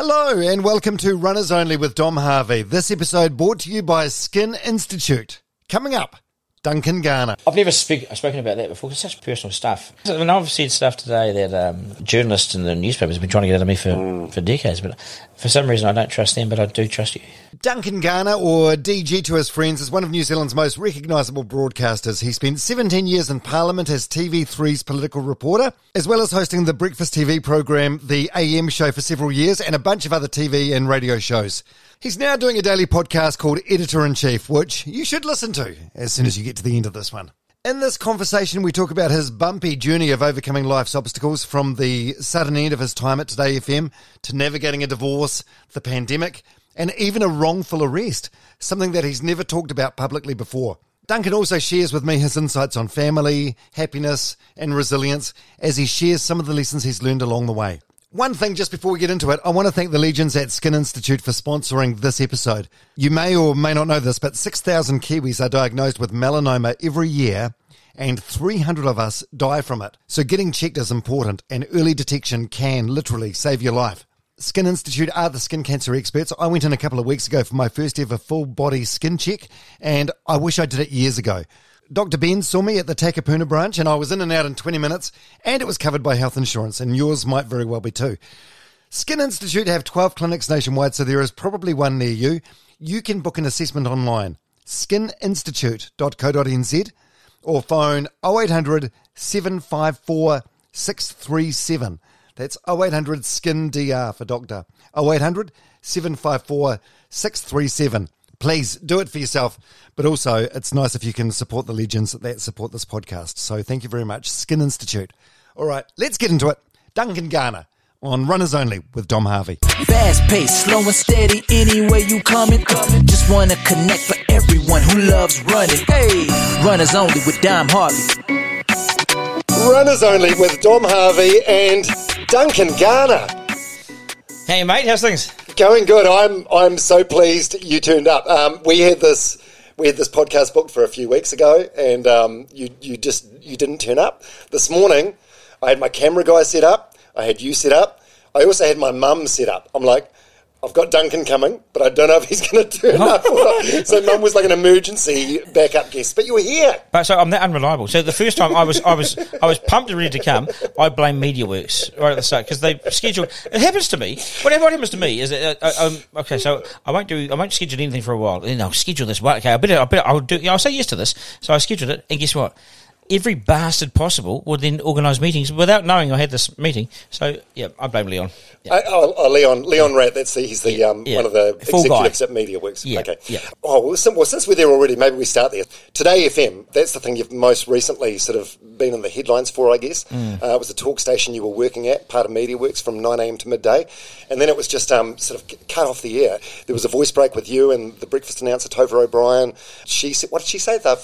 Hello, and welcome to Runners Only with Dom Harvey. This episode brought to you by Skin Institute. Coming up, Duncan Garner. I've never speak, spoken about that before. Because it's such personal stuff. I mean, I've said stuff today that um, journalists and the newspapers have been trying to get out of me for, for decades, but for some reason I don't trust them, but I do trust you. Duncan Garner, or DG to his friends, is one of New Zealand's most recognisable broadcasters. He spent 17 years in Parliament as TV3's political reporter, as well as hosting the breakfast TV programme The AM Show for several years and a bunch of other TV and radio shows. He's now doing a daily podcast called Editor in Chief, which you should listen to as soon as you get to the end of this one. In this conversation, we talk about his bumpy journey of overcoming life's obstacles from the sudden end of his time at Today FM to navigating a divorce, the pandemic, and even a wrongful arrest, something that he's never talked about publicly before. Duncan also shares with me his insights on family, happiness, and resilience as he shares some of the lessons he's learned along the way. One thing just before we get into it, I want to thank the Legions at Skin Institute for sponsoring this episode. You may or may not know this, but 6,000 Kiwis are diagnosed with melanoma every year and 300 of us die from it. So getting checked is important and early detection can literally save your life. Skin Institute are the skin cancer experts. I went in a couple of weeks ago for my first ever full body skin check and I wish I did it years ago. Dr. Ben saw me at the Takapuna branch and I was in and out in 20 minutes and it was covered by health insurance and yours might very well be too. Skin Institute have 12 clinics nationwide so there is probably one near you. You can book an assessment online, skininstitute.co.nz or phone 0800 754 637. That's 0800 SKIN DR for doctor. 0800 754 637 please do it for yourself. But also, it's nice if you can support the legends that support this podcast. So thank you very much, Skin Institute. All right, let's get into it. Duncan Garner on Runners Only with Dom Harvey. Fast pace, slow and steady, anywhere you coming. Just wanna connect for everyone who loves running. Hey, Runners Only with Dom Harvey. Runners Only with Dom Harvey and Duncan Garner. Hey, mate, how's things? Going good. I'm I'm so pleased you turned up. Um, we had this we had this podcast booked for a few weeks ago, and um, you you just you didn't turn up. This morning, I had my camera guy set up. I had you set up. I also had my mum set up. I'm like, I've got Duncan coming, but I don't know if he's going to turn up. so mum was like an emergency backup guest, but you were here. But so I'm that unreliable. So the first time I was, I was, I was pumped and ready to come. I blame MediaWorks right at the start because they schedule. It happens to me. Whatever happens to me is that, uh, um, okay. So I won't do. I won't schedule anything for a while. Then I'll schedule this. Well, okay, I better. I better. I'll do. I'll say yes to this. So I scheduled it, and guess what? Every bastard possible would then organise meetings without knowing I had this meeting. So yeah, I blame Leon. Yeah. Uh, oh, oh, Leon, Leon Wratt. That's the, he's the Yeah, um, yeah. one of the Full executives guy. at MediaWorks. Yeah, Okay. yeah. Oh well since, well, since we're there already, maybe we start there. Today FM. That's the thing you've most recently sort of been in the headlines for, I guess. Mm. Uh, it was the talk station you were working at, part of MediaWorks, from nine am to midday, and then it was just um, sort of cut off the air. There was a voice break with you and the breakfast announcer Tova O'Brien. She said, "What did she say?" The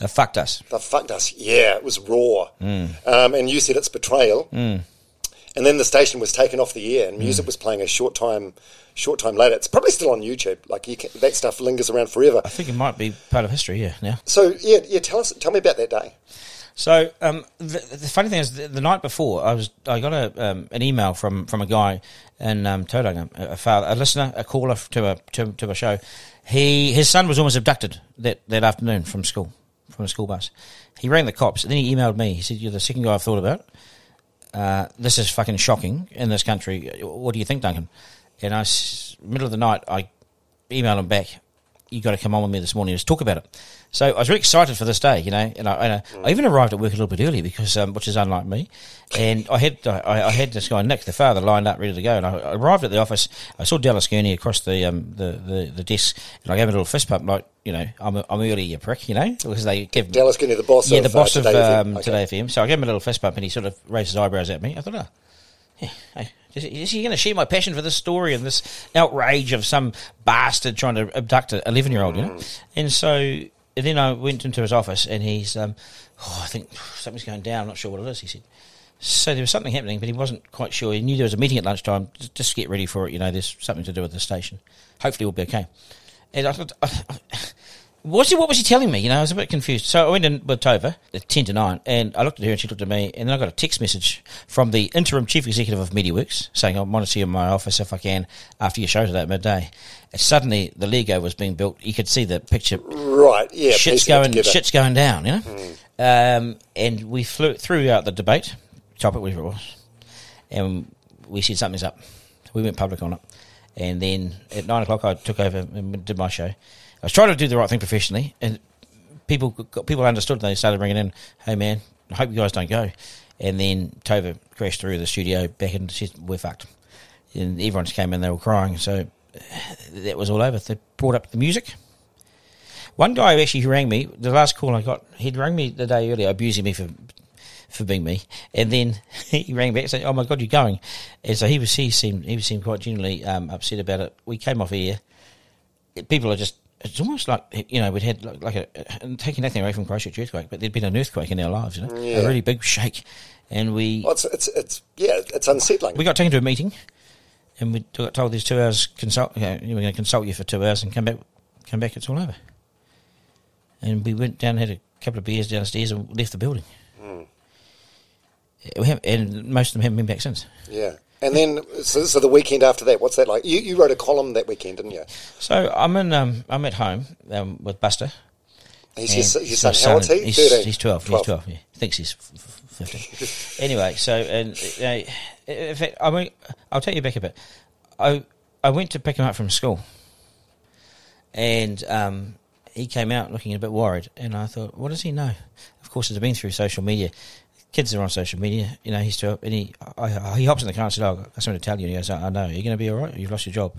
They fucked us. They fucked us. Yeah, it was raw. Mm. Um, and you said it's betrayal. And then the station was taken off the air, and Mm. music was playing a short time, short time later. It's probably still on YouTube. Like you can, that stuff lingers around forever. I think it might be part of history. Yeah. Now. So yeah, yeah. Tell us, tell me about that day. So um, the, the funny thing is, the, the night before, I was I got a um, an email from, from a guy in um, Tauranga, a, a, father, a listener, a caller to a to, to a show. He his son was almost abducted that, that afternoon from school, from a school bus. He rang the cops, and then he emailed me. He said, "You're the second guy I've thought about. Uh, this is fucking shocking in this country. What do you think, Duncan?" And I, middle of the night, I emailed him back. You got to come on with me this morning. Let's talk about it. So I was really excited for this day, you know, and I, and I, I even arrived at work a little bit early because, um, which is unlike me. And I had I, I had this guy Nick, the father, lined up ready to go. And I, arrived at the office. I saw Dallas Gurney across the um the, the, the desk, and I gave him a little fist bump, like you know, I'm I'm early, you prick, you know, because they give Dallas Gurney, the boss yeah, of, the boss uh, of Today FM. um, Okay. Today FM. So I gave him a little fist bump, and he sort of raised his eyebrows at me. I thought, oh, Hey, is, is he going to share my passion for this story and this outrage of some bastard trying to abduct an 11 year old, you know? And so and then I went into his office and he's, um, oh, I think something's going down. I'm not sure what it is, he said. So there was something happening, but he wasn't quite sure. He knew there was a meeting at lunchtime. Just, just get ready for it. You know, there's something to do with the station. Hopefully, we'll be okay. And I thought, what's he, what was he telling me? You know, I was a bit confused. So I went in with Tova at 10 to 9, and I looked at her and she looked at me, and then I got a text message from the interim chief executive of MediaWorks saying, I want to see you in my office if I can after your show today at midday. And suddenly, the Lego was being built. You could see the picture. Right, yeah. Shit's going, shit's going down, you know? Um, and we flew threw out the debate topic, whatever it was, and we said something's up. We went public on it, and then at nine o'clock I took over and did my show. I was trying to do the right thing professionally, and people people understood. They started ringing in, "Hey man, I hope you guys don't go." And then Tova crashed through the studio back and said, "We're fucked." And everyone just came in, they were crying. So that was all over. They brought up the music. One guy actually rang me. The last call I got, he'd rang me the day earlier, abusing me for for being me, and then he rang back saying, "Oh my god, you're going!" And so he was he seemed he seemed quite genuinely um, upset about it. We came off air. People are just. It's almost like you know we'd had like, like a and taking nothing away from Christchurch earthquake, but there'd been an earthquake in our lives, you know, Yeah. a really big shake, and we Well, it's, it's, it's, yeah, it's unsettling. we got taken to a meeting, and we got told there's two hours consult. You know, we're going to consult you for two hours and come back. Come back, it's all over. And we went down, had a couple of beers downstairs, and left the building. Hmm. We have, and most of them haven't been back since. yeah. And then, so, so the weekend after that, what's that like? You, you wrote a column that weekend, didn't you? So I'm in. Um, I'm at home um, with Buster. He's your, my son, how old's he? He's, 13? he's twelve. He's twelve. Yeah, thinks he's f- f- fifteen. anyway, so and uh, in fact, I went, I'll take you back a bit. I I went to pick him up from school, and um, he came out looking a bit worried, and I thought, what does he know? Of course, it's been through social media. Kids are on social media, you know. He's twelve, and he I, he hops in the car and says, "Oh, I've got something to tell you." And he goes, "I know. You're going to be all right. You've lost your job."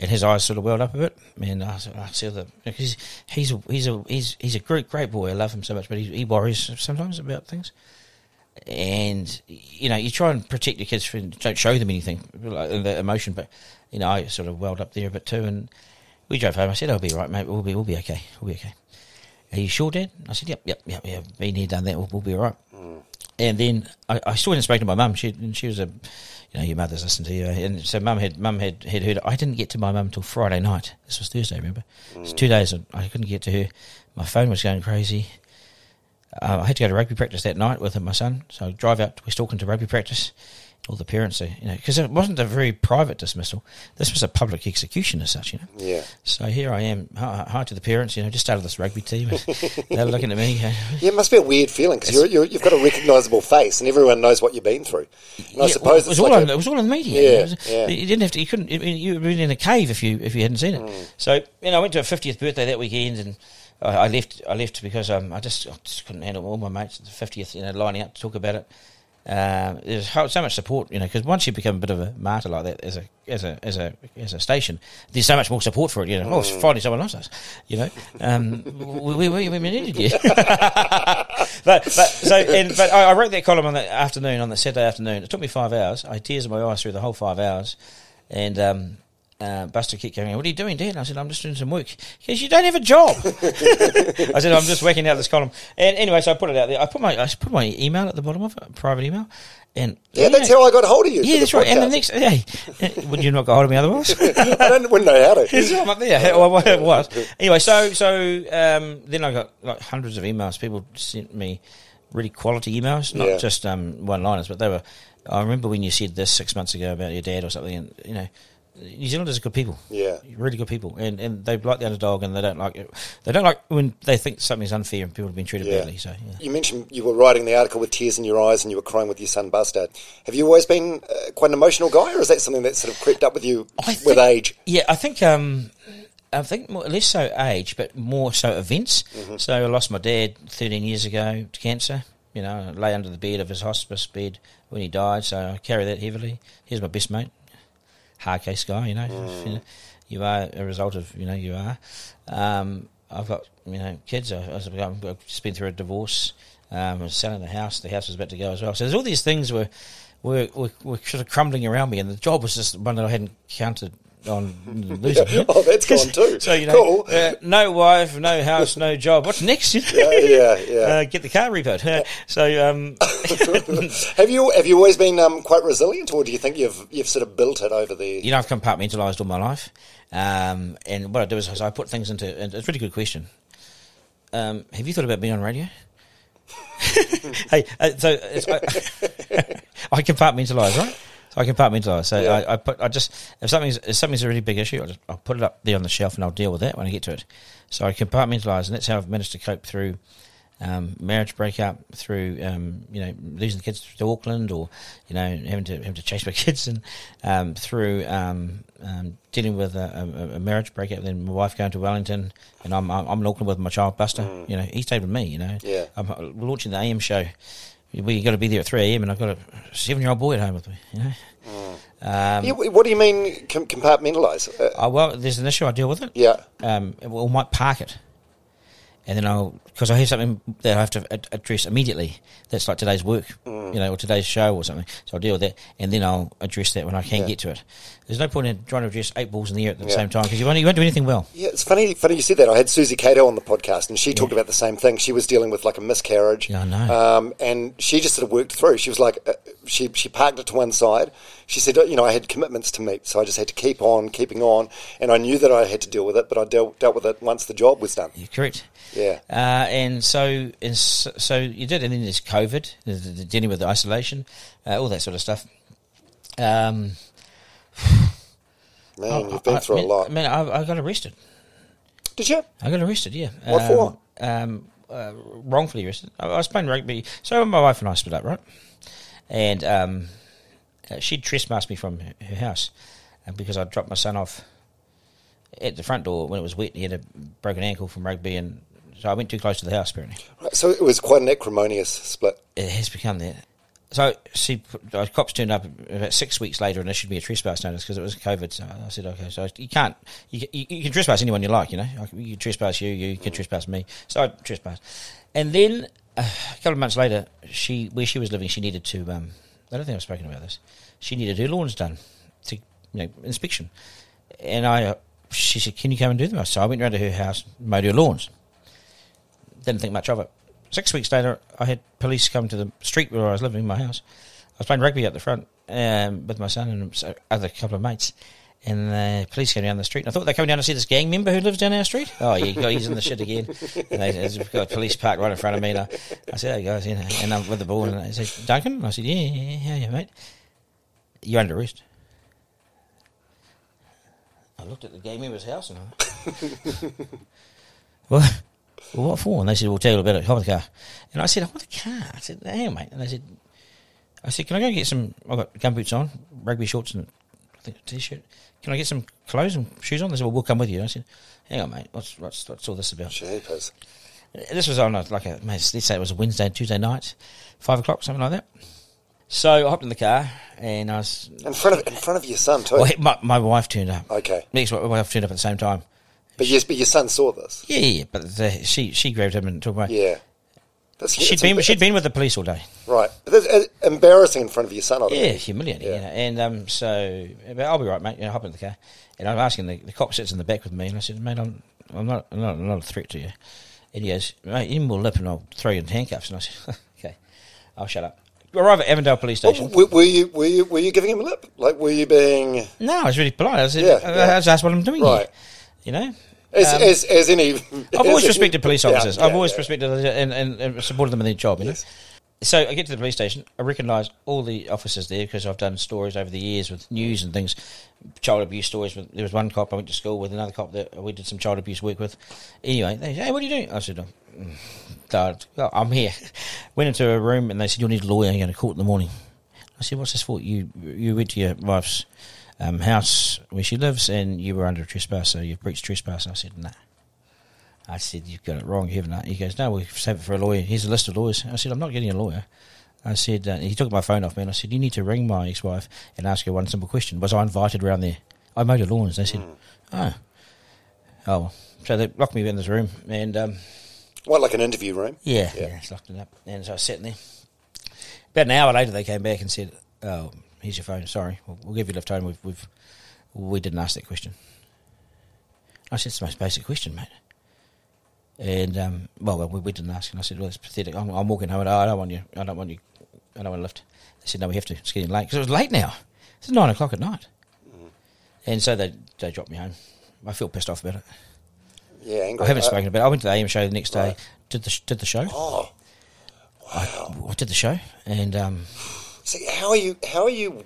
and his eyes sort of welled up a bit. And I, I see the because he's a, he's a he's he's a great great boy. I love him so much, but he, he worries sometimes about things. And you know, you try and protect your kids from don't show them anything like the emotion, but you know, I sort of welled up there a bit too. And we drove home. I said, "I'll be right, mate. We'll be we'll be okay. We'll be okay." Are you sure, Dad? I said, "Yep, yep, yep, yeah. Been here, done that. We'll, we'll be all right." And then I, I still hadn't spoken to my mum. She and she was a, you know, your mother's listened to you, and so mum had mum had had heard. I didn't get to my mum until Friday night. This was Thursday, remember? It's two days. and I couldn't get to her. My phone was going crazy. Uh, I had to go to rugby practice that night with my son, so I drive out to West Auckland to rugby practice. All the parents, are, you know, because it wasn't a very private dismissal. This was a public execution as such, you know. Yeah. So here I am, hi, hi to the parents. You know, just started this rugby team. They're looking at me. Yeah, it must be a weird feeling because you're, you're, you've got a recognisable face and everyone knows what you've been through. And I suppose well, it was all like on, a- it was all in the media. Yeah, It was- yeah. You didn't have to. You couldn't. I mean, you would have been in a cave if you if you hadn't seen it. Mm. So you know, I went to a fiftieth birthday that weekend, and I, I left. I left because um, I just I just couldn't handle all my mates at the fiftieth. You know, lining up to talk about it. Um, there's so much support, you know, because once you become a bit of a martyr like that as a as a as a as a station, there's so much more support for it. You know, oh, Mm. finally someone loves us. You know, um, we, we, we, we needed you. but but so and but I, I wrote that column on the afternoon on the Saturday afternoon. It took me five hours. I had tears in my eyes through the whole five hours, and um, uh, Buster kept going. What are you doing, Dad? I said, I'm just doing some work. He goes, You don't have a job. I said, I'm just working out this column. And anyway, so I put it out there. I put my I put my email at the bottom of it, a private email, and yeah, that's how I got hold of you. yeah, that's right. And the next, hey, would you not get hold of me otherwise? I wouldn't know how to. It's I'm up there. Well, well, it was. Anyway, so so um, then I got like hundreds of emails. People sent me really quality emails, not Yeah. just um, one liners, but they were. I remember when you said this six months ago about your dad or something, and you know, New Zealanders are good people. Yeah. really good people, and and they like the underdog, and they don't like it. They don't like when they think something's unfair and people have been treated Yeah. badly. So yeah. You mentioned you were writing the article with tears in your eyes and you were crying with your son Buster. Have you always been uh, quite an emotional guy, or is that something that sort of crept up with you I with age? Yeah, I think um, I think more, less so age, but more so events. So I lost my dad 13 years ago to cancer. You know, I lay under the bed of his hospice bed when he died, so I carry that heavily. He's my best mate, hard case guy. You know, you know, you are a result of you know you are. Um, I've got you know kids. I, I've I've just been through a divorce. Um, I was selling the house. The house was about to go as well. So there's all these things where were, were, were sort of crumbling around me, and the job was just one that I hadn't counted on losing. Yeah. Oh, that's gone too. So you know, Cool. uh, no wife, no house, no job. What's next? Yeah, yeah, yeah. Uh, get the car repoed. so um, have you have you always been um, quite resilient, or do you think you've you've sort of built it over the? you know, I've compartmentalised all my life, um, and what I do is, is I put things into. And it's a really good question. Um, have you thought about being on radio? hey, uh, so it's, I, I compartmentalise, right? So I compartmentalise. So Yeah. I, I put, I just if something's if something's a really big issue, I just I'll put it up there on the shelf and I'll deal with that when I get to it. So I compartmentalise, and that's how I've managed to cope through um, marriage breakup, through um, you know losing the kids to Auckland, or you know having to having to chase my kids, and um, through um, um, dealing with a, a, a marriage breakup. Then my wife going to Wellington, and I'm I'm, in Auckland with my child Buster. You know he stayed with me. You know, Yeah. I'm uh, launching the AM show. We got to be there at three a.m. and I've got a seven-year-old boy at home with me. You know. Um, Yeah, what do you mean com- compartmentalise? Uh, oh, well, there's an issue. I deal with it. yeah, um, or might park it, and then I'll because I have something that I have to ad- address immediately. That's like today's work, Mm. you know, or today's show or something. So I'll deal with that, and then I'll address that when I can Yeah. get to it. There's no point in trying to address eight balls in the air at the Yeah. same time because you won't, you won't do anything well. yeah. It's funny, funny you said that. I had Suzy Cato on the podcast, and she talked about the same thing. She was dealing with like a miscarriage. Yeah, I know. Um, and she just sort of worked through. She was like, uh, she she parked it to one side. She said, you know, I had commitments to meet, so I just had to keep on keeping on. And I knew that I had to deal with it, but I dealt dealt with it once the job was done. You're correct. Yeah. Uh, and so, and so, so you did, and then there's COVID, the, dealing with the isolation, uh, all that sort of stuff. Um, Man, you've been I- through man, a lot. Man, I, I got arrested. Did you? I got arrested, yeah. What um, for? Um, uh, wrongfully arrested. I, I was playing rugby. So my wife and I split up, right? And um, uh, she trespassed me from her, her house uh, because I dropped my son off at the front door when it was wet. He had a broken ankle from rugby, and so I went too close to the house. Apparently, Right, So it was quite an acrimonious split. it has become that. So she, uh, cops turned up about six weeks later and issued me a trespass notice because it was COVID. So I said, okay, so you can't, you, you, you can trespass anyone you like, you know. You can trespass you, you can trespass me. So I trespassed. And then uh, a couple of months later, she, where she was living, she needed to, um, I don't think I've spoken about this. She needed her lawns done to, you know, inspection. And I, uh, she said, can you come and do them? So I went round to her house, mowed her lawns didn't think much of it. Six weeks later, I had police come to the street where I was living, my house. I was playing rugby at the front um, with my son and other couple of mates. And the police came down the street. And I thought they were coming down to see this gang member who lives down our street. Oh, yeah, God, he's in the shit again. And they, there's got a police parked right in front of me. And I, I said, hey, guys, you know, and I'm with the ball. And they said, Duncan? I said, yeah, yeah, yeah, yeah, yeah, mate. You're under arrest. I looked at the gang member's house and I, well, well, what for? And they said, we'll tell you about it. Hop in the car. And I said, I want the car. I said, hang on, mate. And they said, I said, can I go get some, I've got gumboots on, rugby shorts and I think a t-shirt. Can I get some clothes and shoes on? They said, well, we'll come with you. And I said, hang on, mate. What's, what's, what's all this about? Jeepers. This was on a, like a, mate, let's say it was a Wednesday, Tuesday night, five o'clock, something like that. So I hopped in the car and I was, In front of in front of your son too. well, my, my wife turned up. Okay. Next, my wife turned up at the same time. But yes, but your son saw this. Yeah, yeah, but the, she she grabbed him and took away. Yeah. That's, She'd been she'd been with the police all day. right. But that's uh, embarrassing in front of your son. I Yeah, think. humiliating. Yeah. You know? And um, so, but I'll be right, mate. You know, hop in the car, and I'm asking the, the cop sits in the back with me, and I said, mate, I'm I'm not I'm not, I'm not a threat to you. And he goes, mate, any more lip, and I'll throw you in handcuffs. And I said, okay, I'll shut up. You arrive at Avondale Police Station. Were, were you were you were you giving him a lip? Like were you being No, I was really polite. I said, Yeah, I, yeah. I just asked what I'm doing Right. here. You know. As Um, as, as any? I've always respected police officers. Yeah, I've yeah, always yeah. respected and, and, and supported them in their job. You Yes. know. So I get to the police station. I recognise all the officers there because I've done stories over the years with news and things, child abuse stories. With, there was one cop I went to school with, another cop that we did some child abuse work with. Anyway, they said, "Hey, what are you doing?" I said, "Oh, I'm here." Went into a room and they said, "You'll need a lawyer. You're going to court in the morning." I said, "What's this for?" You you went to your wife's um, house where she lives and you were under trespass, so you've breached trespass. I said, "Nah." I said, "You've got it wrong, you haven't." He goes, "No, we save it for a lawyer. Here's a list of lawyers." I said, "I'm not getting a lawyer." I said, uh, "He took my phone off me." And I said, "You need to ring my ex-wife and ask her one simple question: Was I invited around there?" I mowed her lawns. They said, "Oh, oh." well." So they locked me in this room, and um, What like an interview room? yeah, Yeah. yeah, it's locked it up. And so I was sitting there. About an hour later, they came back and said, oh, here's your phone. Sorry, we'll, we'll give you left home. We've, we've we didn't ask that question. I said it's the most basic question, mate. And um, well, well, we, we didn't ask, and I said, "Well, it's pathetic. I'm, I'm walking home, and I don't want you. I don't want you. I don't want to lift." They said, "No, we have to. It's getting late because it was late now. It's nine o'clock at night." And so they they dropped me home. I feel pissed off about it. Yeah, angry. I haven't spoken about it. I went to the AM show the next day. Right. Did the did the show. Oh, I, I did the show, and um, see, how are you? How are you?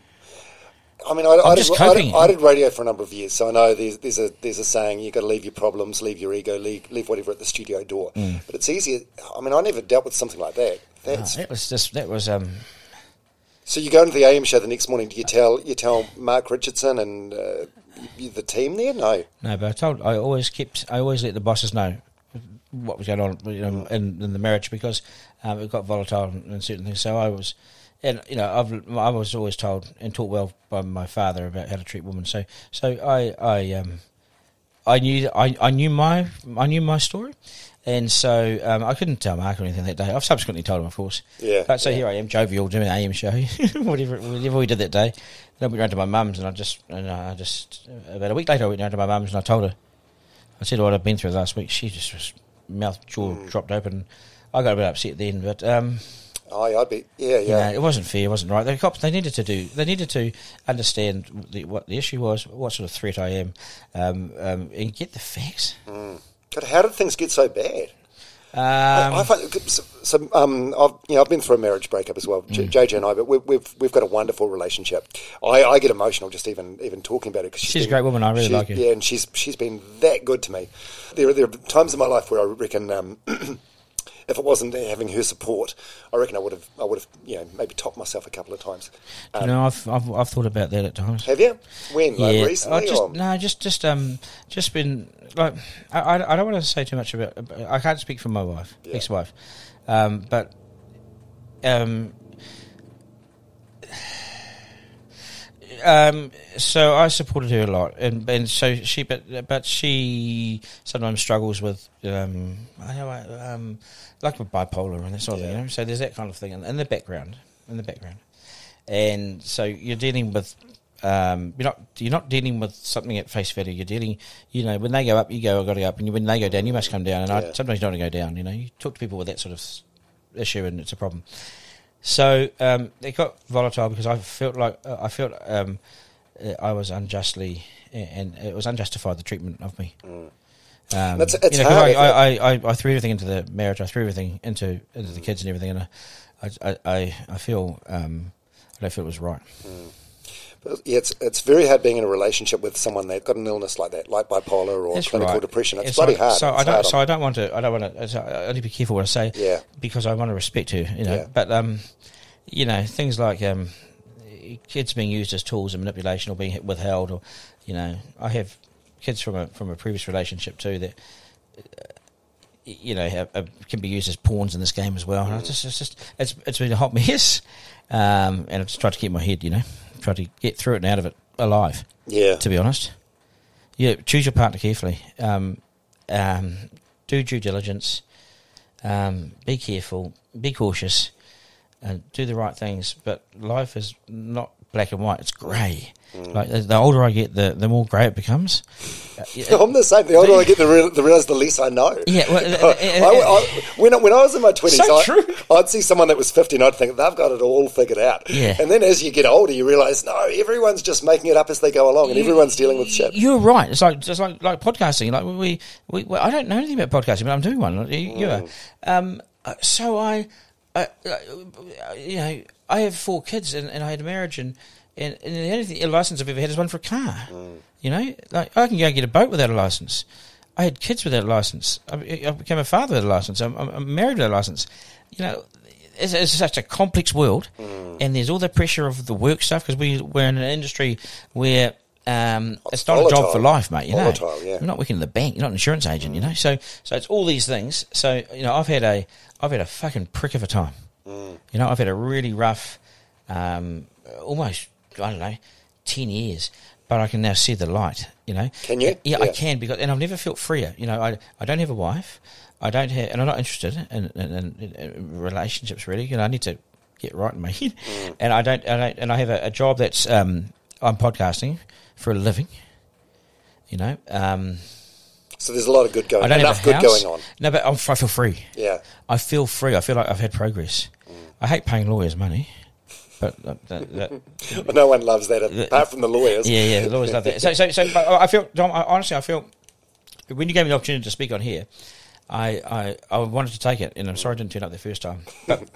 I mean, I, I, did, I, did, I did radio for a number of years, so I know there's, there's a there's a saying you've got to leave your problems, leave your ego, leave, leave whatever at the studio door. Mm. But it's easier. I mean, I never dealt with something like that. That's that was just that was um, so you go into the AM show the next morning. Do you tell you tell Mark Richardson and uh, the team there? No. No, but I told I always kept I always let the bosses know what was going on you know, in, in the marriage because um, it got volatile and certain things. So I was, and you know, I've I was always told and taught well by my father about how to treat women. So so I I um I knew I, I knew my I knew my story. And so um, I couldn't tell Mark or anything that day. I've subsequently told him, of course. Yeah, But so yeah. here I am, jovial, doing an AM show, whatever, whatever we did that day. Then I went round to my mum's, and I just, and I just, about a week later, I went round to my mum's, and I told her, I said what I'd been through last week. She just was mouth jaw Mm. dropped open. I got a bit upset then, but um, Oh, I'd be. Yeah, you yeah. know, it wasn't fair. It wasn't right. The cops they needed to do. They needed to understand the, what the issue was, what sort of threat I am, um, um, and get the facts. God, how did things get so bad? Um, I, I find, so, so, um, I've, you know, I've been through a marriage breakup as well, Mm. JJ and I, but we, have we've we've got a wonderful relationship. I, I get emotional just even even talking about it because She's a great woman. I really like her. Yeah, and she's she's been that good to me. There, are- there are times in my life where I reckon. Um, If it wasn't having her support, I reckon I would have, I would have, you know, maybe topped myself a couple of times. you know, I've, I've I've thought about that at times. Have you? When? Like I recently? just, or? no, just just um, just been like I, I, I don't want to say too much about. I can't speak for my wife, Yeah. ex-wife, um, but um, um, so I supported her a lot, and and so she, but but she sometimes struggles with um, I know, um, like with bipolar and that sort of thing. You know? So there's that kind of thing in, in the background, in the background, and so you're dealing with. Um, you're not you're not dealing with something at face value. You're dealing, you know, when they go up, you go, I've got to go up, and when they go down, you must come down. And I sometimes don't want to go down. You know, you talk to people with that sort of issue, and it's a problem. So um, it got volatile because I felt like uh, I felt um, uh, I was unjustly and it was unjustified the treatment of me. Um, That's- you know, hard, I, I, I, I threw everything into the marriage. I threw everything into into the kids and everything, and I I I, I feel um, I don't feel it was right. But yeah, it's it's very hard being in a relationship with someone that's got an illness like that, like bipolar or That's clinical right. depression. It's, bloody like- hard. So It's I don't. hard So I don't want to. I don't want to. I only be careful what I say. Yeah. Because I want to respect her. You know. Yeah. But um, you know, things like um, kids being used as tools of manipulation or being withheld, or you know, I have kids from a from a previous relationship too that. uh, You know, have, have, can be used as pawns in this game as well. And I just, it's just, it's, it's been a hot mess, um, and I've just tried to keep my head, you know, try to get through it and out of it alive yeah, to be honest. Yeah, choose your partner carefully. Um, um, do due diligence. Um, be careful. Be cautious. And do the right things. But life is not black and white. It's grey. Like the, the older I get, the the more grey it becomes. Yeah, I'm the same. The older I get, the, real, the realize the less I know. Yeah, well, uh, uh, uh, I- when, I, when I was in my twenties, So I. I'd see someone that was fifty, and I'd think they've got it all figured out. Yeah. And then as you get older, you realise no, everyone's just making it up as they go along, and everyone's dealing with shit. You're right. It's like just like like podcasting. Like we, we, we I don't know anything about podcasting, but I'm doing one. You, you are. Um, uh, so I, uh, you know, I have four kids, and, and I had a marriage, and and, and the only thing, license I've ever had is one for a car. You know, like I can go and get a boat without a license. I had kids without a license. I, I became a father without a license. I'm, I'm, married without a license. You know, it's, it's such a complex world, and there's all the pressure of the work stuff because we we're in an industry where um, it's not a job for life, mate. You know, Volatile, yeah. you're not working in the bank. You're not an insurance agent. You know, so so it's all these things. So you know, I've had a I've had a fucking prick of a time. You know, I've had a really rough, um, almost I don't know, ten years. But I can now see the light. You know, Can you? Yeah, I Yeah. can because, and I've never felt freer. You know, I I don't have a wife. I don't have, and I'm not interested in, in, in, in relationships really. You know, I need to get right in my head, and I don't, I don't, and I have a, a job that's um, I'm podcasting for a living. You know, um, So there's a lot of good going. I don't enough have a good house. going on. No, but I'm, I feel free. Yeah. I feel free. I feel like I've had progress. Mm. I hate paying lawyers money, but that, that, that, No one loves that apart from the lawyers. yeah, yeah, the lawyers love that. So, so, so but I feel, Dom, I, honestly, I feel when you gave me the opportunity to speak on here, I, I, I wanted to take it, and I'm sorry I didn't turn up the first time. But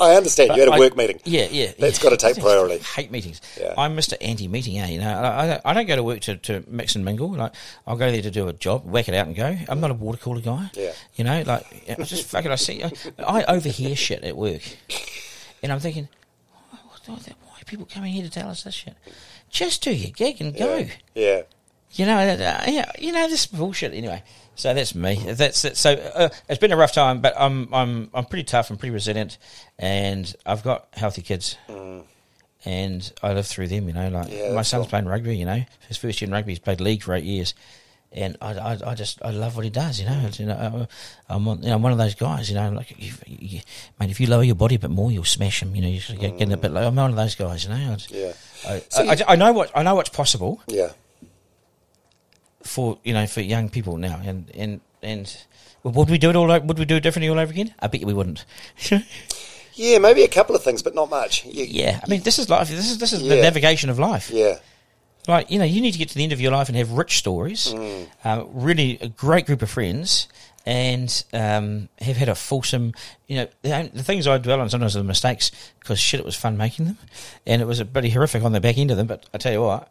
I understand. You had a I- work meeting. Yeah, yeah. That's yeah. got to take priority. I hate meetings. Yeah. I'm Mr. Anti-meeting, eh? You know, I, I, I don't go to work to, to mix and mingle. Like, I'll go there to do a job, whack it out, and go. I'm not a water cooler guy. Yeah. You know, like I just fucking I see. I, I overhear shit at work, and I'm thinking, why, why are people coming here to tell us this shit? Just do your gig and go. Yeah. You know, uh, uh, yeah, you know this bullshit. Anyway, so that's me. That's it. So uh, it's been a rough time, but I'm I'm I'm pretty tough. I'm pretty resilient, and I've got healthy kids, mm. and I live through them. You know, like Yeah, my son's cool. playing rugby. You know, his first year in rugby, he's played league for eight years. And I, I, I just, I love what he does. You know, It's, you know, I- I'm, one, you know, I'm one of those guys. You know, like, you, you, mate, if you lower your body a bit more, you'll smash him. You know, you get, get a mm. bit low. I'm one of those guys. You know, I, Yeah. I, So I, I know what, I know what's possible Yeah. For you know for young people now, and and and would we do it all? o- Would we do it differently all over again? I bet you we wouldn't. Yeah, maybe a couple of things, but not much. You- yeah, I mean, this is life. This is this is the navigation of life. Yeah. Like you know, you need to get to the end of your life and have rich stories, Mm. uh, really a great group of friends, and um, have had a fulsome. You know, the, the things I dwell on sometimes are the mistakes because shit, it was fun making them, and it was a pretty horrific on the back end of them. But I tell you what.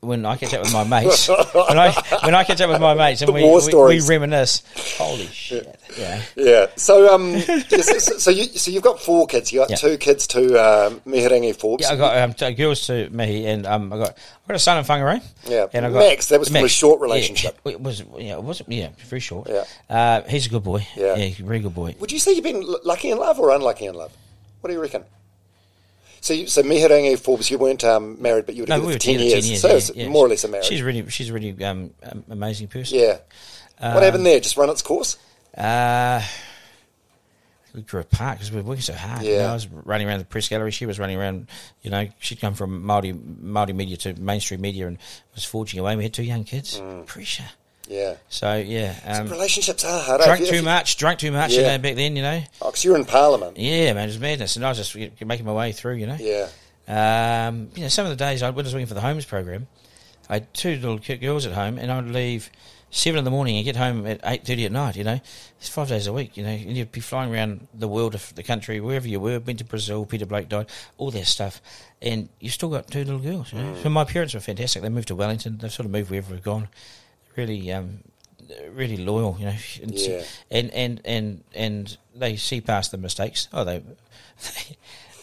When I catch up with my mates, when I when I catch up with my mates and we, we, we reminisce, holy shit, yeah. Yeah. So, um, so, so you so you've got four kids. You got Yeah. two kids to um, Mihingarangi Forbes. Yeah, I got um, t- girls to me, and um, I got I got a son in Whangarei. Yeah. and I got Max, that was from a short relationship. it was yeah, it was yeah, very short. Yeah. uh, he's a good boy. Yeah. yeah, very good boy. Would you say you've been lucky in love or unlucky in love? What do you reckon? So, you, so Mihingarangi Forbes, you weren't um, married, but you were No, we for were 10 together years. ten years. so yeah, it's yeah. more or less a marriage. She's really she's a really um, um, amazing person. yeah. what happened there? Just run its course? Uh, we grew apart because we were working so hard. You Yeah. know, I was running around the press gallery. She was running around. You know, she'd come from multi multimedia to mainstream media and was forging away. We had two young kids. Mm. Pressure. Yeah. So yeah, um, Relationships are hard. drank eh? You- too much. Drank too much. Yeah. You know, back then. You know. Oh, 'cause you're in Parliament. Yeah, man, it was madness, and I was just making my way through. You know. Yeah. Um, you know, some of the days I when I was working for the Holmes program, I had two little ki- girls at home, and I'd leave seven in the morning and get home at eight thirty at night. You know, it's five days a week. You know, and you'd be flying around the world, of the country, wherever you were. Been to Brazil. Peter Blake died. All that stuff, and you still got two little girls. You know? So my parents were fantastic. They moved to Wellington. They've sort of moved wherever we've gone. Really, um, really loyal. You know, and, Yeah. and and and and they see past the mistakes. Oh, they.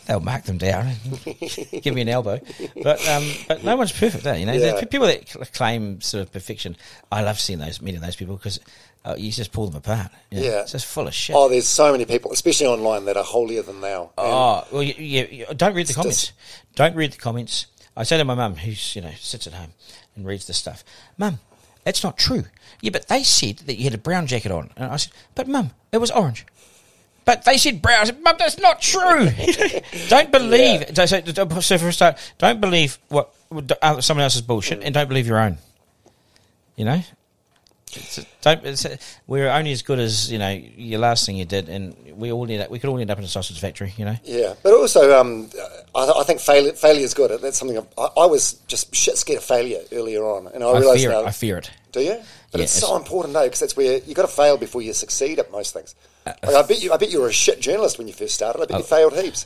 They'll mark them down and give me an elbow, but um, but no one's perfect, eh? You know, Yeah. people that claim sort of perfection, I love seeing those meeting those people because uh, you just pull them apart. you know. Yeah. it's just full of shit. Oh, there's so many people, especially online, that are holier than thou. Oh, well, you- don't read the comments. Don't read the comments. I say to my mum, who's you know sits at home and reads this stuff, Mum, that's not true. Yeah, but they said that you had a brown jacket on, and I said, but Mum, it was orange. But they said brown. I said, Mum, that's not true. don't believe. So, so, so for a start, don't believe what what someone else's bullshit, and don't believe your own. You know. It's, don't, it's, we're only as good as you know your last thing you did, and we all need we could all end up in a sausage factory. You know. Yeah, but also, um, I, I think failure failure is good. That's something I've, I, I was just shit scared of failure earlier on, and I, I realised fear now. it. I fear it. do you? But Yeah, it's, it's- so important though, because that's where you got to fail before you succeed at most things. Uh, Like, I bet you, I bet you were a shit journalist when you first started. I bet you Oh. failed heaps.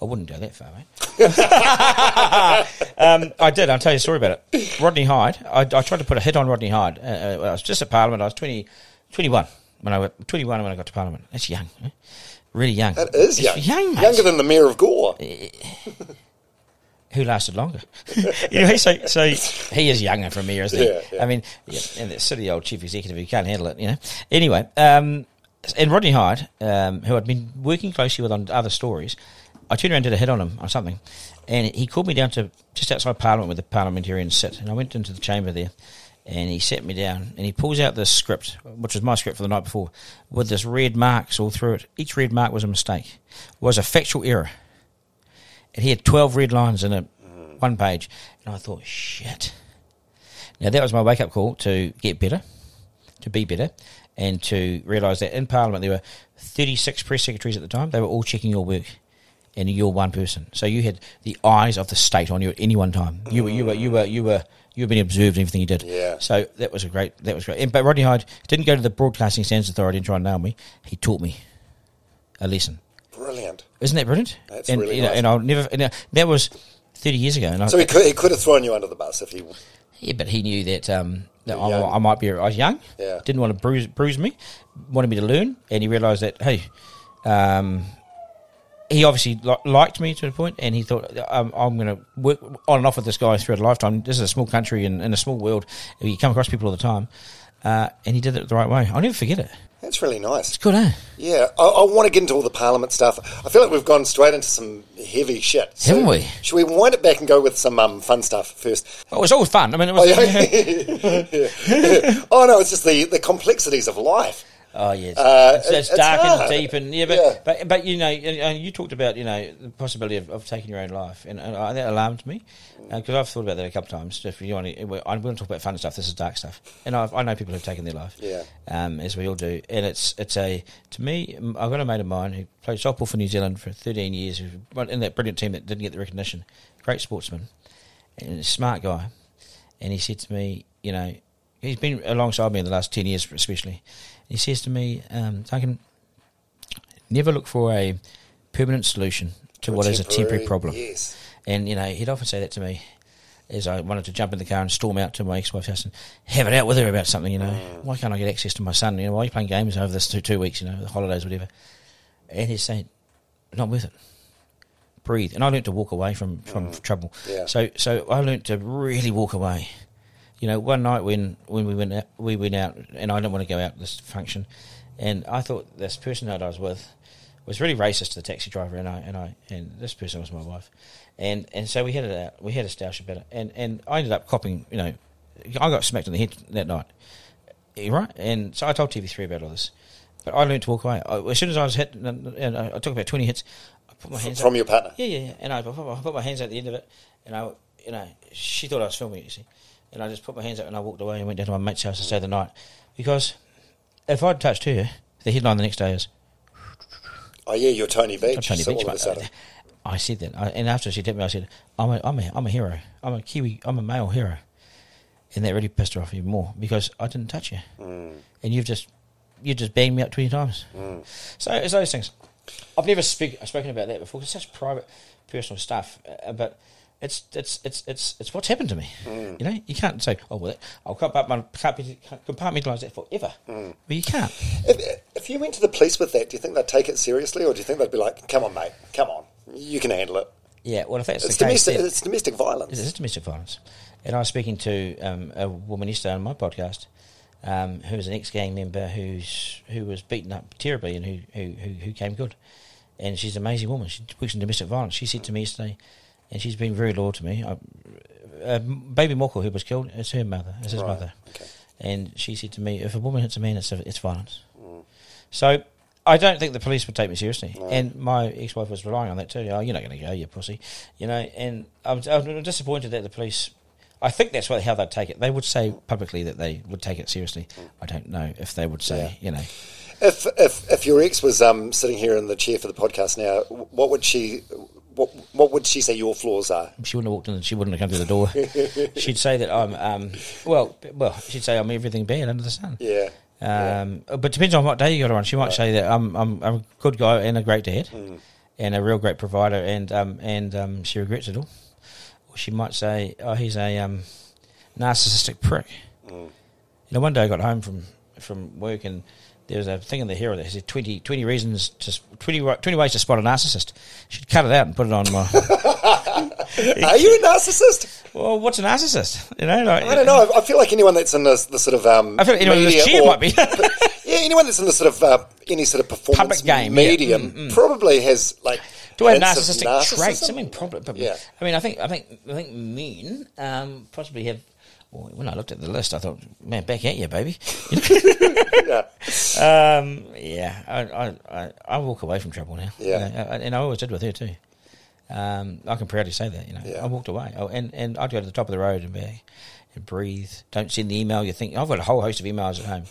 I wouldn't go that far, mate. um, I did. I'll tell you a story about it. Rodney Hide. I, I tried to put a hit on Rodney Hide. Uh, uh, I was just at Parliament. I was 20, 21 when I went, 21 when I got to Parliament. That's young, eh? really young. That is It's young, young, younger than the mayor of Gore. who lasted longer. so so he is younger from me, isn't he? Yeah, yeah. I mean, yeah, and the silly old chief executive who can't handle it, you know. Anyway, um, and Rodney Hide, um, who I'd been working closely with on other stories, I turned around and did a hit on him or something, and he called me down to just outside Parliament where the parliamentarians sit, and I went into the chamber there. and he sat me down and he pulls out this script, which was my script for the night before, with this red marks all through it. Each red mark was a mistake, was a factual error. And he had 12 red lines in it, one page. And I thought, shit. Now, that was my wake up call to get better, to be better, and to realise that in Parliament there were 36 press secretaries at the time. They were all checking your work, and you're one person. So you had the eyes of the state on you at any one time. You were, you were, you were, you were. You were being observed in everything you did. Yeah. So that was a great. That was great. And, but Rodney Hide didn't go to the Broadcasting Standards Authority and try and nail me. He taught me a lesson. Brilliant. Isn't that brilliant? That's and, really you know, nice. and I'll never. And, uh, that was thirty years ago. And I, So he could, he could have thrown you under the bus if he. yeah, but he knew that um, that I. I might be. I was young. Yeah. Didn't want to bruise bruise me. Wanted me to learn, and he realised that hey, um, he obviously li- liked me to a point, and he thought um, I'm going to work on and off with this guy throughout a lifetime. This is a small country and in a small world. You come across people all the time, uh, and he did it the right way. I'll never forget it. That's really nice. It's good, eh? Yeah, I, I want to get into all the Parliament stuff. I feel like we've gone straight into some heavy shit. So Haven't we? Should we wind it back and go with some um, fun stuff first? Oh, it was always fun. I mean, it Oh, was. yeah. Yeah. oh no, it's just the, the complexities of life. Oh yes, Uh, it's, it's it's dark hard. and deep, and yeah, but Yeah. but but you know, you, you talked about you know the possibility of, of taking your own life, and, and uh, that alarmed me because I've thought about that a couple of times. If you want, to, I'm going to talk about fun stuff. This is dark stuff, and I've, I know people who've taken their life, Yeah. um, as we all do, and it's it's a to me. I've got a mate of mine who played softball for New Zealand for 13 years, in that brilliant team that didn't get the recognition. Great sportsman, and a smart guy, and he said to me, you know, he's been alongside me in the last 10 years, especially. He says to me, um, Duncan, never look for a permanent solution to what is a temporary problem. Yes. And, you know, he'd often say that to me as I wanted to jump in the car and storm out to my ex-wife's house and have it out with her about something, you know. Mm. Why can't I get access to my son? You know, why are you playing games over this two, two weeks, you know, the holidays, whatever. And he's saying, not worth it. Breathe. And I learned to walk away from, from trouble. Mm. Yeah. So so I learned to really walk away. You know, one night when, when we went out, we went out, and I didn't want to go out to this function, and I thought this person that I was with was really racist to the taxi driver, and I and I and this person was my wife, and and so we had it out, we had a stoush about it, and and I ended up copping, you know, I got smacked in the head that night, eh, right, and so I told TV three about all this, but I learned to walk away. I, as soon as I was hit, and, I, I took about twenty hits, I put my hands From up. your partner. Yeah, yeah, yeah. And I put, my- I put my hands at the end of it, and I, you know, she thought I was filming it, you see. And I just put my hands up and I walked away and went down to my mate's house to stay the night. Because if I'd touched her, the headline the next day is Oh yeah, you're Tony Veitch. I'm Tony so Veitch. all of a mate. sudden, I said that. I, and after she hit me, I said, I'm a, I'm, a, I'm a hero. I'm a Kiwi, I'm a male hero. And that really pissed her off even more because I didn't touch you. Mm. And you've just, you just banged me up 20 times. So it's those things. I've never speak, spoken about that before. It's such private, personal stuff. Uh, but it's it's it's it's it's what's happened to me. Mm. You know, you can't say, "Oh, well, I'll compartmentalize compartmentalize that forever." Mm. But you can't. if, if you went to the police with that, do you think they'd take it seriously, or do you think they'd be like, "Come on, mate, come on, you can handle it"? Yeah. Well, if that's It's the case, domestic. then- It's domestic violence. It is domestic violence. And I was speaking to um, a woman yesterday on my podcast um, was an ex-gang member who's who was beaten up terribly and who, who, who, who came good. And she's an amazing woman. She works in domestic violence. She said to me yesterday, and she's been very loyal to me. I, uh, baby Moko, who was killed, is her mother, is his Right, mother. okay. And she said to me, if a woman hits a man, it's, it's violence. Mm. So I don't think the police would take me seriously. And my ex-wife was relying on that too. Oh, you're not going to go, you pussy. You know, and I was, I was disappointed that the police. I think that's what, how they'd take it. They would say publicly that they would take it seriously. I don't know if they would say, you know, If if if your ex was um, sitting here in the chair for the podcast now, what would she what what would she say your flaws are? she wouldn't have walked in and she wouldn't have come through the door. she'd say that I'm, um, well, well, she'd say I'm everything bad under the sun. Yeah. Um, But depends on what day you got her on. She might say that I'm, I'm, I'm a good guy and a great dad, and a real great provider, and um, and um, she regrets it all. Or she might say, "Oh, he's a um, narcissistic prick." You know, one day I got home from from work and there was a thing in the Herald that said 20, 20 reasons to 20, 20 ways to spot a narcissist. She'd cut it out and put it on my. Are you a narcissist? well, what's a narcissist? You know, like, I don't know. I- feel like anyone that's in this the sort of um, I feel like anyone in this chair or- might be. yeah, anyone that's in the sort of uh, any sort of performance Public game, yeah. medium probably has like Do I have narcissistic traits? I mean, probably. But, Yeah. I mean, I think, I think, I think men um, possibly have Well, when I looked at the list, I thought, man, back at you, baby. yeah. Um, yeah, I, I, I, walk away from trouble now. Yeah. You know, and I always did with her too. Um, I can proudly say that. You know, Yeah. I walked away, oh, and and I'd go to the top of the road and be and breathe. Don't send the email. You think I've got a whole host of emails at home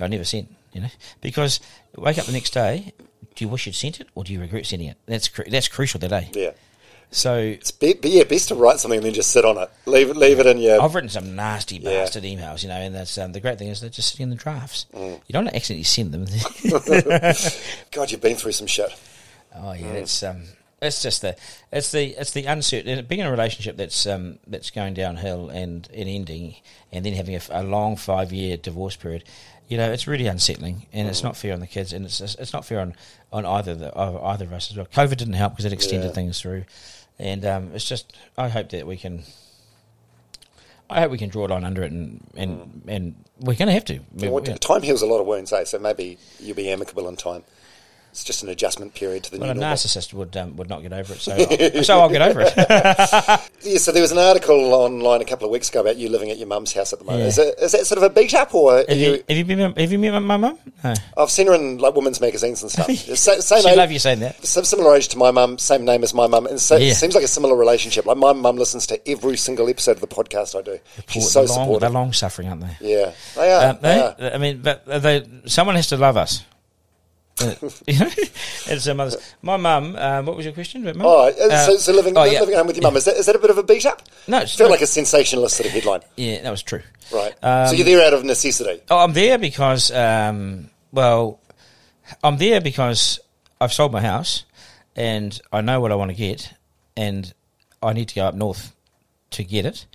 I never sent. You know, because wake up the next day. Do you wish you'd sent it, or do you regret sending it? That's that's crucial today. Yeah. So It's be, be, yeah, best to write something and then just sit on it. Leave it, leave it in your. I've written some nasty Yeah. bastard emails, you know, and that's um, the great thing is they're just sitting in the drafts. Mm. You don't accidentally send them. God, you've been through some shit. Oh yeah, it's um, it's just the it's the it's the uncertain being in a relationship that's um that's going downhill and, and ending, and then having a long five year divorce period. You know, it's really unsettling, and it's not fair on the kids, and it's it's not fair on on either the either of us as well. COVID didn't help because it extended Yeah. things through, and um, it's just I hope that we can. I hope we can draw a line under it, and and, and we're going to have to. Well. Time heals a lot of wounds, eh? So maybe you'll be amicable in time. It's just an adjustment period to the new. Well, a normal. narcissist would um, would not get over it, so so I'll get over it. Yeah, so there was an article online a couple of weeks ago about you living at your mum's house at the moment. Yeah. Is, it, is that sort of a beat up, or Have you, you, have you been have you met my mum? No. I've seen her in like women's magazines and stuff. Sa- same She age, love you saying that. similar age to my mum, same name as my mum, and so Yeah. it seems like a similar relationship. Like my mum listens to every single episode of the podcast I do. She's so they're long, supportive. they're long suffering, aren't they? Yeah, they are. Um, they they, are. I mean, but they, someone has to love us. Uh, it's some others. My mum. Uh, what was your question? about mum? Oh, uh, Uh, so, so living, oh, yeah. living at home with your mum, is that, is that a bit of a beat up? No, it's feel not. like a sensationalist sort of headline. Yeah, that was true. Right. Um, so you're there out of necessity. Oh, I'm there because, um, well, I'm there because I've sold my house and I know what I want to get, and I need to go up north to get it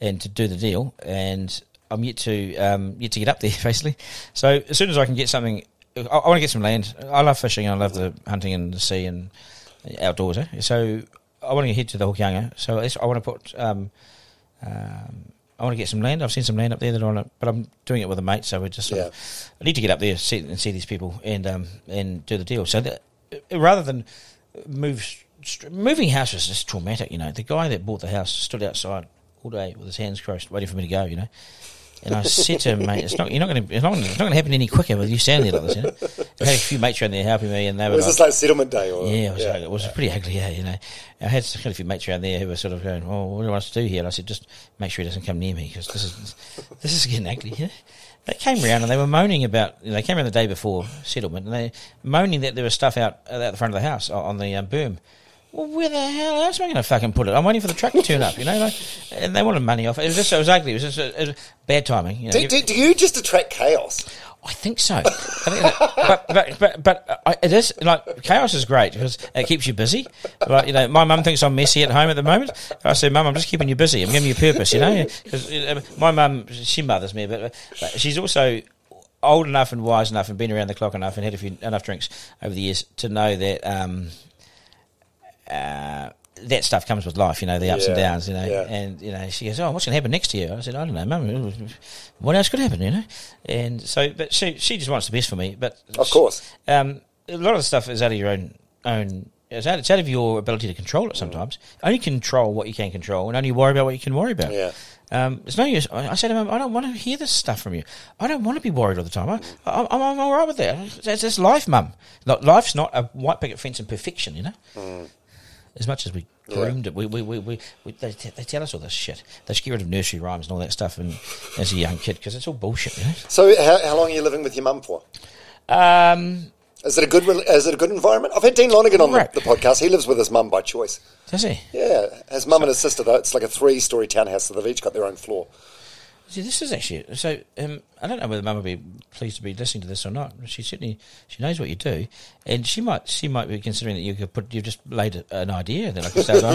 and to do the deal, and I'm yet to um, yet to get up there basically. So as soon as I can get something, I, I want to get some land. I love fishing. I love the hunting and the sea and outdoors. Eh? So I want to head to the Hokianga. So I want to put. Um, um, I want to get some land. I've seen some land up there that I want to, but I'm doing it with a mate. So we're just sort of, I need to get up there see, and see these people and um, and do the deal. So that, rather than move, moving house was just traumatic. You know, the guy that bought the house stood outside all day with his hands crossed, waiting for me to go. You know. And I said to him, mate, it's not, you're not going to, it's not, going to happen any quicker with you standing there like this, you know. I had a few mates around there helping me, and they were Was like, this like settlement day? Or, yeah, it was, like It was pretty ugly, yeah, you know. I had a few mates around there who were sort of going, "Oh, what do you want us to do here?" And I said, "Just make sure he doesn't come near me because this is this is getting ugly." You know? They came around and they were moaning about. They came around the day before settlement and they moaning that there was stuff out out the front of the house on the um, boom. Well, where the hell else am I going to fucking put it? I'm waiting for the truck to turn up, you know. Like, and they wanted money off. It was just it was ugly. It was just it was bad timing. You know. Do, do, do you just attract chaos? I think so. I think that, but but but but I, it is like chaos is great because it keeps you busy. Like you know, my mum thinks I'm messy at home at the moment. I say, Mum, I'm just keeping you busy. I'm giving you a purpose. You know, because my mum she mothers me, but, but she's also old enough and wise enough and been around the clock enough and had a few enough drinks over the years to know that. Um, uh, that stuff comes with life, you know, the ups and downs, you know. yeah. And, you know, she goes, Oh, what's going to happen next year? I said, I don't know, Mum. What else could happen, you know? And so, but she, she just wants the best for me. But Of course. um, a lot of the stuff is out of your own, own it's out, it's out of your ability to control it sometimes. Only control what you can control and only worry about what you can worry about. Yeah. Um, it's no use. I I said to him, I don't want to hear this stuff from you. I don't want to be worried all the time. I, I, I'm, I'm all right with that. It's, that's life, mum. Life's not a white picket fence and perfection, you know? As much as we groomed it, we, we, we, we, we they, t- they tell us all this shit. They just get rid of nursery rhymes and all that stuff and, as a young kid because it's all bullshit, you know? So how, how long are you living with your mum for? Um, Is it a good? Is it a good environment? I've had Dean Lonergan on Right. the, the podcast. He lives with his mum by choice. does he? Yeah, his mum and his sister. Though it's like a three-story townhouse, so they've each got their own floor. See, this is actually so. Um, I don't know whether Mum would be pleased to be listening to this or not. She certainly she knows what you do, and she might she might be considering that you could put you've just laid an idea that I could start on.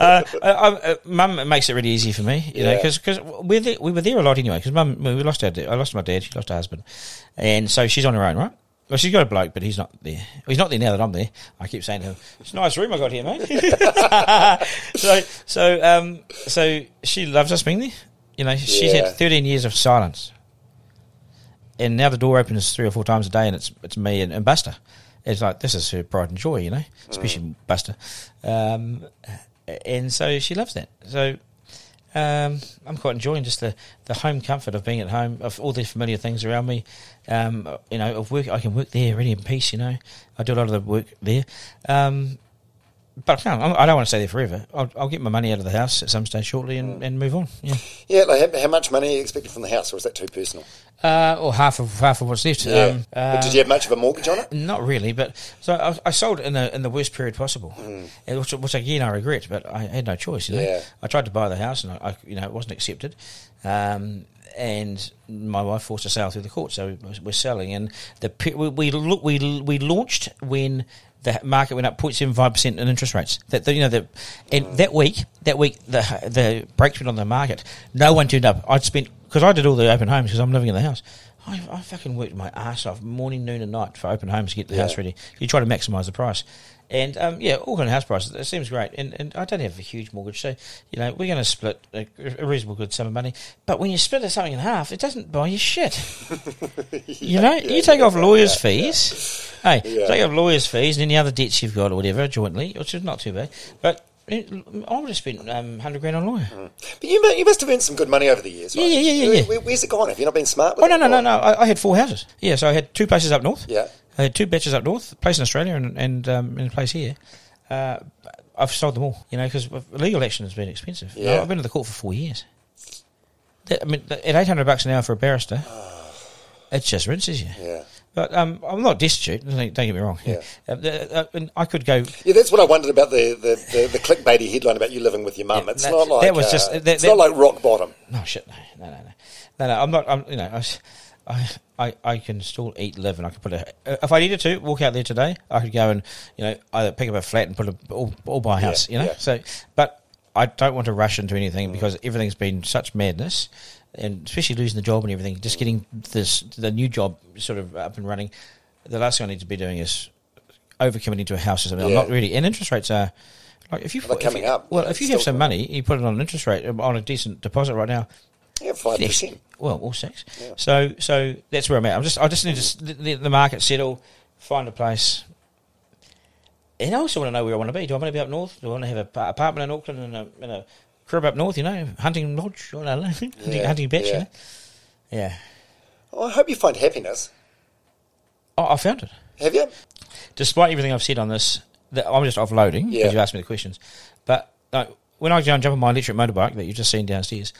uh, uh, Mum makes it really easy for me, you know, Yeah. because we we were there a lot anyway. Because Mum we lost our dad, I lost my dad, she lost her husband, and so she's on her own, right? Well, she's got a bloke, but he's not there. He's not there now that I'm there. I keep saying to him, "It's a nice room I got here, mate." so, so, um, so she loves us being there. You know, she's Yeah. had 13 years of silence, and now the door opens three or four times a day, and it's it's me and, and Buster. It's like this is her pride and joy, you know, especially Buster. Um, and so she loves that. So Um, I'm quite enjoying just the, the home comfort of being at home, of all the familiar things around me. Um, you know, of work, I can work there really in peace. You know, I do a lot of the work there. Um, but no, I don't want to stay there forever. I'll, I'll get my money out of the house at some stage shortly and, and move on. Yeah, Yeah, like how, how much money are you expecting from the house, or is that too personal? uh, or half of half of what's left. Yeah. Um, uh, did you have much of a mortgage on it? Not really, but so I, I sold it in the in the worst period possible, Mm. Which, which again I regret, but I had no choice. You know, Yeah. I tried to buy the house and I, I you know it wasn't accepted, um, and my wife forced a sale through the court, so we're- we're selling. And the we we look we we launched when the market went up 0.75 percent in interest rates. That the, you know the and that week that week the the brakes went on the market. No one turned up. I'd spent because I did all the open homes because I'm living in the house. I, I fucking worked my ass off morning, noon, and night for open homes to get the Yeah. house ready. You try to maximise the price. And um, yeah, Auckland house prices, it seems great. And, and I don't have a huge mortgage, so you know we're going to split a, a reasonable good sum of money. But when you split something in half, it doesn't buy you shit. you know, you take off lawyers' fees. Hey, Yeah. take off lawyers' fees and any other debts you've got or whatever jointly, which is not too bad. But I would have spent um, hundred grand on a lawyer. But you, you must have earned some good money over the years, Yeah, right? yeah, yeah, yeah, yeah. Where, where's it gone? Have you not been smart with Oh no no no no! I, I had four houses. Yeah, so I had two places up north. Yeah. I had two baches up north, a place in Australia and and, um, and a place here. Uh, I've sold them all, you know, because legal action has been expensive. Yeah. I've been to the court for four years. That- I mean, at eight hundred bucks an hour for a barrister, it just rinses you. Yeah. But um, I'm not destitute. Don't get me wrong. Yeah. Uh, uh, and I could go. Yeah, that's what I wondered about the, the, the, the clickbaity headline about you living with your mum. Yeah, it's that- not like that was uh, just- that- it's not like rock bottom. No shit. No, no, no, no, no. no I'm not. I'm. You know. I, s- I, I, I can still eat, live, and I could put a. uh, If I needed to walk out there today, I could go and you know either pick up a flat and put a all, all buy a house. you know. yeah. So, but I don't want to rush into anything because everything's been such madness, and especially losing the job and everything. Just getting this the new job sort of up and running. The last thing I need to be doing is overcommitting to a house or something. I'm not really. And interest rates are. Like if you, if coming you- up. Well, Yeah, if you have some money, you put it on an interest rate on a decent deposit right now. Yeah, five percent. Well, all six. Yeah. So, so that's where I'm at. I'm just, I just need to let the, market settle, find a place, and I also want to know where I want to be. Do I want to be up north? Do I want to have an apartment in Auckland and a, and a crib up north? You know, hunting lodge, know, hunting, Yeah, hunting bitch. yeah. You know? Yeah. Well, I hope you find happiness. Oh, I found it. Have you? Despite everything I've said on this, that I'm just offloading because Yeah. you asked me the questions. But like, when I jump on my electric motorbike that you've just seen downstairs,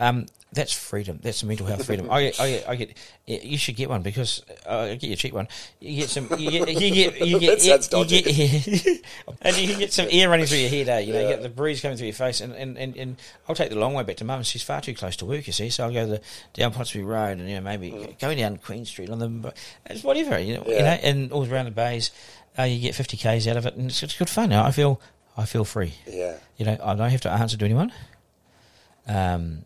um, that's freedom. That's mental health freedom. I, get, I, I get. You should get one because uh, I get you a cheap one. You get some. You get. You get. You get. You get- and you get some air running through your head. Eh? You know, you get the breeze coming through your face, and, and, and, and I'll take the long way back to mum. She's far too close to work. You see, so I'll go the down Ponsonby Road, and you know maybe go down Queen Street on the. It's whatever you know. You Mm. Know, and all around the bays, uh, you get fifty k's out of it, and it's, it's good fun. I feel. I feel free. Yeah. You know, I don't have to answer to anyone. Um,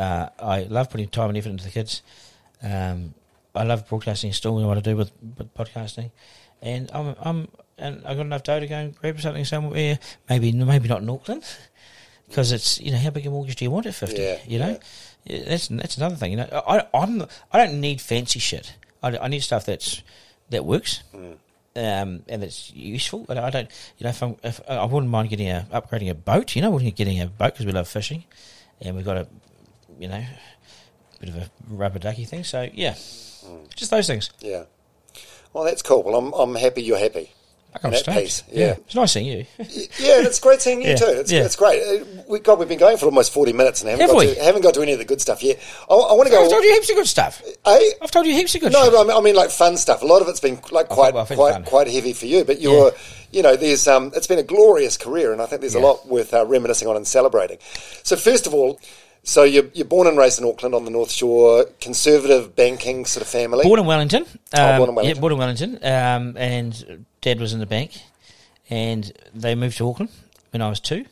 uh, I love putting time and effort into the kids. Um, I love broadcasting still. What I do with, with podcasting, and I'm, I'm and I got enough dough to go and grab something somewhere. Maybe maybe not in Auckland because it's you know how big a mortgage do you want at fifty? Yeah, you know, Yeah, that's that's another thing. You know, I I'm I don't need fancy shit. I, I need stuff that's that works. Um, and it's useful, but I don't, you know, if, I'm, if I wouldn't mind getting a upgrading a boat, you know, we're getting a boat because we love fishing, and we've got a, you know, bit of a rubber ducky thing. So yeah, just those things. Yeah. Well, that's cool. Well, I'm, I'm happy you're happy. I can't At stay. yeah. it's nice seeing you. Yeah, and it's great seeing you Yeah, too. It's, yeah. it's great. Uh, We, God, we've been going for almost 40 minutes and haven't, Have got, we? to, haven't got to any of the good stuff yet. I, I want to go. I've told you heaps of good stuff. Eh? I've told you heaps of good No, stuff. but I mean, I mean, like fun stuff. A lot of it's been like quite, well, quite, fun. quite heavy for you. But you're, you know, there's, um, it's been a glorious career, and I think there's a lot worth uh, reminiscing on and celebrating. So first of all, so you're, you're born and raised in Auckland on the North Shore, conservative banking sort of family. Born in Wellington. Oh, Um, born in Wellington. Yeah, born in Wellington. Um, and dad was in the bank, and they moved to Auckland when I was two.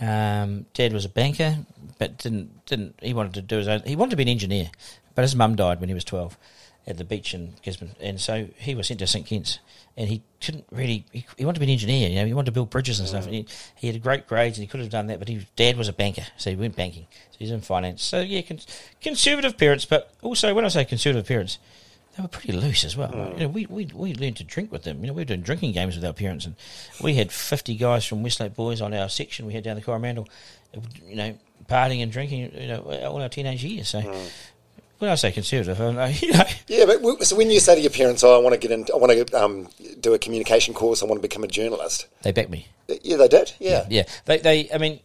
Um, dad was a banker, but didn't didn't he wanted to do his own. He wanted to be an engineer, but his mum died when he was twelve at the beach in Gisborne, and so he was sent to St Kitts, and he couldn't really. He, he wanted to be an engineer, you know. He wanted to build bridges and stuff. And he, he had great grades, and he could have done that, but his dad was a banker, so he went banking. So he's in finance. So yeah, con- conservative parents, but also when I say conservative parents, they were pretty loose as well. Mm. You know, we, we we learned to drink with them. You know, we were doing drinking games with our parents, and we had fifty guys from Westlake Boys on our section. We had down the Coromandel, you know, partying and drinking. You know, all our teenage years. So. Mm. When I say conservative, I'm you know, Yeah, but so when you say to your parents, "Oh, I want to get into, I want to um, do a communication course, I want to become a journalist," they back me. yeah, they did. Yeah, Yeah, they, they, I mean,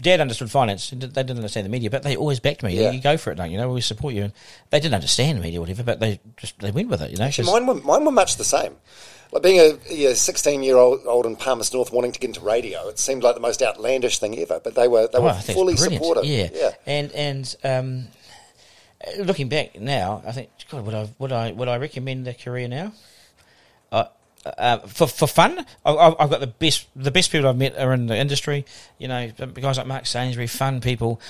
Dad understood finance. They didn't understand the media, but they always backed me. Yeah. You go for it, don't you? know, we support you. And they didn't understand the media, or whatever, but they just they went with it. You know, Actually, mine were, mine were much the same. Like being a, yeah, 16 year old old in Palmerston North wanting to get into radio, it seemed like the most outlandish thing ever. But they were they Oh, were I fully supportive. Yeah, yeah. and and um, uh, looking back now, I think God, would I would I would I recommend the career now? Uh, uh, for for fun, I, I've got the best the best people I've met are in the industry. You know, guys like Mark Sainsbury, fun people,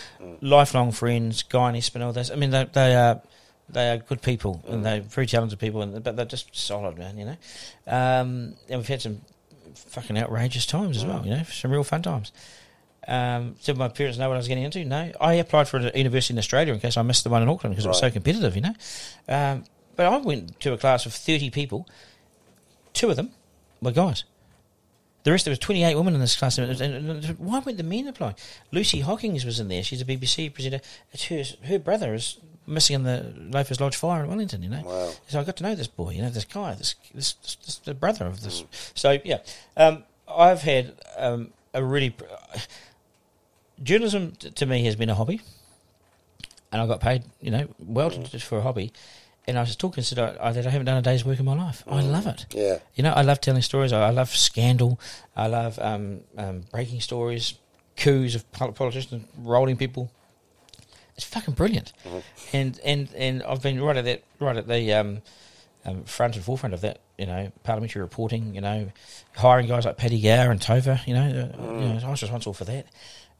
lifelong friends. Guyon Espiner. I mean, they, they are they are good people and they're very talented people, and but they're just solid, man. You know, um, and we've had some fucking outrageous times as well. You know, some real fun times. Um, did my parents know what I was getting into? No. I applied for a university in Australia in case I missed the one in Auckland because it was so competitive, you know. Um, but I went to a class of 30 people. Two of them were guys. The rest, there was 28 women in this class. And, and- and why weren't the men applying? Lucy Hockings was in there. She's a BBC presenter. It's her, her brother is missing in the Loafers Lodge fire in Wellington, you know. Wow. So I got to know this boy, you know, this guy, this this, this, this the brother of this. So yeah, um, I've had um, a really journalism t- to me has been a hobby, and I got paid, you know, well to, just for a hobby. And I still consider I, that I haven't done a day's work in my life. I love it. Yeah. You know, I love telling stories. I, I love scandal. I love um, um, breaking stories, coups of politicians rolling people. It's fucking brilliant. And and and I've been right at that, right at the um, um, front and forefront of that. You know, parliamentary reporting. You know, hiring guys like Paddy Gower and Tova. You know, uh, you know I was responsible for that.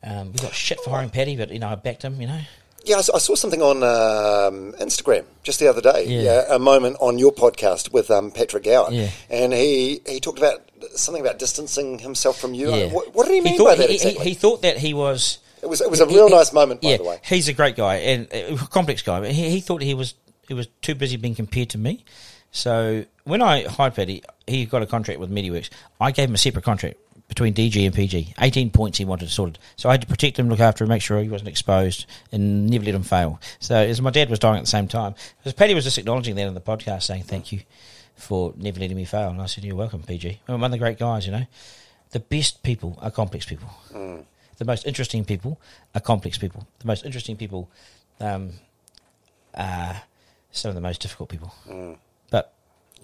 Um, we got shit for hiring Paddy, but you know I backed him. You know, Yeah, I saw, I saw something on um, Instagram just the other day. Yeah. a moment on your podcast with um, Patrick Gower, Yeah. and he he talked about something about distancing himself from you. yeah. What, what did he mean thought, by that he, exactly? he, he thought that he was. it was it was a real he- nice moment, by yeah, the way. he's a great guy and uh, a complex guy. But he, he thought he was he was too busy being compared to me. So when I hired Paddy, he got a contract with MediaWorks. I gave him a separate contract between DG and PG. Eighteen points he wanted sorted. So I had to protect him, look after him, make sure he wasn't exposed, and never let him fail. So as my dad was dying at the same time, because Paddy was just acknowledging that in the podcast, saying thank you for never letting me fail. And I said, you're welcome, PG. I'm one of the great guys, you know. The best people are complex people. The most interesting people are complex people. The most interesting people um, are some of the most difficult people. But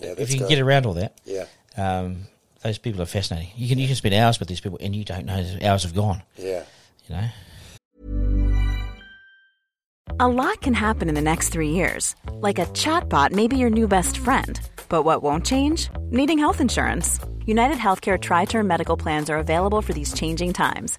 Yeah, if you can get around all that, Yeah, um, those people are fascinating. You can you can spend hours with these people and you don't know the hours have gone. yeah. You know. A lot can happen in the next three years. Like a chatbot may be your new best friend. But what won't change? Needing health insurance. United Healthcare Tri Term Medical Plans are available for these changing times.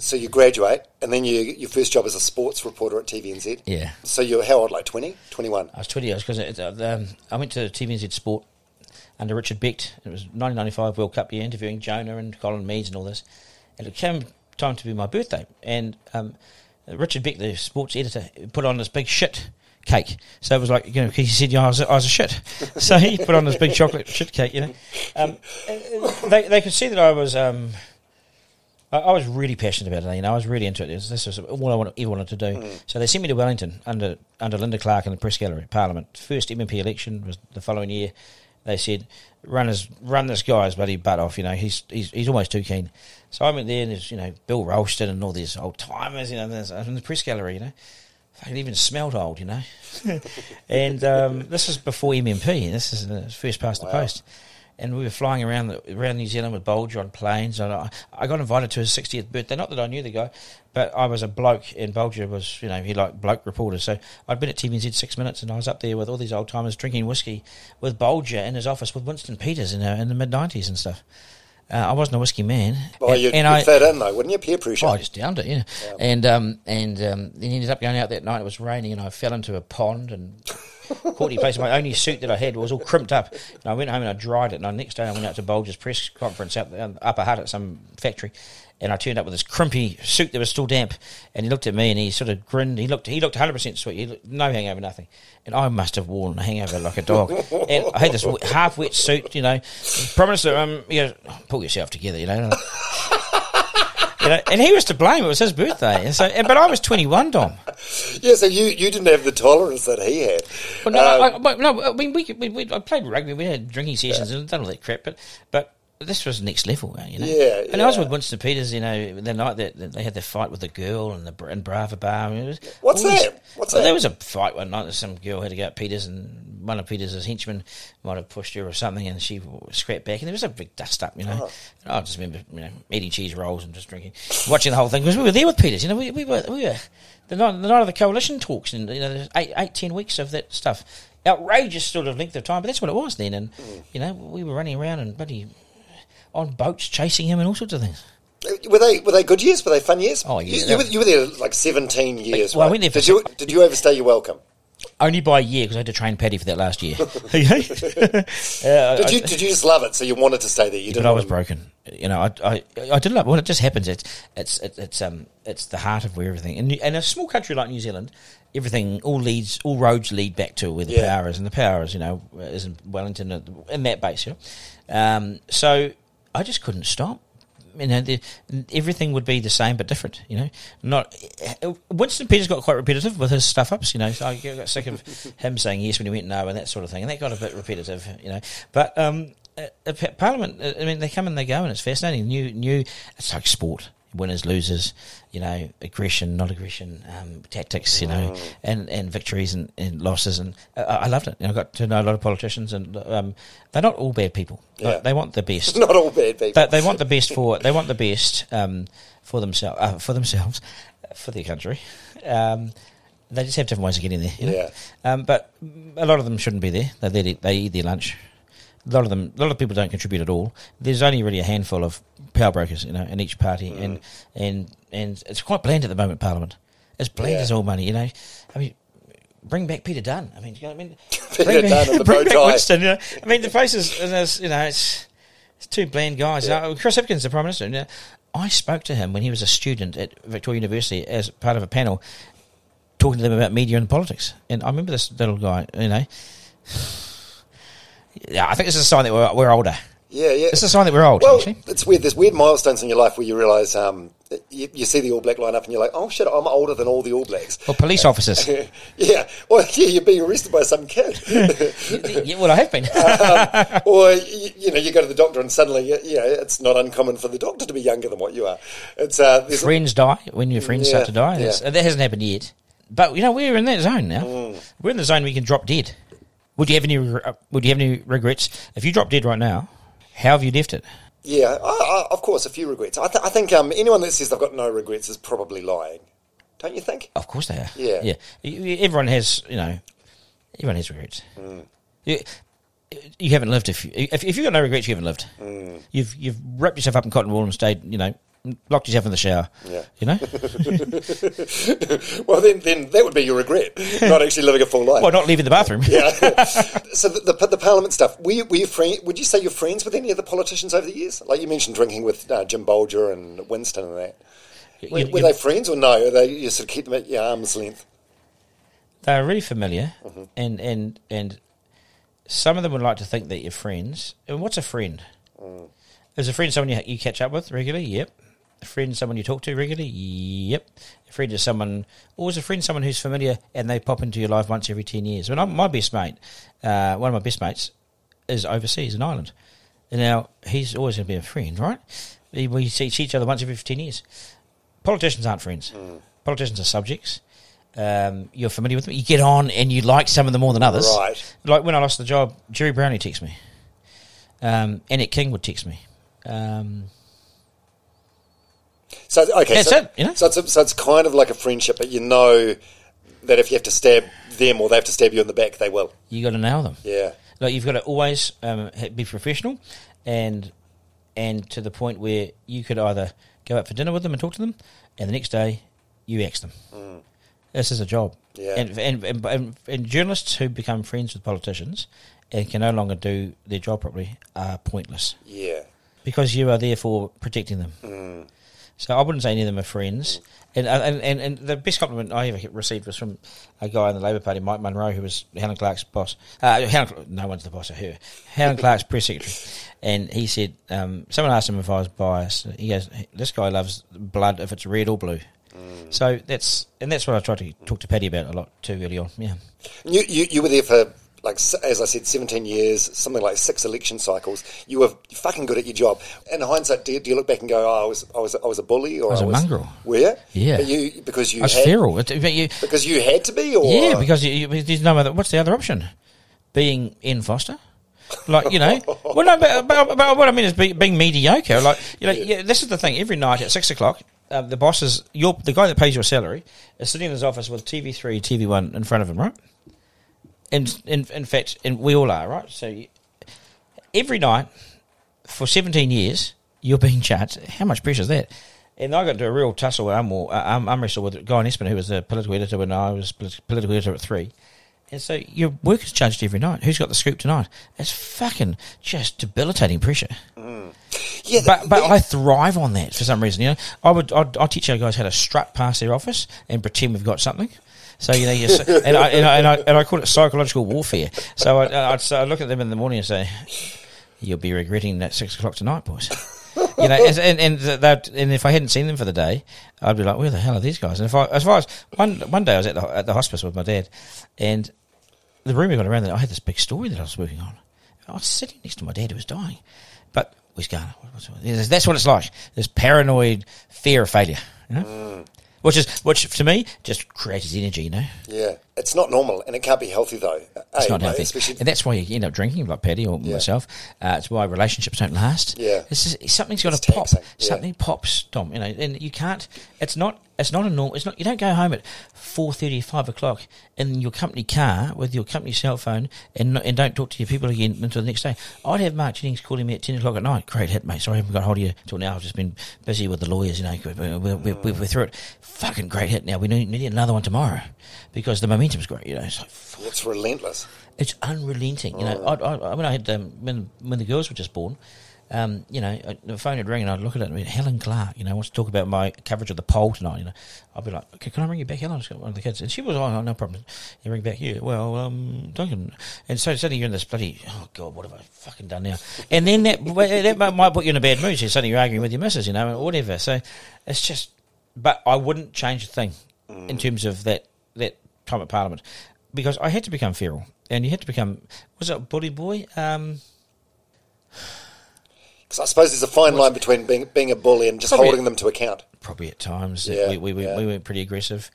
So you graduate, and then you your first job as a sports reporter at TVNZ. Yeah. So you're how old? Like 20? 21? I was 20 years because um, I went to TVNZ Sport under Richard Becht. It was 1995 World Cup year, interviewing Jonah and Colin Meads and all this. And it came time to be my birthday. And um, Richard Becht, the sports editor, put on this big shit cake. So it was like, you know, he said, yeah, I was, I was a shit. so he put on this big chocolate shit cake, you know. Um, they, they could see that I was... Um, I, I was really passionate about it. You know, I was really into it. This, this was all I want, ever wanted to do. So they sent me to Wellington under under Linda Clark in the press gallery, Parliament. First MMP election was the following year. they said, "Run his run this guy's bloody butt off." You know, he's he's he's almost too keen. So I went there, and there's you know Bill Ralston and all these old timers, you know, in the press gallery, you know. Fucking even smelled old, you know. and um, this is before MMP. This is the first past the post. And we were flying around the, around New Zealand with Bolger on planes. And I, I got invited to his 60th birthday. Not that I knew the guy, but I was a bloke, and Bolger was, you know, he liked bloke reporters. So I'd been at TVNZ six minutes, and I was up there with all these old timers drinking whiskey with Bolger in his office with Winston Peters in, uh, in the mid 90s and stuff. Uh, I wasn't a whiskey man. Well, and, you'd, and I, fit in though, wouldn't you? Peer pressure. Oh, I just downed it, yeah. And um, and um, then ended up going out that night. It was raining, and I fell into a pond and caught place. My only suit that I had was all crimped up. And I went home and I dried it. And the next day I went out to Bolger's press conference out the Upper Hutt at some factory. And I turned up with this crimpy suit that was still damp. And he looked at me and he sort of grinned. He looked he looked 100% sweet. He looked, no hangover, nothing. And I must have worn a hangover like a dog. and I had this half wet suit, you know. Prime Minister, um, you know, pull yourself together, you know. Know, and he was to blame. It was his birthday, and so. And, but I was twenty one, Dom. Yeah, so you, you didn't have the tolerance that he had. Well, no, Um, I, but no, I mean, we, we, we, I played rugby. We had drinking sessions and done all that crap. But but this was next level, you know. Yeah, And I was with Winston Peters, you know, the night that, that they had their fight with the girl and the in Brava Bar. I mean, it was What's all these- that? What's well, that? There was a fight one night. that Some girl had to go at Peters, and one of Peters' henchmen might have pushed her or something, and she scrapped back, and there was a big dust up, you know. And I just remember, you know, eating cheese rolls and just drinking, watching the whole thing because we were there with Peters. You know, we, we were we were the night, the night of the coalition talks, and you know, there's eight, eight, ten weeks of that stuff. Outrageous sort of length of time, but that's what it was then. And Mm. you know, we were running around and bloody on boats chasing him and all sorts of things. Were they were they good years? Were they fun years? Oh, yeah, You, you, were, you were there like seventeen years. Well, I went there for Did you did you overstay your welcome? Only by a year because I had to train Paddy for that last year. Uh, Did you did you just love it? So you wanted to stay there? You didn't. but I was broken. You know, I, I, I did love. Well, it just happens. It's, it's, it's, it's, um, it's the heart of where everything. And in a small country like New Zealand, everything, all leads, all roads lead back to where the Yeah. power is, and the power is, you know, is in Wellington, in that base. You know? um, so I just couldn't stop. You know, the, everything would be the same but different. You know, not Winston Peters got quite repetitive with his stuff ups. You know, so I got sick of him saying yes when he went no and that sort of thing, and that got a bit repetitive. You know, but um, uh, uh, Parliament, uh, I mean, they come and they go, and it's fascinating. New, new. It's like sport. Winners, losers, you know, aggression, not aggression, um, tactics, you know, and, and victories and, and losses, and I I loved it. You know, I got to know a lot of politicians, and um, they're not all bad people. Yeah. They want the best Not all bad people. but they want the best for they want the best um, for themselves uh, for themselves for their country. Um, they just have different ways of getting there. You know? Yeah. Um, but a lot of them shouldn't be there. They they, they eat their lunch. A lot of them, a lot of people don't contribute at all. There's only really a handful of power brokers, you know, in each party, Mm. and and and it's quite bland at the moment. Parliament, it's bland Yeah. as all money, you know. I mean, bring back Peter Dunne. I mean, you know I mean? Peter bring Dunne back, bring back. Winston. You know? I mean, the is you know, it's it's two bland guys. Uh, Chris Hipkins, the Prime Minister. You know, I spoke to him when he was a student at Victoria University as part of a panel talking to them about media and politics. And I remember this little guy, you know. Yeah, I think this is a sign that we're, we're older. yeah, yeah. It's a sign that we're old, Well, actually. it's weird. There's weird milestones in your life where you realise um, you, you see the All Black line up and you're like, oh shit, I'm older than all the All Blacks. Well, police officers. yeah, well, yeah, you're being arrested by some kid, yeah, well, I have been. or you, you know, you go to the doctor and suddenly, you you know, it's not uncommon for the doctor to be younger than what you are. It's uh, there's a- friends die when your friends start to die. yeah. That hasn't happened yet. But you know we're in that zone now. Mm. We're in the zone where you can drop dead. Would you have any? Would you have any regrets if you drop dead right now? How have you left it? yeah, I, I, of course, a few regrets. I, th- I think um, anyone that says they've got no regrets is probably lying. Don't you think? Of course they are. Yeah. yeah. Everyone has, you know, everyone has regrets. Mm. You, you haven't lived if you if, if you've got no regrets, you haven't lived. Mm. You've you've wrapped yourself up in cotton wool and stayed, you know, locked yourself in the shower. Yeah. You know, Well, then, then that would be your regret, not actually living a full life. well, not leaving the bathroom. Yeah. so the, the, the Parliament stuff. Were you, were you friend, Would you say you're friends with any of the politicians over the years? Like you mentioned, drinking with uh, Jim Bolger and Winston and that. Were, You- were they friends or no? Or they you sort of keep them at your arm's length? they're really familiar, Mm-hmm. and and and some of them would like to think that you're friends. And what's a friend? Mm. Is a friend someone you, you catch up with regularly? Yep. A friend someone you talk to regularly? Yep. A friend is someone, always a friend someone who's familiar and they pop into your life once every ten years? When I'm my best mate, uh, one of my best mates, is overseas in Ireland. And now he's always going to be a friend, right? We, we see each other once every fifteen years. Politicians aren't friends. Politicians are subjects. Um, you're familiar with them. You get on and you like some of them more than others. Right. Like when I lost the job, Gerry Brownlee texted me. Um, Annette King would text me. Um, So okay, That's so, it, you know? so it's so it's kind of like a friendship, but you know that if you have to stab them or they have to stab you in the back, they will. you got to nail them. Yeah. Like you've got to always um, be professional, and and to the point where you could either go out for dinner with them and talk to them, and the next day you axe them. This is a job. Yeah. And, and, and and and journalists who become friends with politicians and can no longer do their job properly are pointless Yeah. because you are there for protecting them. So I wouldn't say any of them are friends. And, uh, and and and the best compliment I ever received was from a guy in the Labor Party, Mike Munro, who was Helen Clark's boss. Uh, Helen, no one's the boss of her. Helen Clark's press secretary, and he said um, someone asked him if I was biased. He goes, "This guy loves blood if it's red or blue." So that's and that's what I tried to talk to Paddy about a lot too early on. Yeah. You, you you were there for like as I said, seventeen years, something like six election cycles. You were fucking good at your job. In hindsight, do you, do you look back and go, "Oh, I was I was I was a bully," or I was a mongrel. Were you? Yeah. But you because you I was had, feral. But you- because you had to be, or Yeah, because you, you, there's no other. What's the other option? Being in Foster, like you know. well, no, but, but, but what I mean is be, being mediocre. Like you know, yeah, this is the thing. Every night at six o'clock, um, the boss is your the guy that pays your salary is sitting in his office with TV three, TV one in front of him, right? And in, in fact, and we all are, right? So you, every night for 17 years, you're being charged. How much pressure is that? And I got into a real tussle, or, uh, um, arm wrestle with Guyon Espiner, who was the political editor when I was political editor at three. And so your work is judged every night. Who's got the scoop tonight? It's fucking just debilitating pressure. yeah, But but the- I thrive on that for some reason. You know, I would I'd, I'd teach our guys how to strut past their office and pretend we've got something. So you know, you and I and I and I, and I call it psychological warfare. So I, I'd, I'd look at them in the morning and say, "You'll be regretting that six o'clock tonight, boys." You know, and and that, and if I hadn't seen them for the day, I'd be like, "Where the hell are these guys?" And if I, as far as one one day, I was at the at the hospice with my dad, and the rumour got around that I had this big story that I was working on. I was sitting next to my dad who was dying, but where's Garner? That's what it's like. This paranoid fear of failure, you know? Mm. Which is which to me just creates energy. You know, yeah, it's not normal, and it can't be healthy though. it's not healthy, especially and that's why you end up drinking, like Paddy or myself. Uh, it's why relationships don't last. Yeah. it's just, something's got It's to pop. yeah. Something pops, Tom. You know, and you can't. It's not. It's not a normal. It's not. You don't go home at four thirty, five o'clock in your company car with your company cell phone and not, and don't talk to your people again until the next day. I'd have Mark Jennings calling me at ten o'clock at night. Great hit, mate. Sorry, I haven't got hold of you till now. I've just been busy with the lawyers. You know, we're, we're, we're, we're through it. Fucking great hit. Now we need, need another one tomorrow because the momentum's great. You know, it's like, it's relentless. it's unrelenting. You know, I, I, when I had um, when when the girls were just born, um, you know, the phone would ring and I'd look at it and be Helen Clark. You know, wants to talk about my coverage of the poll tonight. You know, I'd be like, okay, can I ring you back, Helen? Got one of the kids, and she was, oh, no problem. You ring back, you. Well, um, Duncan, and so suddenly you're in this bloody, oh god, what have I fucking done now? And then that that might- might put you in a bad mood. So suddenly you're arguing with your missus, you know, or whatever. So it's just, but I wouldn't change a thing in terms of that that time at Parliament because I had to become feral, and you had to become was it bully boy? Um, Because I suppose there's a fine line between being being a bully and just holding them to account. probably at times Yeah, we, we, we, yeah. we went pretty aggressive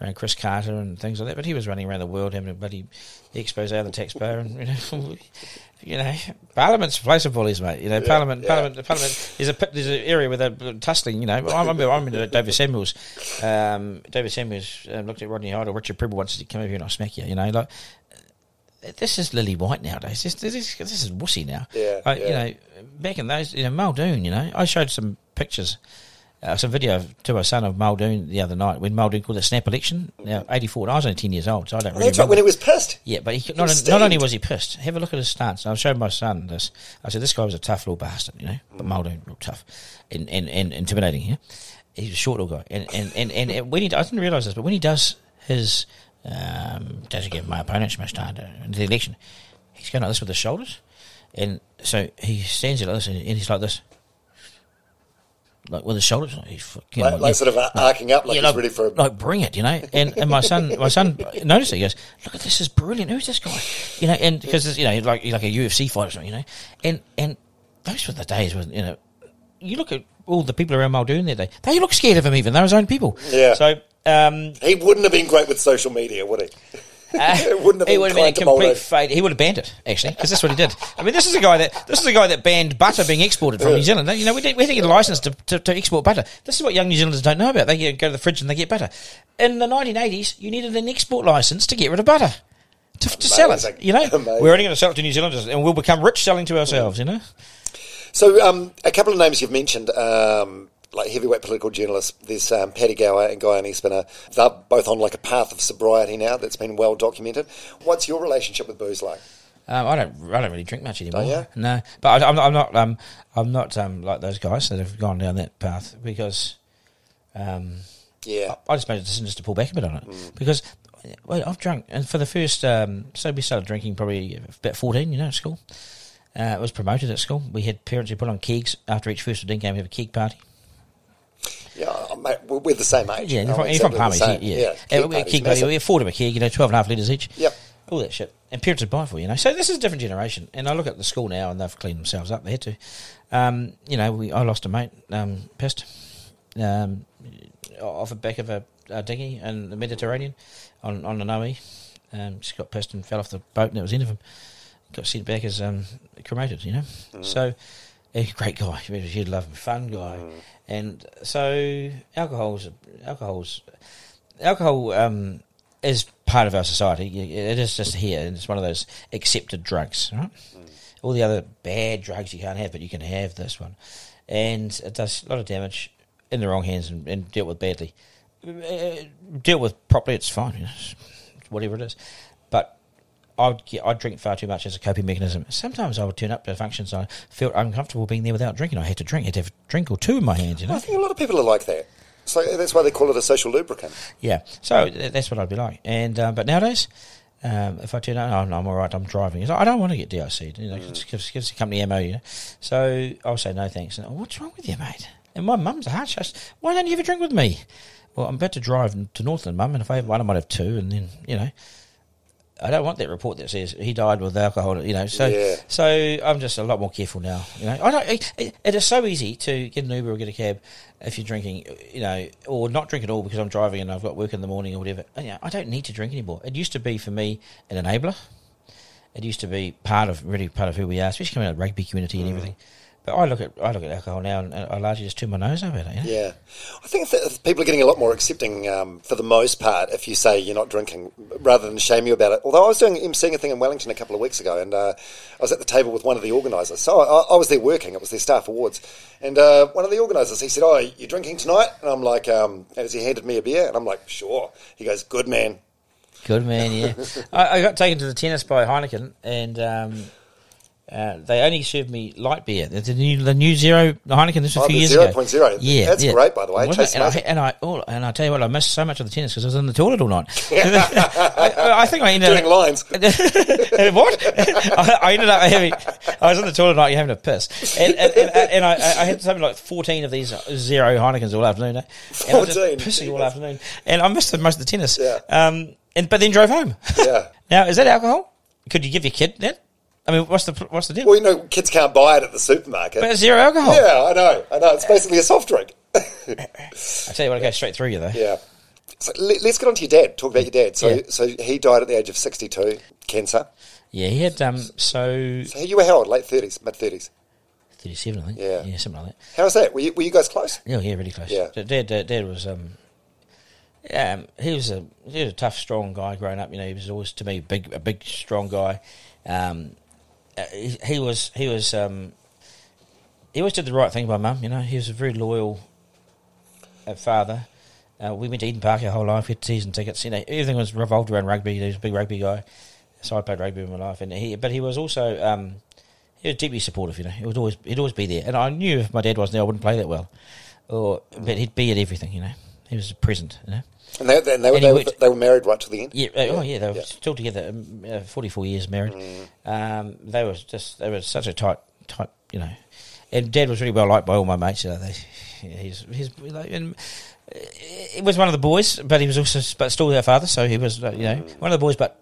around Chris Carter and things like that. But he was running around the world having a bloody expose of the taxpayer, and you know, you know, Parliament's a place of bullies, mate. You know, Parliament, yeah. Parliament, Parliament. There's a there's an area where they're tussling. You know, I remember I remember Dover Samuels. Um, Dover Samuels um, looked at Rodney Hide or Richard Prebble once said, "Come over here and I'll smack you." You know, like. This is Lily White nowadays. This, this, is, this is wussy now. Yeah, Like, yeah. You know, back in those, you know, Muldoon, you know, I showed some pictures uh, some video to our son of Muldoon the other night when Muldoon called it snap election. Now, 84. I was only 10 years old, so I don't really That's right, remember. when he was pissed. yeah, but he, not, not only was he pissed, have a look at his stance. I showed my son this. I said, this guy was a tough little bastard, you know, but Muldoon, real tough and, and, and intimidating, yeah. He's a short little guy. And, and, and, and when he, I didn't realise this, but when he does his, um, does he give my opponent much time to, into the election, he's going like this with his shoulders. And so he stands there like this and, and he's like this. Like with his shoulders, like, he's fucking, Like, like sort of arcing up, like yeah, he's ready for a like bring it, you know. And and my son, my son noticed it. He goes, "Look at this, is brilliant. Who's this guy?" You know, and because you know, like like a UFC fighter, you know. And and those were the days when you know, you look at all the people around Muldoon that day. They look scared of him, even they're his own people. Yeah. So. Um, He wouldn't have been great with social media, would he? Uh, It wouldn't have he been would have been a kind to Muldoon. complete fade. He would have banned it actually, because that's what he did. I mean, this is a guy that this is a guy that banned butter being exported from New Zealand. You know, we, did, we had to get a license to, to, to export butter. This is what young New Zealanders don't know about. They go to the fridge and they get butter. In the 1980s, you needed an export license to get rid of butter. To, to sell it, you know, Amazing. we're only going to sell it to New Zealanders, and we'll become rich selling to ourselves. You know, So, um, a couple of names you've mentioned, um, like heavyweight political journalists. There's um, Paddy Gower and Guyon Espiner. They're both on like a path of sobriety now that's been well documented. What's your relationship with booze like? Um, I don't. I don't really drink much anymore. Don't? No, but I, I'm, I'm not. Um, I'm not um, like those guys that have gone down that path because um, Yeah, I just made a decision just to pull back a bit on it because well, I've drunk and for the first. Um, so we started drinking probably about fourteen. You know, at school. Uh, it was promoted at school. We had parents who put on kegs after each first game. We have a keg party. Yeah, mate, we're the same age. Yeah, you you're know, from, you're from the Palmies, same. yeah. yeah. yeah. keg Uh, we, keg we afford them a keg, you know, 12 and a half litres each. Yep. All that shit. And parents would buy for you, know. So this is a different generation. And I look at the school now and they've cleaned themselves up. They had to. Um, you know, we, I lost a mate, um, pissed, um, off the back of a, a dinghy in the Mediterranean on, on an OE. Um, just got pissed and fell off the boat and that was the end of him. Got sent back as um, cremated, you know. So, a great guy. You'd love him. Fun guy. And so, alcohol's, alcohol's, alcohol um, is part of our society. It is just here, and it's one of those accepted drugs. Right? All the other bad drugs you can't have, but you can have this one, and it does a lot of damage in the wrong hands and, and dealt with badly. Uh, dealt with properly, it's fine. You know, it's whatever it is. I'd get, I'd drink far too much as a coping mechanism. Sometimes I would turn up to functions and I felt uncomfortable being there without drinking. I had to drink. I had to have a drink or two in my hands, you know. I think a lot of people are like that. So that's why they call it a social lubricant. Yeah, so that's what I'd be like. And uh, but nowadays, um, if I turn out, oh, no, I'm all right. I'm driving. Like, I don't want to get DIC. You know, Mm. it gives, gives the company mo. You know, so I'll say no thanks. And, oh, what's wrong with you, mate? And my mum's a hard shot. Why don't you have a drink with me? Well, I'm about to drive to Northland, mum, and if I have one, I might have two, and then you know. I don't want that report that says he died with alcohol. You know, so Yeah. so I'm just a lot more careful now. You know, I don't. It, it is so easy to get an Uber or get a cab if you're drinking. You know, or not drink at all because I'm driving and I've got work in the morning or whatever. And, you know, I don't need to drink anymore. It used to be for me an enabler. It used to be part of really part of who we are, especially coming out of the rugby community and mm. everything. But I look at I look at alcohol now and I largely just turn my nose over it. You know? Yeah, I think that people are getting a lot more accepting um, for the most part. If you say you're not drinking, rather than shame you about it. Although I was doing emceeing a thing in Wellington a couple of weeks ago, and uh, I was at the table with one of the organisers. So I, I was there working. It was their staff awards, and uh, one of the organisers he said, "Oh, you're drinking tonight?" And I'm like, um, as he handed me a beer, and I'm like, "Sure." He goes, "Good man." Good man, yeah. I, I got taken to the tennis by Heineken, and um, uh, they only served me light beer. The, the new, the new zero Heineken. This was Oh, a few the years 0.0. ago. Yeah, That's yeah. great, by the way. It Wasn't tastes it? and, I, and I, oh, and I tell you what, I missed so much of the tennis because I was in the toilet all night. I, I think I ended Doing up lines. what? I, I ended up having. I was in the toilet all night having a piss, and, and, and, and I, I had something like fourteen of these zero Heinekens all afternoon. eh? And I was just 14, pissing all afternoon, and I missed most of the tennis. Yeah. Um, and but then drove home. Yeah. now is that alcohol? Could you give your kid that? I mean, what's the what's the deal? Well, you know, kids can't buy it at the supermarket. but it's zero alcohol. yeah, I know. I know. It's basically a soft drink. I tell you what, I go straight through you though. Yeah. So let, us get on to your dad. Talk about your dad. So, Yeah. so he died at the age of sixty-two, cancer. Yeah, he had um so So you were how old? Late thirties, mid thirties. thirty seven, I think. Yeah. yeah, something like that. How was that? Were you, were you guys close? Yeah, yeah, really close. Yeah. Dad, dad, dad was um, yeah, um, he was a he was a tough, strong guy growing up. You know, he was always to me big, a big, strong guy. Um, he, he was he was um, he always did the right thing by mum. You know, he was a very loyal uh, father. Uh, we went to Eden Park our whole life. We had season tickets. You know, everything was revolved around rugby. He was a big rugby guy. So I played rugby in my life, and he, but he was also um, he was deeply supportive. You know, he would always he'd always be there. And I knew if my dad wasn't there, I wouldn't play that well. Or but he'd be at everything. You know, he was a present. You know. And they, and they, were, And he they, were, they were married right to the end. Yeah, uh, oh yeah, they were Yeah. still together, um, uh, forty-four years married. Um, they were just they were such a tight, tight, you know. and Dad was really well liked by all my mates. You know, they, yeah, he's he's like, and he was one of the boys, but he was also but still their father. So he was uh, you know one of the boys, but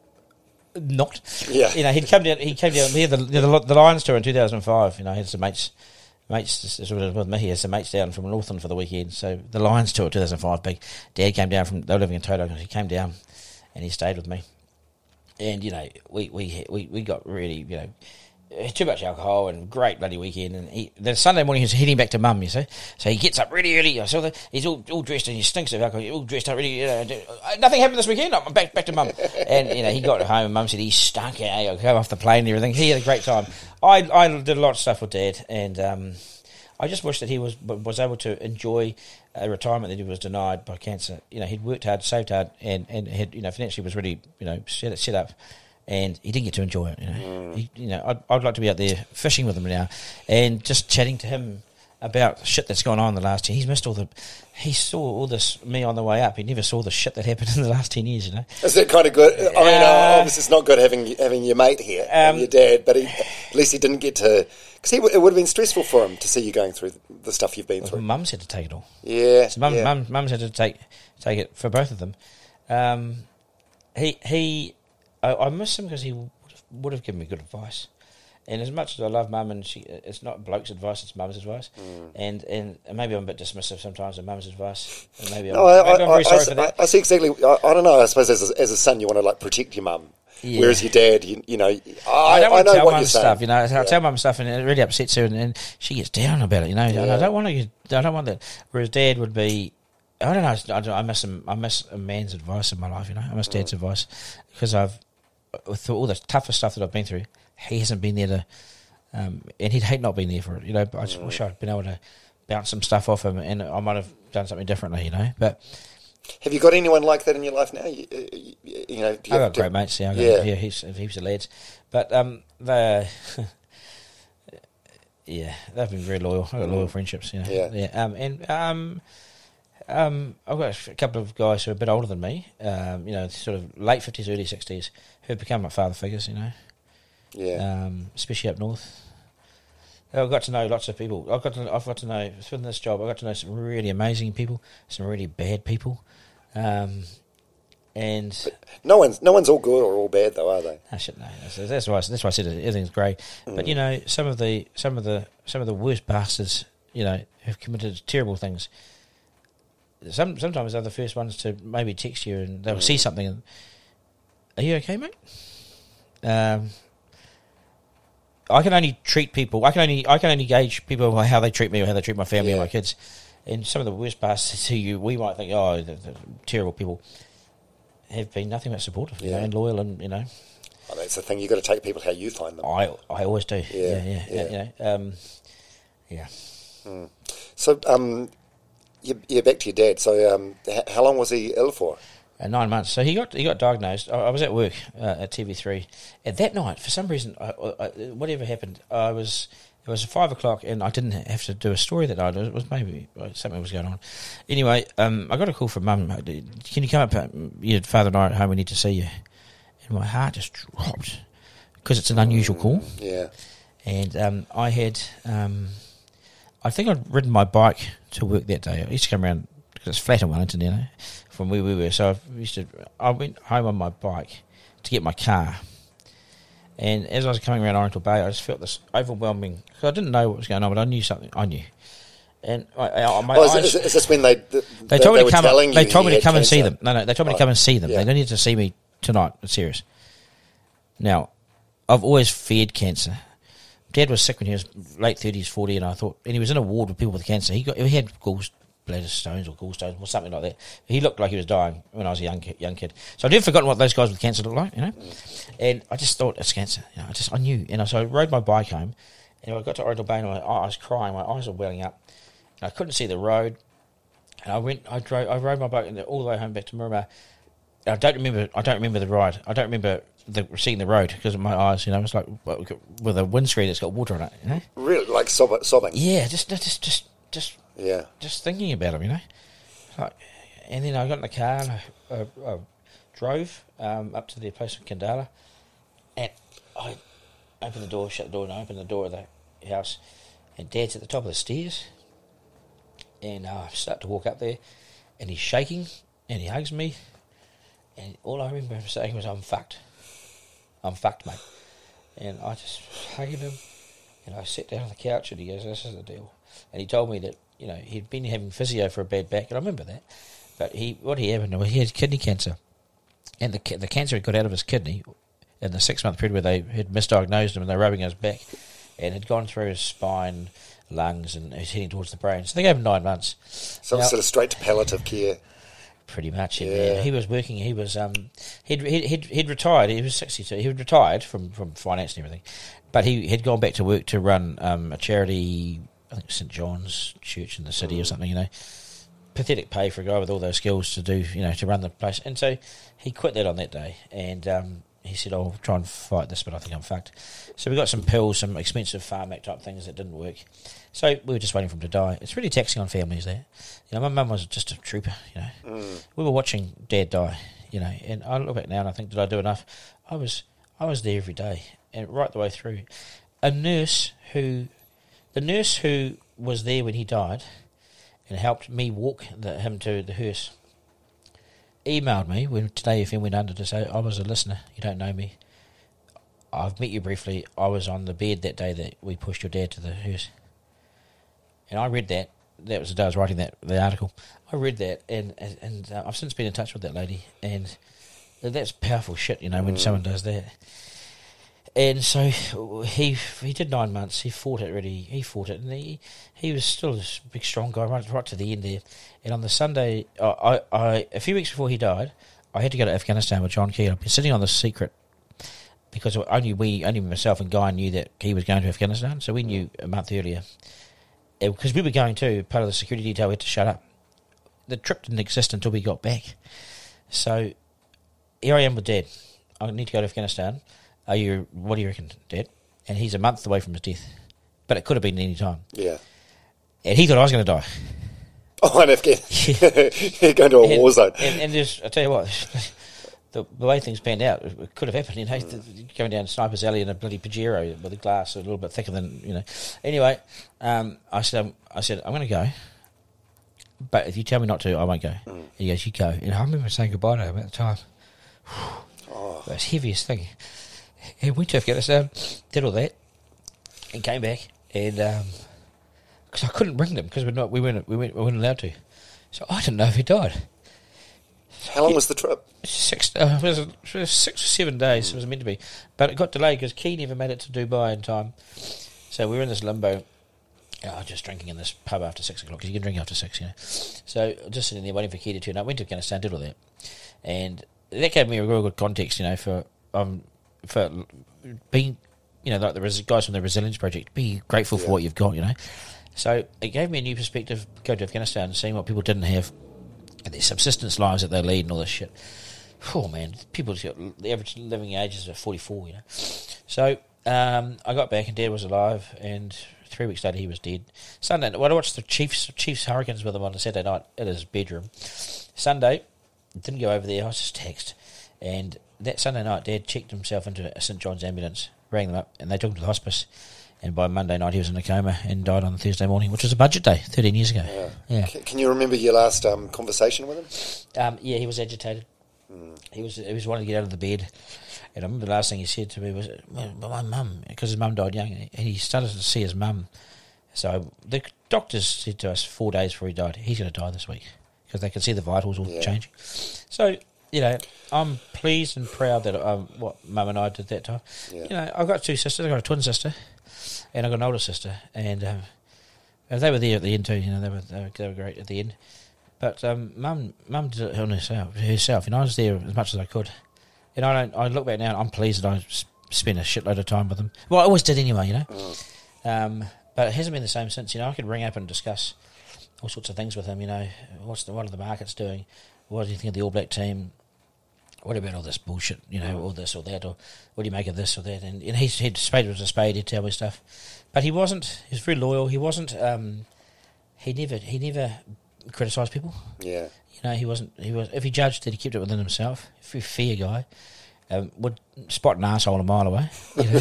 not. Yeah. You know, he'd come down. He came down here the the, the Lions tour in two thousand five. You know, he had some mates. Mates with me. He had some mates down from Northland for the weekend. So the Lions tour, two thousand five. Big Dad came down from. They were living in Toto. He came down, and he stayed with me. And you know, we we we, we got really you know Uh, too much alcohol and great bloody weekend. And he, the Sunday morning he's heading back to mum, you see. So he gets up really early. I saw that he's all, all dressed and he stinks of alcohol. He's all dressed up really. You know, uh, nothing happened this weekend. I'm back back to mum. and you know he got home and mum said he stunk. Eh? I came off the plane and everything. He had a great time. I I did a lot of stuff with dad and. Um, I just wish that he was was able to enjoy a retirement that he was denied by cancer. You know, he'd worked hard, saved hard, and and had you know financially was really you know set set up and he didn't get to enjoy it. You know, mm. he, you know, I'd, I'd like to be out there fishing with him now, and just chatting to him about shit that's gone on in the last year. He's missed all the. He saw all this me on the way up. He never saw the shit that happened in the last ten years. You know, is that kind of good? I mean, uh, obviously it's not good having having your mate here um, and your dad, but he, at least he didn't get to. Because it would have been stressful for him to see you going through the stuff you've been through. Mum's had to take it all. Yeah, so mum, yeah. mum, mum's had to take take it for both of them. Um, he he I, I miss him because he would have, would have given me good advice. And as much as I love mum, and she, it's not bloke's advice; it's mum's advice. Mm. And, and maybe I'm a bit dismissive sometimes of mum's advice. And maybe, no, I'm, I, maybe I, I'm very I, sorry for that. I see exactly. I, I, don't know. I suppose as a, as a son, you want to like protect your mum, yeah. whereas your dad, you, you know, I, I don't want to tell mum stuff. You know, I Yeah. tell mum stuff, and it really upsets her, and, and she gets down about it. You know, and I don't want to. I don't want that. Whereas dad would be. I don't know. I, don't- I miss him. I miss a man's advice in my life. You know, I miss Mm. dad's advice because I've with all the tougher stuff that I've been through. He hasn't been there to, um, and he'd hate not being there for it. You know, but I just wish I'd been able to bounce some stuff off him, and I might have done something differently. You know, but Have you got anyone like that in your life now? You, uh, you, you know, you I've got great mates. Yeah, I've got, Yeah. yeah, heaps, heaps of lads. But um, they, yeah, they've been very loyal. I've got loyal friendships. You know? Yeah. yeah. Um, and um, um, I've got a couple of guys who are a bit older than me. Um, you know, sort of late fifties, early sixties, who've become like father figures. You know, yeah. um, especially up north. I've got to know lots of people. I've got to. I've got to know within this job. I've got to know some really amazing people, some really bad people, um, and no one's no one's all good or all bad though, are they? I should know. That's, that's why. I, that's why I said it, everything's grey. But you know, some of the some of the some of the worst bastards, you know, have committed terrible things. Some sometimes they're the first ones to maybe text you and they'll see something. and, Are you okay, mate? Um, I can only treat people. I can only I can only gauge people by how they treat me or how they treat my family or my kids. And some of the worst bastards who you we might think, oh, they're, they're terrible people, have been nothing but supportive, you know, and loyal, and you know. Oh, that's the thing. You've got to take people how you find them. I I always do. Yeah, Yeah, yeah, yeah. yeah. You know, um, yeah. So, um, you, you're back to your dad. So, um, h- how long was he ill for? Uh, nine months. So he got he got diagnosed. I, I was at work uh, at TV3, and that night, for some reason, I, I, whatever happened, I was it was five o'clock, and I didn't have to do a story that night. It was maybe uh, something was going on. Anyway, um, I got a call from mum. Can you come up? uh, Your father and I are at home. We need to see you. And my heart just dropped because it's an unusual call. Yeah. and um, I had, um, I think I'd ridden my bike to work that day. I used to come around because it's flat in Wellington, you know, from where we were. So I used to, I went home on my bike to get my car, and as I was coming around Oriental Bay, I just felt this overwhelming. Cause I didn't know what was going on, but I knew something. I knew, and I, I, my Oh, is, eyes. is, is this when they th- They told me to come. They told me to come and see them. No, no, they told me to Oh, come and see them. yeah. They don't need to see me tonight. It's serious. Now, I've always feared cancer. Dad was sick when he was late thirties, forty, and I thought, and he was in a ward with people with cancer. He got, he had gallbladder stones or gallstones or something like that. He looked like he was dying when I was a young ki- young kid. So I'd never forgotten what those guys with cancer look like, you know. And I just thought it's cancer. You know, I just I knew, and I, so I rode my bike home, and I got to Oriental Bay, and I, I was crying. My eyes were welling up. And I couldn't see the road. And I went, I drove, I rode my bike and all the way home back to Miramar. I don't remember, I don't remember the ride. I don't remember the, seeing the road because of my eyes. You know, it's like with a windscreen that's got water on it. You know, Really, like sob- sobbing. yeah, just, just, just, just, Yeah. just thinking about him. You know, like, and then I got in the car and I, I, I drove um, up to the place in Khandallah, and I opened the door, shut the door, and I opened the door of the house, and Dad's at the top of the stairs, and uh, I start to walk up there, and he's shaking, and he hugs me, and all I remember him saying was, "I'm fucked, I'm fucked, mate," and I just hugged him, and I sat down on the couch, and he goes, "This is the deal," and he told me that you know he'd been having physio for a bad back, and I remember that, but he what he happened was he had kidney cancer, and the the cancer had got out of his kidney in the six month period where they had misdiagnosed him and they're rubbing his back, and had gone through his spine, lungs, and he's heading towards the brain. So they gave him nine months. So Now- sort of straight to palliative care. Pretty much, yeah. He was working. He was um, he'd, he'd he'd he'd retired. He was sixty two. He had retired from from finance and everything, but he had gone back to work to run um, a charity. I think St John's Church in the city or something. You know, pathetic pay for a guy with all those skills to do. You know, to run the place. And so he quit that on that day, and um, he said, "I'll try and fight this, but I think I'm fucked." So we got some pills, some expensive pharmac type things that didn't work. So we were just waiting for him to die. It's really taxing on families there. You know, my mum was just a trooper. You know, we were watching Dad die. You know, and I look back now and I think, did I do enough? I was, I was there every day and right the way through. A nurse who, the nurse who was there when he died, and helped me walk the, him to the hearse. Emailed me when Today FM went under to say I was a listener. You don't know me. I've met you briefly. I was on the bed that day that we pushed your dad to the hearse. And I read that. That was the day I was writing that the article. I read that, and and, and uh, I've since been in touch with that lady, and that's powerful shit, you know, when someone does that. And so he he did nine months. He fought it really. He fought it, and he he was still a big, strong guy right right to the end there. And on the Sunday, I, I, I a few weeks before he died, I had to go to Afghanistan with John Key. I've been sitting on the secret because only we, only myself and Guy knew that he was going to Afghanistan. So we knew a month earlier because we were going to part of the security detail. We had to shut up. The trip didn't exist until we got back. So here I am with Dad. I need to go to Afghanistan. Are you? What do you reckon, Dad? And he's a month away from his death, but it could have been any time. Yeah. And he thought I was going to die. Oh, and Afghan. You're going to a and, war zone. And, and there's, I tell you what, the, the way things panned out, it could have happened. You know, the- going down Sniper's Alley in a bloody Pajero with a glass a little bit thicker than you know. Anyway, um, I said, um, I said, I'm going to go, but if you tell me not to, I won't go. He goes, you go. And I remember saying goodbye to him at the time. Oh. That's the heaviest thing. He went to Afghanistan, did all that, and came back, and because I couldn't bring them because we're not, we weren't, we weren't, we weren't allowed to. So I didn't know if he died How long was the trip? six, uh, it was, it was six or seven days. It was meant to be, but it got delayed because Key never made it to Dubai in time. So we were in this limbo. Oh, just drinking in this pub after six o'clock because you can drink after six, you know. So just sitting there waiting for Key to turn up. Went to Afghanistan, did all that, and that gave me a real good context, you know, for um for being, you know, like the res- guys from the Resilience Project. Be grateful for what you've got, you know. So it gave me a new perspective. Go to Afghanistan and seeing what people didn't have, and their subsistence lives that they lead and all this shit. Oh man, people's got the average living age is at forty four. You know, so um, I got back and Dad was alive, and three weeks later he was dead. Sunday, well, I watched the Chiefs Chiefs Hurricanes with him on a Saturday night at his bedroom. Sunday, didn't go over there. I was just text, and that Sunday night, Dad checked himself into a St John's ambulance, rang them up, and they took him to the hospice. And by Monday night, he was in a coma and died on Thursday morning, which was a budget day, thirteen years ago. Yeah, C- Can you remember your last um, conversation with him? um, yeah, he was agitated. He was he was wanting to get out of the bed, and I remember the last thing he said to me was, "Well, "My mum," because his mum died young, and he started to see his mum. So the doctors said to us four days before he died, "He's going to die this week," because they could see the vitals all Yeah. changing. So you know, I'm pleased and proud that um, what mum and I did that time. Yeah. You know, I've got two sisters. I've got a twin sister, and I've got an older sister, and um, they were there at the end too. You know, they were they were, they were great at the end. But um, mum, mum did it on herself. Herself, and I was there as much as I could. And I don't. I look back now, and I'm pleased that I spent a shitload of time with them. Well, I always did anyway, you know. Um, but it hasn't been the same since. You know, I could ring up and discuss all sorts of things with him. You know, what's the what are the markets doing? What do you think of the All Black team? What about all this bullshit? You know, all this or that, or what do you make of this or that? And, and he'd spade was a spade. He'd tell me stuff, but he wasn't. He was very loyal. He wasn't. Um, he never. He never criticised people. Yeah. You know, he wasn't. He was. If he judged that, he kept it within himself. Very fair guy. Um, would spot an asshole a mile away. You know?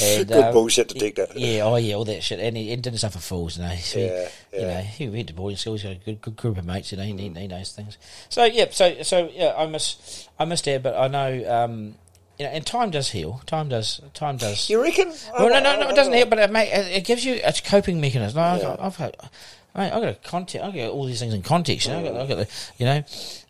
and, Good um, bullshit detector. Yeah, oh yeah, all that shit, and he, and didn't suffer fools, you know. So he- Yeah, You know, he went to boarding school. He's got a good, good group of mates. You know, he, he, he knows things. So yeah, so so yeah, I miss I miss Dad, but I know. Um, you know, and time does heal. Time does. Time does. You reckon? Well, no, no, no, it doesn't heal, but it, make, it gives you a coping mechanism. Like, Yeah. I've, I've had, I've got a context. I've got all these things in context. You know, I've got, I've got the, you know,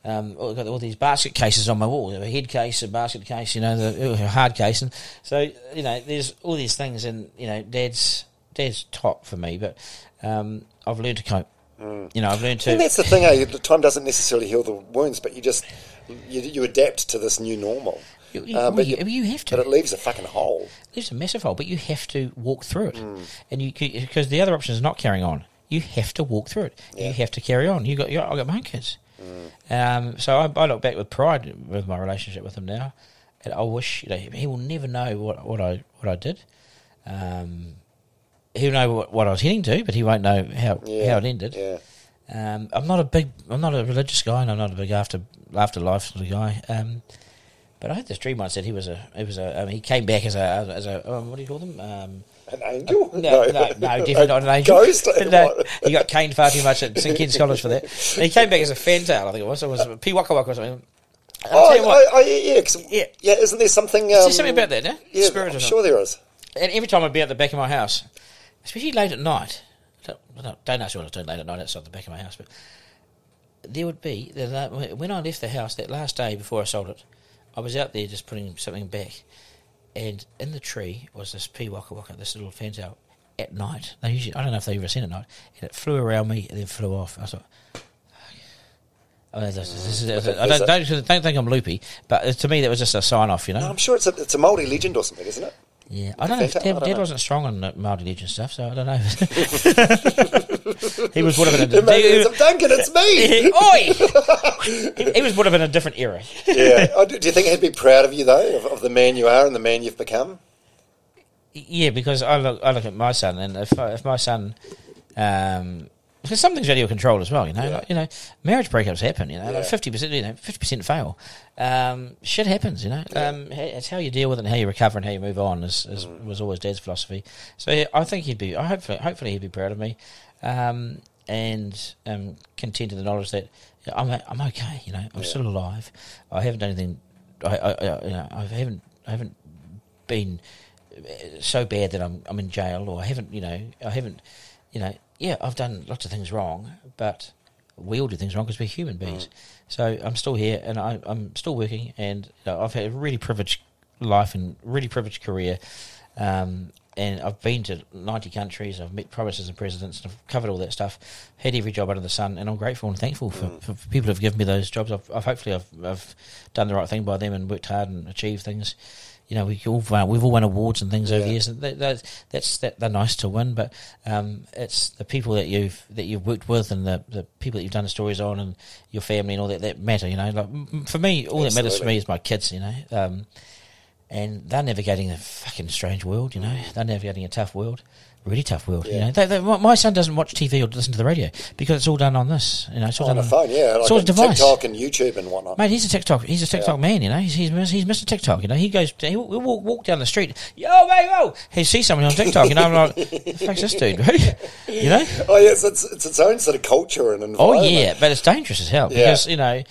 um, I've got all these basket cases on my wall. A head case, a basket case, you know, the a hard case, and so you know, there's all these things, and you know, Dad's Dad's top for me, but um, I've learned to cope. You know, I've learned to. And that's the thing, eh? The Time doesn't necessarily heal the wounds, but you just you, you adapt to this new normal. You, you, Uh, but you, you- have to. But it leaves a fucking hole. There's a massive hole, but you have to walk through it, Hmm. and you because the other option is not carrying on. You have to walk through it. You have to carry on. You got, you got I got my own kids, Hmm. um, so I, I look back with pride with my relationship with him now, and I wish you know he will never know what, what I what I did. Um, he'll know what, what I was heading to, but he won't know how Yeah. how it ended. Yeah. Um, I'm not a big, I'm not a religious guy, and I'm not a big after afterlife sort of guy. Um, but I had this dream once that he was a, he was a, um, he came back as a, as a, um, what do you call them? An angel? no, no, no, definitely not an angel. Ghost? no, he got caned far too much at St Kitts College for that. And he came back as a fantail, I think it was. It was a Pīwakawaka or something. Oh, what, I, I, yeah, Yeah. yeah. Isn't there something? Um, there's something about that, no? Yeah, Spirit I'm sure there is. And every time I'd be at the back of my house, especially late at night, don't, don't- ask me what I was doing late at night outside the back of my house, but there would be, when I left the house that last day before I sold it, I was out there just putting something back, and in the tree was this pīwakawaka, this little fantail, at night. They usually, I don't know if they've ever seen it at night, and it flew around me and then flew off. I thought, I, mean, oh, this, this is, I don't, don't, don't think I'm loopy, but to me that was just a sign off, you know. No, I'm sure it's a it's a Māori legend or something, isn't it? Yeah, I don't know. If Fantastic. I Dad, don't Dad know. wasn't strong on the Māori Legend stuff, so I don't know. he was brought up in a It may he, some Duncan, it's me. Oi! he, he was brought up in a different era. yeah. Oh, do do you think he'd be proud of you though, of, of the man you are and the man you've become? Yeah, because I look, I look at my son, and if I, if my son, um, because something's out of your control as well, you know, Yeah. like, you know, marriage breakups happen, you know, Yeah. like fifty percent, you know, fifty percent fail. Um, shit happens, you know. Um, it's how you deal with it and how you recover and how you move on. Is, is Mm. was always Dad's philosophy. So yeah, I think he'd be. I hopefully, hopefully he'd be proud of me, um, and um, content in the knowledge that you know, I'm I'm okay. You know, I'm still alive. I haven't done anything. I, I, I, you know, I haven't I haven't been so bad that I'm I'm in jail, or I haven't, you know, I haven't, you know, yeah, I've done lots of things wrong, but we all do things wrong because we're human beings. So I'm still here, and I, I'm still working, and you know, I've had a really privileged life and really privileged career. Um, and I've been to 90 countries, I've met ministers and presidents, and I've covered all that stuff, had every job under the sun, and I'm grateful and thankful for, for people who've given me those jobs. I've, I've hopefully I've, I've done the right thing by them and worked hard and achieved things you know, we all we've all won awards and things over the years, and that, that, that's that they're nice to win, but um, it's the people that you've that you've worked with and the, the people that you've done the stories on and your family and all that that matter. You know, like for me, all that matters for me is my kids. You know, um, and they're navigating a fucking strange world. You know, they're navigating a tough world. Really tough world, you know. They, they, my son doesn't watch TV or listen to the radio because it's all done on this, you know. It's all oh, on done a phone, yeah, it's like all on a device. TikTok and YouTube and whatnot. Mate, he's a TikTok. He's a TikTok man. You know, he's he's, he's Mr. TikTok. You know, he goes. He'll, he'll walk, walk down the street. Yo, mate, yo. He sees someone on TikTok. You know, I'm like, the fuck's this dude? You know? Oh yes, it's it's its own sort of culture and Oh yeah, but it's dangerous as hell Yeah. because you know,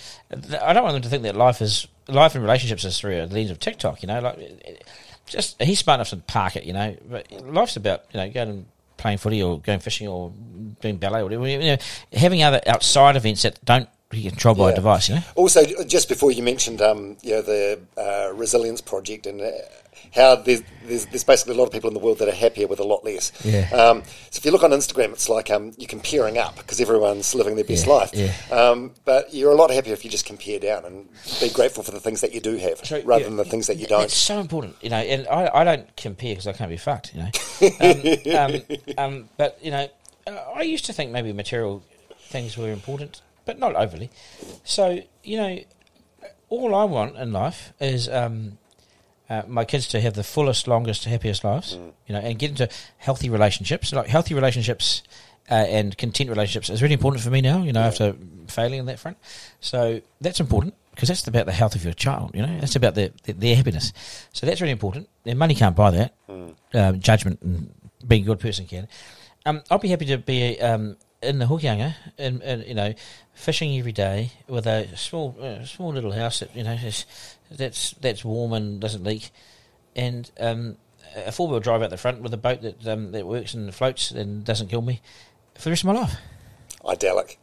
I don't want them to think that life is life and relationships is through the lens of TikTok. You know, like just he's smart enough to park it. You know, but life's about you know going and playing footy or going fishing or doing ballet or whatever. You know, having other outside events that don't be controlled by a device. You know. Also, just before you mentioned, um, you know, the uh, resilience project and uh, how there's, there's there's basically a lot of people in the world that are happier with a lot less. Yeah. Um, so if you look on Instagram, it's like um, you're comparing up because everyone's living their best Yeah, life. yeah. Um, but you're a lot happier if you just compare down and be grateful for the things that you do have, So, rather yeah, than the things that you don't. It's so important, you know. And I, I don't compare because I can't be fucked, you know. um, um, um, but you know, I used to think maybe material things were important, but not overly. So you know, all I want in life is um, uh, my kids to have the fullest, longest, happiest lives, you know, and get into healthy relationships. Like healthy relationships uh, and content relationships is really important for me now. You know, after failing on that front, so that's important because that's about the health of your child. You know, that's about their their, their happiness. So that's really important. Their money can't buy that. Um, judgment and being a good person can. Um, I'll be happy to be um, in the Hokianga and, and you know fishing every day with a small uh, small little house that you know is, that's that's warm and doesn't leak, and um, a four wheel drive out the front with a boat that um, that works and floats and doesn't kill me for the rest of my life. Idyllic.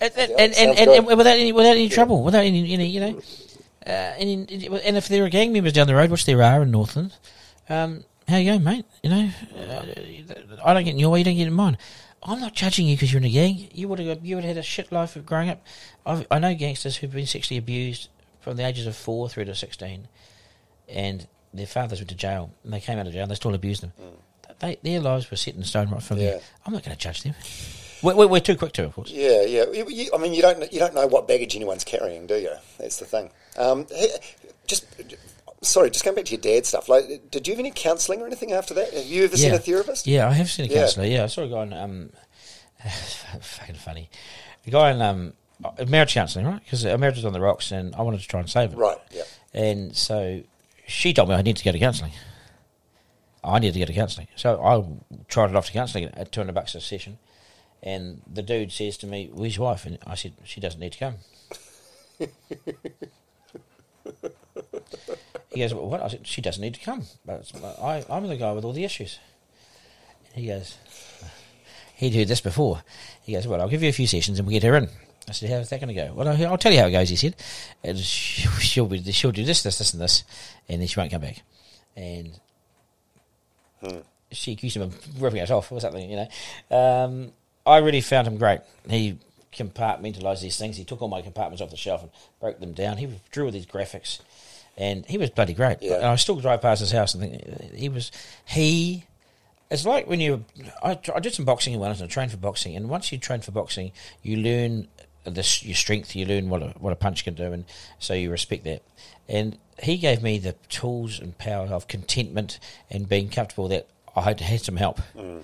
And, and, Yeah, and, and, and without any without any trouble, without any, any you know, uh, any, and if there are gang members down the road, which there are in Northland, um, how you going, mate? You know, uh, I don't get in your way, you don't get in mine. I'm not judging you because you're in a gang. You would have you would have had a shit life of growing up. I've, I know gangsters who've been sexually abused from the ages of four through to sixteen, and their fathers went to jail, and they came out of jail, and they still abused them. They, their lives were set in stone right from Mm. Yeah. there. I'm not going to judge them. We're, we're, too quick to, of course. Yeah, yeah. You, you- I mean, you don't you don't know what baggage anyone's carrying, do you? That's the thing. Um, just sorry, just going back to your dad stuff. Like, did you have any counselling or anything after that? Have you ever seen a therapist? Yeah, I have seen a Yeah. counsellor. Yeah, I saw a guy in, um, fucking funny. A guy in um, Uh, marriage counselling, right? Because our marriage was on the rocks, and I wanted to try and save it. Right. Yeah. And so she told me I need to go to counselling. I needed to go to counselling. So I tried it off to counselling at 200 bucks a session. And the dude says to me, Where's your wife? And I said, She doesn't need to come. he goes, well, What? I said, She doesn't need to come. But I, I'm the guy with all the issues. And he goes, He'd heard this before. He goes, Well, I'll give you a few sessions and we'll get her in. I said, How's that going to go? Well, I'll I'll tell you how it goes, he said. She'll, be, she'll do this, this, this, and this, and then she won't come back. And she accused him of ripping us off or something, you know. Um, I really found him great. He compartmentalised these things. He took all my compartments off the shelf and broke them down. He drew all these graphics, and he was bloody great. Yeah. And I still drive past his house and think he was he. It's like when you. I, I did some boxing in Wellington. I trained for boxing, and once you train for boxing, you learn this your strength. You learn what a, what a punch can do, and so you respect that. And he gave me the tools and power of contentment and being comfortable that I had, had some help, mm.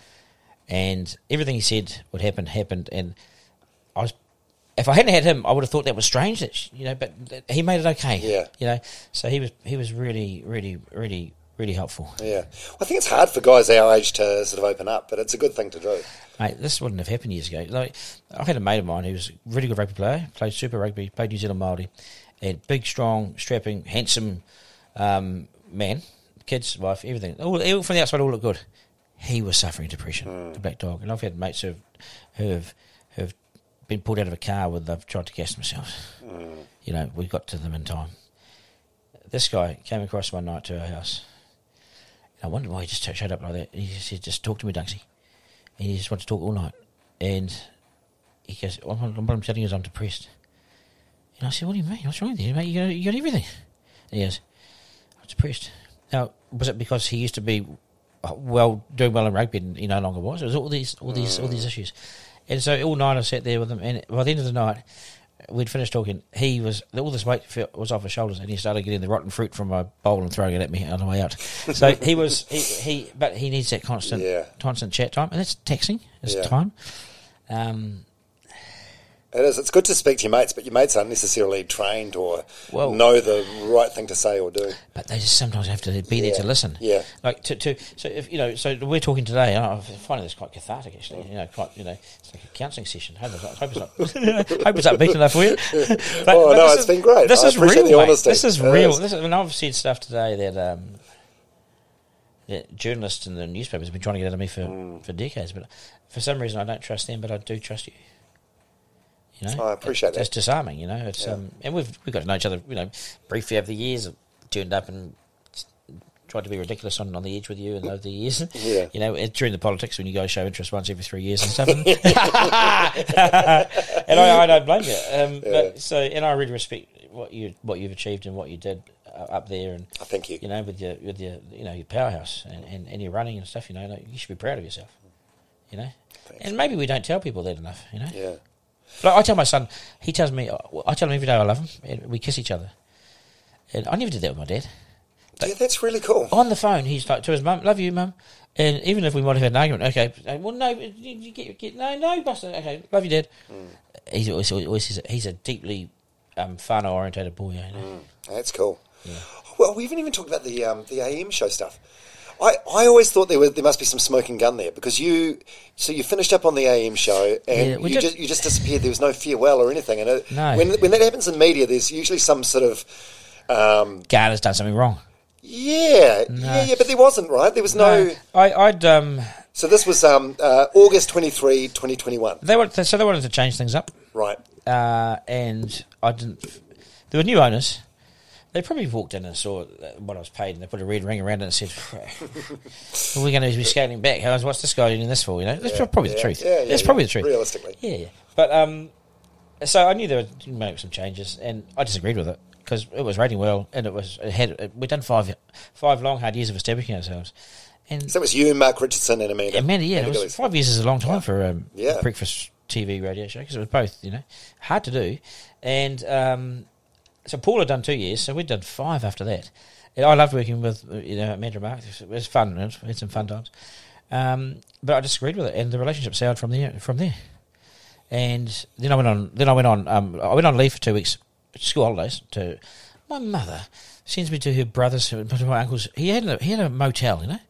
and everything he said would happen happened, and I was. If I hadn't had him, I would have thought that was strange. That you know, but he made it okay. Yeah. you know. So he was he was really really really really helpful. Yeah. Well, I think it's hard for guys our age to sort of open up, but it's a good thing to do. Mate, this wouldn't have happened years ago. Like, I've had a mate of mine who's a really good rugby player, played Super Rugby, played New Zealand Māori, and big, strong, strapping, handsome um, man, kids, wife, everything. All, from the outside, all looked good. He was suffering depression, the black dog. And I've had mates who have, who have, who have been pulled out of a car where they've tried to gas themselves. You know, we got to them in time. This guy came across one night to our house. I wondered why he just showed up like that. He said, just talk to me, Dunksy and he just wanted to talk all night. And he goes, well, what I'm telling you is I'm depressed. And I said, what do you mean? What's wrong with you, mate? You got, you got everything. And he goes, I'm depressed. Now, was it because he used to be uh, well, doing well in rugby and he no longer was? It was all these, all these, all these issues. And so all night I sat there with him, and by the end of the night, we'd finished talking. He was all this weight was off his shoulders, and he started getting the rotten fruit from my bowl and throwing it at me on the way out. So he was he, he but he needs that constant Yeah. constant chat time, and that's taxing. It's Yeah. time. Um, It is. It's good to speak to your mates, but your mates aren't necessarily trained or Well- know the right thing to say or do. but they just sometimes have to be there to listen. Yeah. Like to, to so if you know so we're talking today. and I'm finding this quite cathartic actually. You know, quite you know, it's like a counselling session. Hope it's not, hope it's not, hope it's upbeat enough for you. But, Oh, no, this it's been great. This I is real. the honesty. This is It real. is. This is, and I've said stuff today that um, that journalists and the newspapers have been trying to get out of me for Mm. for decades. But for some reason, I don't trust them, but I do trust you. You know, I appreciate It's that. It's disarming. You know, it's um, and we've we've got to know each other. You know, briefly over the years, turned up and tried to be ridiculous on, on the edge with you and over the years. Yeah. You know, during the politics when you guys show interest once every three years and stuff. and I, I don't blame you. Um, but so, and I really respect what you what you've achieved and what you did uh, up there, and I thank you. you know with your with your you know your powerhouse and, and, and your running and stuff. You know, like, you should be proud of yourself. You know, and maybe we don't tell people that enough. You know, Yeah. Like I tell my son, he tells me, I tell him every day I love him, and we kiss each other. And I never did that with my dad. Yeah, that's really cool. On the phone, he's like to his mum, "Love you, mum." And even if we might have had an argument, okay, well, no, you, get, get, no, no, Buster, okay, love you, dad. He's always, always he's, a, he's a deeply um, whānau orientated boy. You know? That's cool. Well, we haven't even talked about the um, the AM show stuff. I, I always thought there was there must be some smoking gun there because you so you finished up on the AM show and Yeah, you did- just you just disappeared. There was no farewell or anything. And it, No. when when that happens in media, there's usually some sort of um, has done something wrong. yeah yeah yeah, but there wasn't right. There was no. I, I'd um, So this was um, uh, August 23, 2021. they wanted so they wanted to change things up, Right. uh, and I didn't. There were new owners. They probably walked in and saw what I was paid, and they put a red ring around it and said, "We're we going to be scaling back. How's what's this guy doing this for?" You know, that's probably the truth. yeah, yeah, it's probably yeah, the truth. realistically. yeah, yeah. But um, so I knew there would make some changes, and I disagreed with it because it was rating well, and it was it had it, we'd done five five long hard years of establishing ourselves, and So it was you, Mark Richardson, and Amanda. Amanda, yeah, it was, five years is a long time for um, Yeah. a breakfast TV radio show because it was both, you know, hard to do. And um, so Paul had done two years, so we'd done five after that. I loved working with you know Amanda and Mark. It was fun. It had some fun times. Um, but I disagreed with it, and the relationship soured from there. From there, and then I went on. Then I went on. Um, I went on leave for two weeks, school holidays. To my mother sends me to her brother's, to my uncle's. He had a, he had a motel, you know,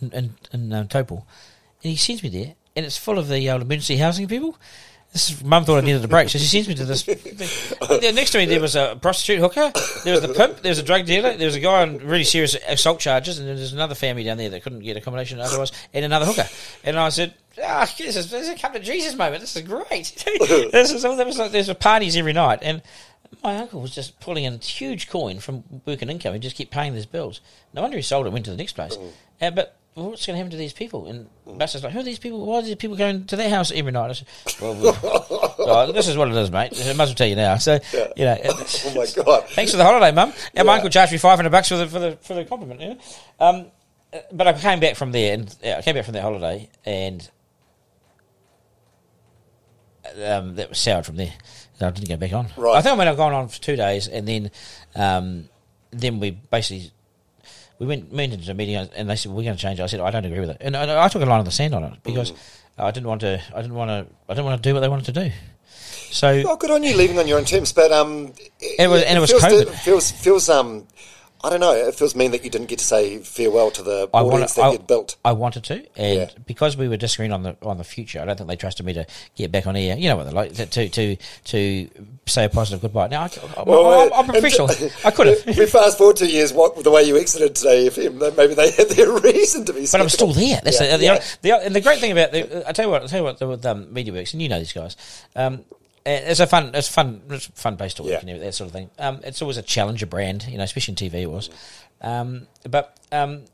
in in, in um, Taupō, and he sends me there, and it's full of the old emergency housing people. This is, mum thought I needed a break, so she sends me to this. Next to me, there was a prostitute hooker, there was the pimp, there was a drug dealer, there was a guy on really serious assault charges, and then there's another family down there that couldn't get accommodation otherwise, and another hooker. And I said, "Ah, this is, this is a come to Jesus moment. This is great. this is there was like there's parties every night, and my uncle was just pulling in huge coin from work and income. He just kept paying these bills. No wonder he sold it, went to the next place. Uh, but what's going to happen to these people? And Buster's like, who are these people? Why are these people going to their house every night? I said, well, well, well, this is what it is, mate. I must well tell you now. So, you know, Oh my god. Thanks for the holiday, Mum. And my uncle charged me five hundred bucks for the for the for the compliment. You know? um, but I came back from there, and yeah, I came back from that holiday, and um, that was soured from there. I didn't go back on. Right. I think I went gone on for two days, and then um, then we basically. We went, went into a meeting and they said we're going to change. it." I said I don't agree with it, and I, I took a line in the sand on it because Mm. I didn't want to. I didn't want to. I didn't want to do what they wanted to do. So Oh, good on you leaving on your own terms, but um, It was- and it was feels, COVID. feels feels um, I don't know. It feels mean that you didn't get to say farewell to the I audience wanted, that I, you'd built. I wanted to, and Yeah. because we were disagreeing on the on the future, I don't think they trusted me to get back on air. You know what they're like to to to say a positive goodbye. Now I, am Well, I'm a and- professional. I could have, we fast forward two years. What the way you exited today FM? Maybe they had their reason to be. but I'm still there. That's Yeah, the, the, yeah. the, and the great thing about the, I tell you what, I tell you what, with um, MediaWorks, and you know these guys. Um, it's a fun, it's fun, it's fun based to work Yeah. and that sort of thing. Um, it's always a challenger brand, you know, especially in TV. It was, um, but um,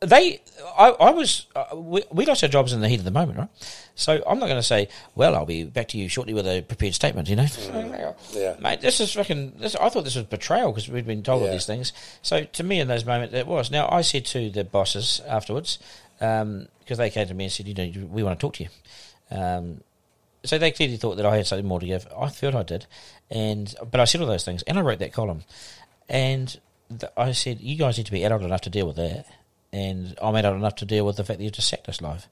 they, I, I was, uh, we, we lost our jobs in the heat of the moment, right? So I'm not going to say, well, I'll be back to you shortly with a prepared statement, you know? Mm. Yeah. Mate, this is fucking, this, I thought this was betrayal because we'd been told all these things. So to me in those moments, it was. Now, I said to the bosses afterwards, because they came to me and said, you know, we want to talk to you. Um, so they clearly thought that I had something more to give. I felt I did, and but I said all those things, and I wrote that column, and th- I said you guys need to be adult enough to deal with that, and I'm adult enough to deal with the fact that you just sacked us live.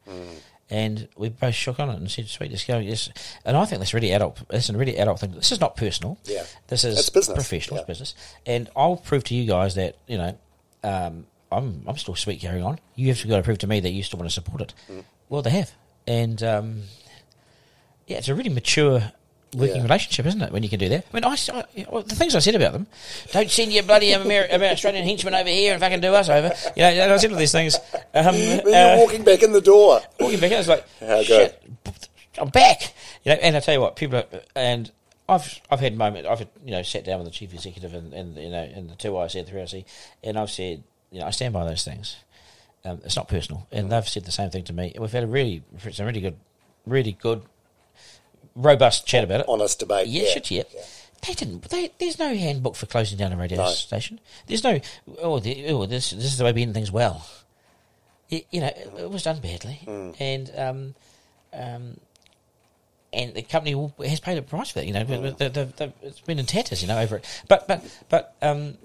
And we both shook on it and said, "Sweet, let's go." Yes, and I think that's really adult. That's a really adult thing. This is not personal. Yeah. this is It's business. professional Yeah. it's business. And I'll prove to you guys that you know um, I'm I'm still sweet carrying on. You have to go to prove to me that you still want to support it. Mm. Well, they have, and um, yeah, it's a really mature working Yeah. relationship, isn't it? When you can do that. I mean, I, I- well, the things I said about them. Don't send your bloody Ameri- Amer- Australian henchmen over here and fucking do us over. You know, and I said all these things. Um, When uh, you're walking back in the door. walking back, I was like, How shit, I'm back. You know, and I tell you what, people are, and I've I've had moments. I've you know sat down with the chief executive and, and you know and the two I said three I see, and I've said you know I stand by those things. Um, it's not personal, and they've said the same thing to me. We've had a really some really good, really good, robust chat about it. Honest debate. Yeah, yeah. shit, yeah. They didn't. They, there's no handbook for closing down a radio No. station. There's no. Oh, the, oh, this this is the way we end things well. It, you know, it, it was done badly, Hmm. and um, um, and the company has paid a price for that. You know, the, the, the, the, it's been in tatters. You know, over it. But but but um,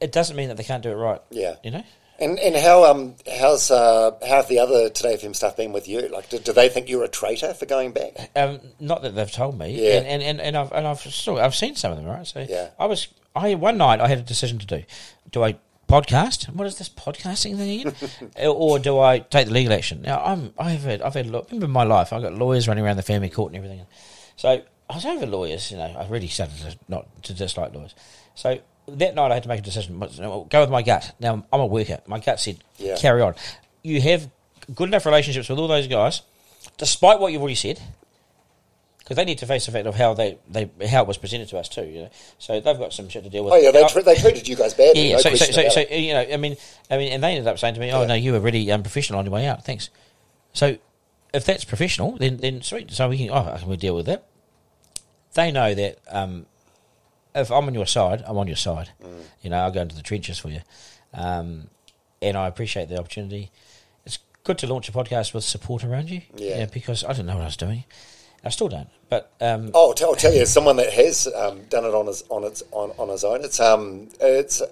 it doesn't mean that they can't do it right. Yeah. You know. And and how um how's uh how have the other Today FM staff been with you? Like, do, do they think you're a traitor for going back? Um, not that they've told me, Yeah. and, and, and, and I've and I've still I've seen some of them, right? So Yeah. I was I one night I had a decision to do: do I podcast? What is this podcasting thing again? or do I take the legal action? Now I'm I've had I've had a lot. Remember in my life, I've got lawyers running around the family court and everything. So I was over lawyers. You know, I really started to not to dislike lawyers. So that night I had to make a decision. Go with my gut. Now I'm a worker. My gut said Yeah. carry on. You have good enough relationships with all those guys, despite what you've already said because they need to face the fact of how they, they how it was presented to us too. You know, so they've got some shit to deal with. Oh yeah, they, they treated you guys badly. yeah, no so, so, so, so you know, I mean, I mean, and they ended up saying to me, "Oh Yeah. no, you were really unprofessional on your way out. Thanks." So, if that's professional, then then sweet. So we can oh, can we deal with that? They know that um, if I'm on your side, I'm on your side. Mm. You know, I'll go into the trenches for you, um, and I appreciate the opportunity. It's good to launch a podcast with support around you. Yeah. because I didn't know what I was doing. I still don't, but um, Oh, I'll tell, I'll tell you, as someone that has um, done it on his on its on, on his own, it's um it's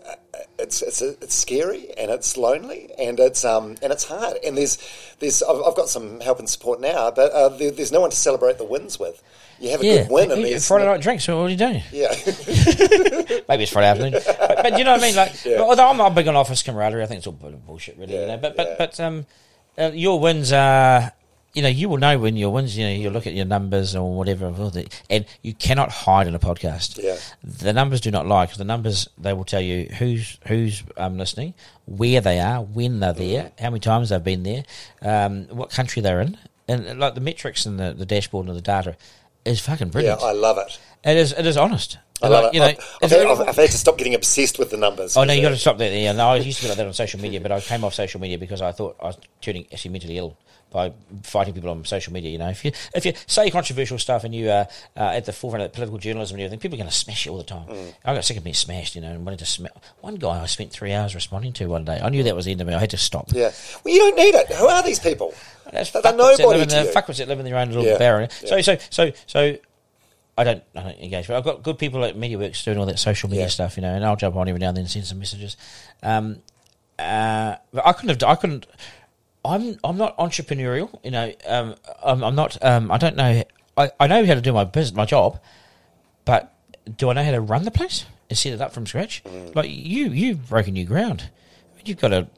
it's it's it's scary and it's lonely and it's um and it's hard and there's there's I've, I've got some help and support now, but uh, there, there's no one to celebrate the wins with. You have a yeah, good win Hey, Friday night drinks. So what are you doing? yeah. Maybe it's Friday afternoon, but, but you know what I mean. Like, Yeah. although I'm not big on office camaraderie, I think it's all bu- bullshit, really. you know, but yeah. but but um, uh, your wins are. You know, you will know when your wins. You know, you look at your numbers or whatever, and you cannot hide in a podcast. Yeah. the numbers do not lie because the numbers they will tell you who's who's um, listening, where they are, when they're there, Mm. how many times they've been there, um, what country they're in, and like the metrics and the, the dashboard and the data is fucking yeah, brilliant. I love it. it is it is honest. I love Like, it. You know, I've, I've, had, I've, I've had to stop getting obsessed with the numbers. Oh no, you got to stop that. Yeah, no, I used to be like that on social media, but I came off social media because I thought I was turning actually mentally ill by fighting people on social media. You know, if you if you say controversial stuff and you are uh, at the forefront of political journalism and everything, people are going to smash you all the time. Mm. I got sick of being smashed. You know, and wanted to sma- One guy I spent three hours responding to one day. I knew that was the end of me. I had to stop. Yeah. Well, you don't need it. Who are these people? That's They're fuckwits that live nobody in to their, you. fuckwits that live in their own little Yeah, barren. yeah. So, so, so, so, I don't, I don't engage. But I've got good people at MediaWorks doing all that social media Yeah. stuff, you know, and I'll jump on every now and then and send some messages. Um, uh, but I couldn't have, I couldn't. I'm, I'm not entrepreneurial, you know. Um, I'm, I'm not. Um, I don't know. I, I know how to do my business, my job, but do I know how to run the place and set it up from scratch? Mm. Like you, you've broken new ground. You've got a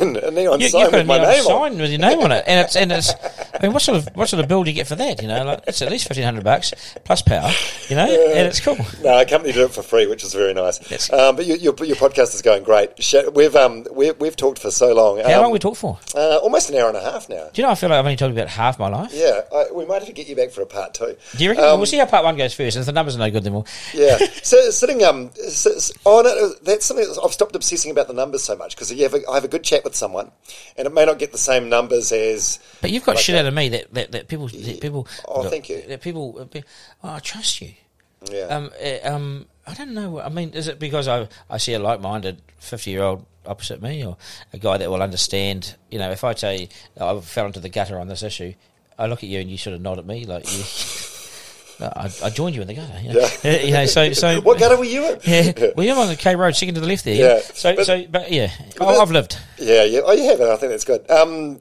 a neon you, sign you've got a with my neon name on. sign with your name on it, and it's and it's. I mean, what sort of what sort of bill do you get for that? You know, like it's at least fifteen hundred bucks plus power. You know, and it's cool. No, a company did it for free, which is very nice. That's- Um, but your, your, your podcast is going great. We've um, we've, we've talked for so long. How Um, long we talk for? Uh, almost an hour and a half now. Do you know? I feel like I've only talked about half my life. Yeah, I, we might have to get you back for a part two. Do you reckon? Um, we'll see how part one goes first. And if the numbers are no good, then we'll. yeah. So sitting um, s- oh no, that's something that I've stopped obsessing about the numbers so much because you have a, I have a good chat with someone, and it may not get the same numbers as. But you've got like shit a- out of me that that, that people that people. Oh, thank you. That people. uh, Oh, I trust you. Yeah. Um. uh, um. I don't know. I mean, is it because I I see a like-minded fifty-year-old opposite me, or a guy that will understand? You know, if I tell you I fell into the gutter on this issue, I look at you and you sort of nod at me like you. I, I joined you in the gutter. You know, Yeah. you know so so. what gutter were you in? Yeah, well, you're on the K Road, second to the left there. Yeah. So, But- so, but yeah, but oh, I've lived. Yeah, yeah. Oh, you have it. I think that's good. Um,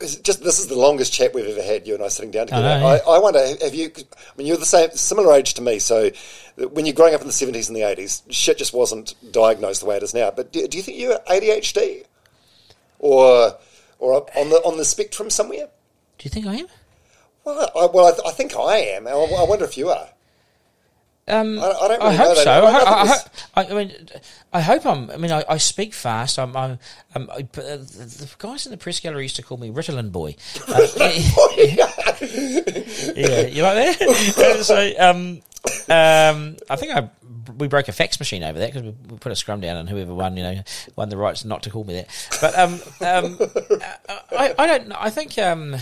just this is the longest chat we've ever had. You and I sitting down together. know, yeah. I, I wonder, have you? I mean, you're the same, similar age to me. So, when you're growing up in the seventies and the eighties, shit just wasn't diagnosed the way it is now. But do, do you think you're ADHD, or or on the on the spectrum somewhere? Do you think I am? Well, I, well, I, th- I think I am. I, I wonder if you are. Um, I- I don't I hope so. I- I, ho- I, ho- I, I mean, I hope I'm. I mean, I, speak fast. I'm. I'm. I'm I, uh, the, guys in the press gallery used to call me Ritalin boy. Uh, yeah, you like that? so, um, um, I think I we broke a fax machine over that because we, we put a scrum down and whoever won, you know, won the rights not to call me that. But um, um, I, I don't. I think. Um,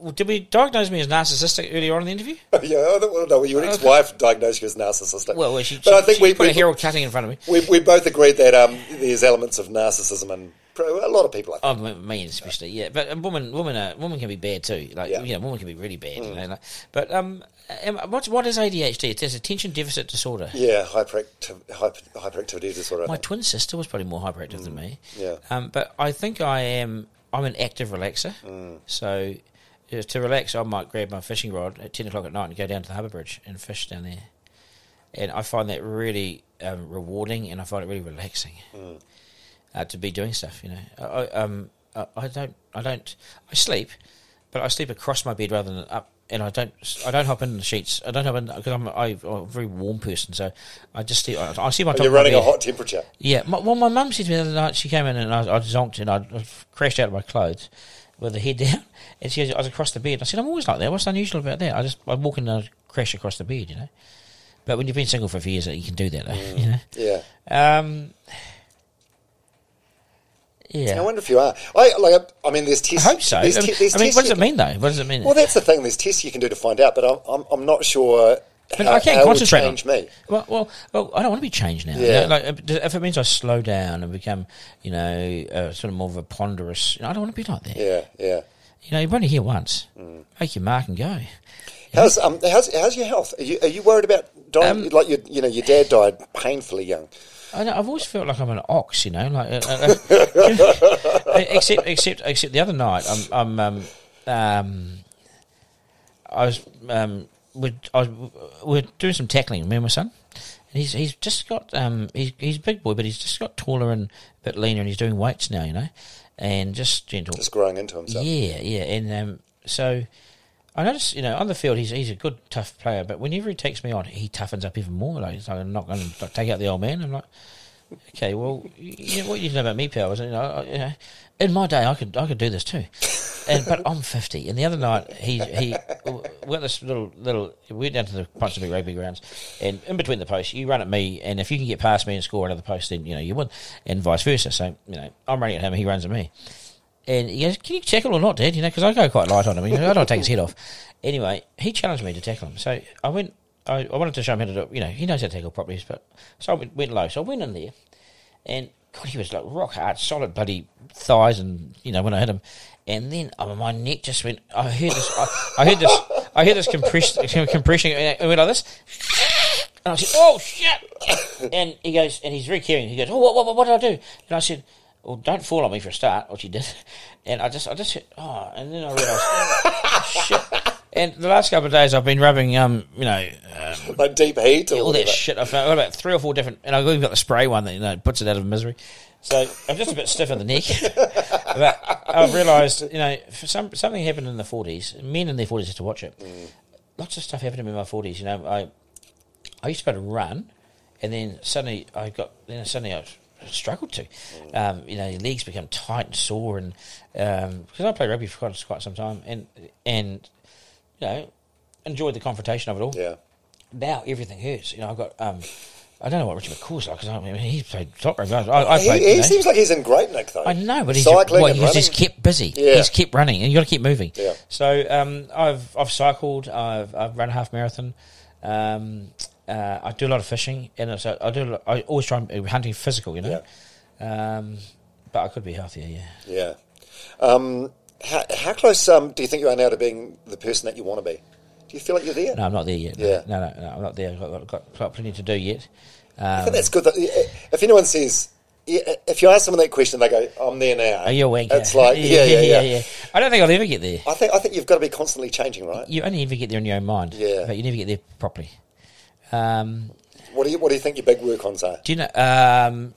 well, did we diagnose me as narcissistic earlier on in the interview? yeah, oh, no, well, no, your ex-wife diagnosed you as narcissistic. Well, well she, but she, I think she we, put we, a herald cutting in front of me. we we both agreed that um, there's elements of narcissism and A lot of people, I think. Oh, me especially, yeah. But a woman, woman, uh, woman can be bad too. Like, Yeah. Mm. you know, woman can be really bad. You know, like, but um, um, what's what is ADHD? It's attention deficit disorder. Yeah, hyperactiv- hyper, hyperactivity disorder. My twin sister was probably more hyperactive than me. Mm. Yeah. Um, but I think I am. I'm an active relaxer. Mm. So to relax, I might grab my fishing rod at ten o'clock at night and go down to the harbour bridge and fish down there. And I find that really um, rewarding, and I find it really relaxing Mm. uh, to be doing stuff. You know, I, I, um, I, I don't, I don't, I sleep, but I sleep across my bed rather than up. And I don't, I don't hop in the sheets. I don't hop in because I'm, a- I'm a very warm person. So I just sleep. I, I sleep on top. You're of my running a hot temperature. Yeah, my, well, my mum said to me the other night, she came in and I, I zonked and I, I crashed out of my clothes with the head down. And she goes, I was across the bed. I said, I'm always like that. What's unusual about that? I just, I walk in and I crash across the bed, you know. But when you've been single for a few years, you can do that, though, you know. Yeah. Um, I wonder if you are. I like. I mean, there's tests. I hope so. I mean, te- I mean what does it mean, though? What does it mean? Well, that's the thing. There's tests you can do to find out, but I'm I'm, I'm not sure. But how, I can't how it would concentrate on me. Well, well, well, I don't want to be changed now. Yeah. You know, like if if it means I slow down and become, you know, uh, sort of more of a ponderous. You know, I don't want to be like that. Yeah, yeah. You know, you're only here once. Mm. Make your mark and go. How's um how's how's your health? Are you are you worried about dying? Um, like your you know your dad died painfully young. I know, I've always felt like I'm an ox, you know, like uh, uh, uh, except except except the other night, I'm, I'm um, um, I was um, we're, was, we're doing some tackling, me and my son, and he's he's just got um, he's he's a big boy, but he's just got taller and a bit leaner, and he's doing weights now, you know, and just gentle. Just growing into himself. Yeah, yeah, and um, so I notice, you know, on the field he's he's a good tough player, but whenever he takes me on, he toughens up even more. Like, like I'm not going to take out the old man. I'm like, okay, well, you know, what you know about me, pal? Is you know, I, you know, in my day I could I could do this too, and but I'm 50. And the other night he he we got this little little we went down to the Ponsonby rugby grounds, and in between the posts you run at me, and if you can get past me and score another post, then you know you win, and vice versa. So you know I'm running at him, and he runs at me. And he goes, "Can you tackle or not, Dad?" You know, because I go quite light on him. You know, I don't take his head off. Anyway, he challenged me to tackle him. So I went. I, I wanted to show him how to do. You know, he knows how to tackle properly. But so I went, went low. So I went in there, and God, he was like rock hard, solid bloody thighs, and you know when I hit him, and then oh, my neck just went. I heard this. I, I heard this. I heard this compression, compression, and it went like this. And I said, "Oh shit!" And he goes, and he's very caring. He goes, "Oh, what, what, what did I do?" And I said, "Well, don't fall on me for a start," which he did. And I just, I just said, "Oh," and then I realised, shit. And the last couple of days, I've been rubbing, um, you know, um, Like deep heat or all that shit. I've got about three or four different, and I've even got the spray one that you know puts it out of misery. So I'm just a bit stiff in the neck. but I've realised, you know, for some something happened in the 40s. Men in their 40s have to watch it. Lots of stuff happened to me in my 40s. You know, I I used to be able to run, and then suddenly I got then suddenly I struggled to. Um, you know, your legs become tight and sore, and because I played rugby for quite, quite some time, and and you know enjoyed the confrontation of it all Yeah. now everything hurts. You know, I've got. Um, I don't know what Richard McCaw's like because I mean he played top rugby. I, I He, played. he you know. seems like he's in great nick though. I know, but he's cycling well, he's just kept busy. Yeah. He's kept running, and you got to keep moving. Yeah. So um, I've I've cycled. I've I've run a half marathon. Um, uh, I do a lot of fishing, and so I do. lot- I always try and be hunting physical. You know. Yeah. Um, but I could be healthier. Yeah. Yeah. Um, how, how close um, do you think you are now to being the person that you want to be? Do you feel like you're there? No, I'm not there yet. No, Yeah. No, no, no, I'm not there. I've got, got, got plenty to do yet. I Um, think that's good. That, if anyone says, if you ask someone that question, they go, "I'm there now." are you a wanker? It's like, yeah, yeah, yeah. I don't think I'll ever get there. I think I think you've got to be constantly changing, right? you only ever get there in your own mind. Yeah. But you never get there properly. Um, What do you What do you think your big work ons are? do you know? Um,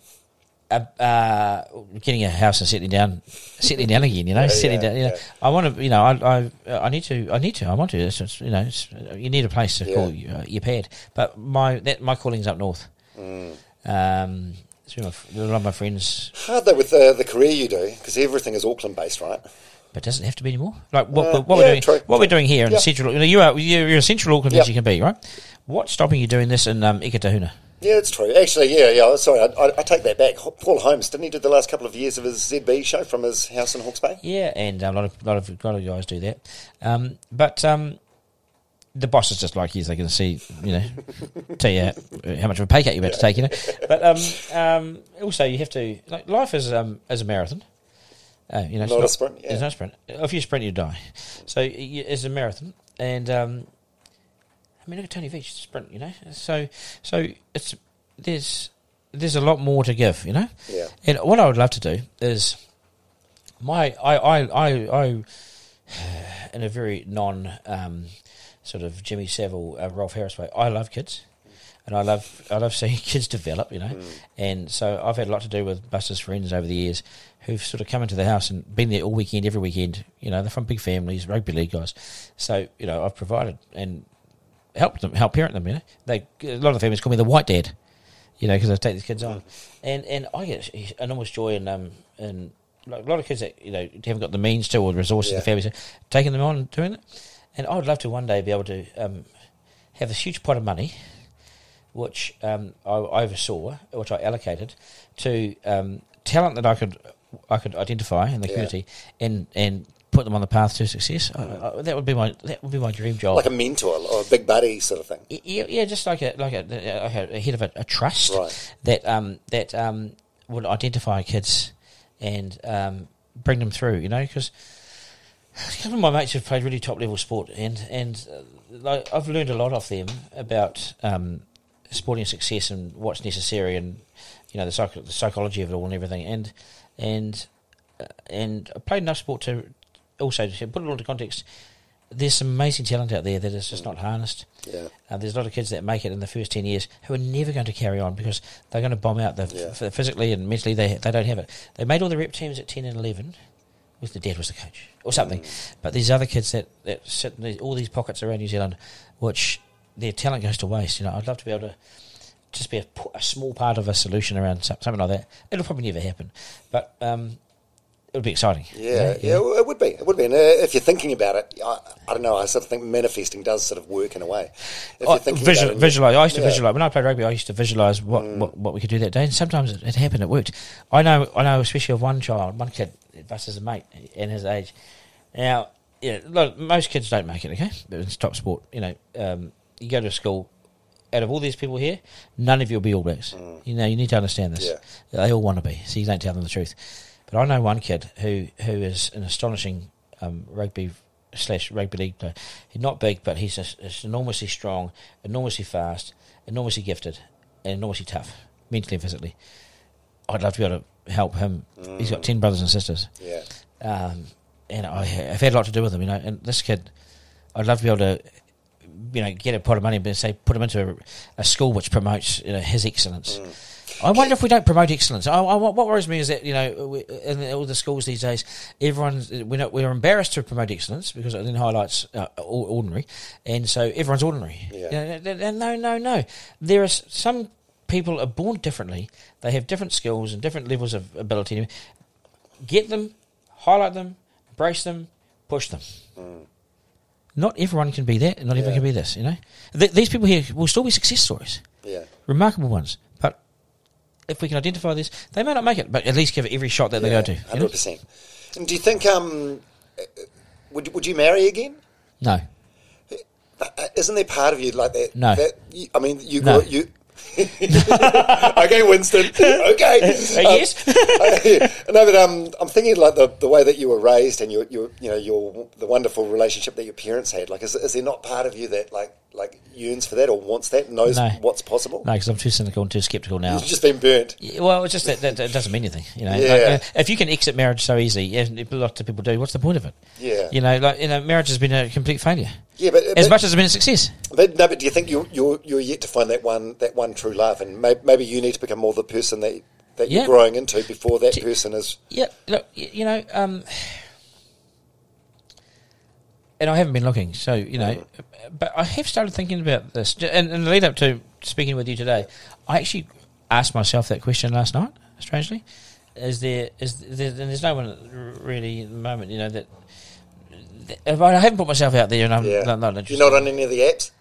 uh, uh, getting a house and settling down, settling down again. You know, settling yeah, down. You know, yeah. I want to. You know, I, I I need to. I need to. I want to. It's, just, you know, it's, you need a place to Yeah. call you, uh, your pad. But my that my calling's up north. Mm. Um, it's where my, f- a lot of my friends. Hard though with the the career you do because everything is Auckland based, right? But doesn't have to be anymore? Like what, Uh, what yeah, we're doing, true, what true. we're doing here in central. You know, you are you're, you're as central Auckland Yep. as you can be, right? What's stopping you doing this in um, Eketāhuna? Yeah, it's true. Actually, yeah, yeah. Sorry, I, I, I take that back. Paul Holmes didn't he do the last couple of years of his ZB show from his house in Hawke's Bay? Yeah, and a lot of lot of lot of guys do that. Um, but um, the bosses just like you, so they can see, you know, tell you how much of a pay cut you're about to take, you know. But um, um, also, you have to like life is um, as a marathon. Uh, you know, it's Not a sprint, yeah. It's not a sprint. If you sprint, you die. So it's a marathon, and um, I mean, look at Tony Veitch sprint. You know, so so it's there's there's a lot more to give. You know, Yeah. and what I would love to do is my I I I, I in a very non um, sort of Jimmy Savile, uh, Rolf Harris way. I love kids, and I love I love seeing kids develop. You know, Mm. and so I've had a lot to do with Buster's friends over the years who've sort of come into the house and been there all weekend, every weekend. You know, they're from big families, rugby league guys. So you know, I've provided and helped them, help parent them. You know, they a lot of the families call me the white dad. You know, because I take these kids on, and and I get enormous joy in um in like a lot of kids that you know haven't got the means to or the resources, Yeah. the families taking them on and doing it. And I would love to one day be able to um, have this huge pot of money, which um, I oversaw, which I allocated to um, talent that I could I could identify in the Yeah. community and and put them on the path to success. I, I, that would be my that would be my dream job. Like a mentor or a big buddy sort of thing. Yeah, yeah, just like a like a, like a, head of a, a trust Right. that um that um would identify kids and um bring them through. You know, because some of my mates have played really top level sport, and and uh, like I've learned a lot off them about um sporting success and what's necessary, and you know the, psych- the psychology of it all and everything, and and uh, and I played enough sport to also to put it all into context. There's some amazing talent out there that is just not harnessed. Yeah. Uh, there's a lot of kids that make it in the first 10 years who are never going to carry on because they're going to bomb out. The, Yeah. f- physically and mentally, they, they don't have it. They made all the rep teams at 10 and 11 with the dad was the coach or something. Mm. But these other kids that, that sit in these, all these pockets around New Zealand, which their talent goes to waste. You know, I'd love to be able to just be a small part of a solution around something like that. It'll probably never happen, but um, it would be exciting. Yeah, yeah, well, it would be. It would be. And uh, if you're thinking about it, I, I don't know. I sort of think manifesting does sort of work in a way. If I, you're visual, it, visualize. I used to yeah. Mm. visualize when I played rugby. I used to visualize what, what, what we could do that day, and sometimes it, it happened. It worked. I know. I know, especially of one child, one kid, Buster's a mate and his age. Now, yeah, look, most kids don't make it. Okay, it's top sport. You know, um, you go to school. Out of all these people here, none of you will be All Blacks. You know, you need to understand this. Mm. Yeah. They all want to be, so you don't tell them the truth. But I know one kid who who is an astonishing um, rugby slash rugby league player. He's not big, but he's, just, he's enormously strong, enormously fast, enormously gifted, and enormously tough, mentally and physically. I'd love to be able to help him. He's got ten brothers and sisters, Yeah, um, and I, I've had a lot to do with him. You know, and this kid, I'd love to be able to, you know, get a pot of money and say put him into a, a school which promotes you know his excellence. I wonder if we don't promote excellence. I, I, what worries me is that you know we, in all the schools these days, everyone's we're, not, we're embarrassed to promote excellence because it then highlights uh, ordinary, and so everyone's ordinary. Yeah. You know, no, no, no. There are some people are born differently. They have different skills and different levels of ability. Get them, highlight them, embrace them, push them. Not everyone can be that, and not everyone can be this. You know, Th- these people here will still be success stories yeah. remarkable ones. If we can identify this, they may not make it, but at least give it every shot that they go to. Hundred percent. And do you think um, uh, would would you marry again? No, Uh, Isn't there part of you like that? No. That I mean, you No. got you. okay, Winston. Okay. Uh, Um, yes? no, but um, I'm thinking like the, the way that you were raised and your your you know your the wonderful relationship that your parents had. Like, is, is there not part of you that like like yearns for that or wants that, knows No. what's possible? no, because I'm too cynical and too skeptical now. You've just been burnt. Yeah, Well, it's just that, that, that doesn't mean anything, you know. Yeah. Like, uh, if you can exit marriage so easy, and a lot of people do, what's the point of it? Yeah. You know, like you know, marriage has been a complete failure. Yeah, but, As but, much as it's been a success. but no, but do you think you you're you're yet to find that one that one true love, and may, maybe you need to become more the person that that Yeah. you're growing into before that person is. Yeah, look, you know, um, and I haven't been looking, so you know, but I have started thinking about this, and, and the lead up to speaking with you today, I actually asked myself that question last night. Strangely, is there is there, and there's no one really at the moment, you know that. I haven't put myself out there, and I'm Yeah, not, not interested. you're not on any of the apps.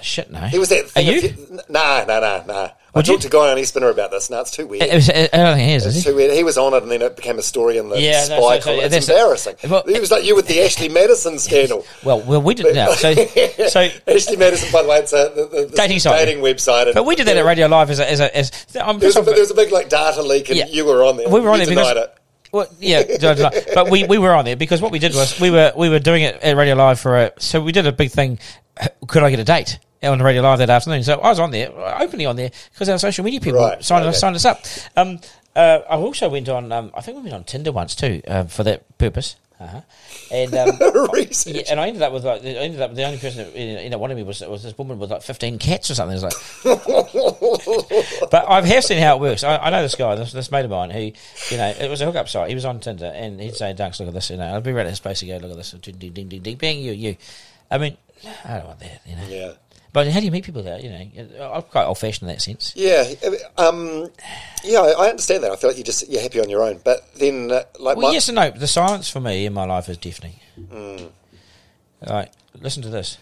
Shit, no. There was that. Are Thing you? a few- Nah, nah, nah. I you? talked to Guyon Espiner about this. No, it's too weird. It was- I don't think he is, is It's he? too weird. He was on it, and then it became a story in the Yeah, no, spy so- so column. It's that's- embarrassing. well, he was like you with the Ashley Madison scandal. Well, well, we did now. So, so Ashley Madison, by the way, it's a the, the, the Dating site. dating website. and- But we did that at Radio Live as a, as a, as I'm There was, a, there was a big like data leak, and Yeah. you were on there. We were on You there because- it. Well, yeah, but we, we were on there because what we did was we were we were doing it at Radio Live for a so we did a big thing. Could I get a date on the Radio Live that afternoon? So I was on there openly on there because our social media people Right, signed okay. us signed us up. Um, uh, I also went on. Um, I think we went on Tinder once too uh, for that purpose. Uh-huh. And um, Research. yeah, and I ended up with like I ended up the only person that you know wanted me was was this woman with like fifteen cats or something. It was like, but I have seen how it works. I, I know this guy, this, this mate of mine, who you know it was a hookup site. He was on Tinder, and he'd say, "Dunks, look at this." You know, I'd be right at his place and go, "Look at this." Ding, ding, ding, ding, ding, bang, you, you. I mean, I don't want that. You know. Yeah. But how do you meet people there? You know, I'm quite old fashioned in that sense. Yeah, um, yeah, I understand that. I feel like you're just you're happy on your own, but then uh, like Well, my, yes and no. The silence for me in my life is deafening. Right, listen to this.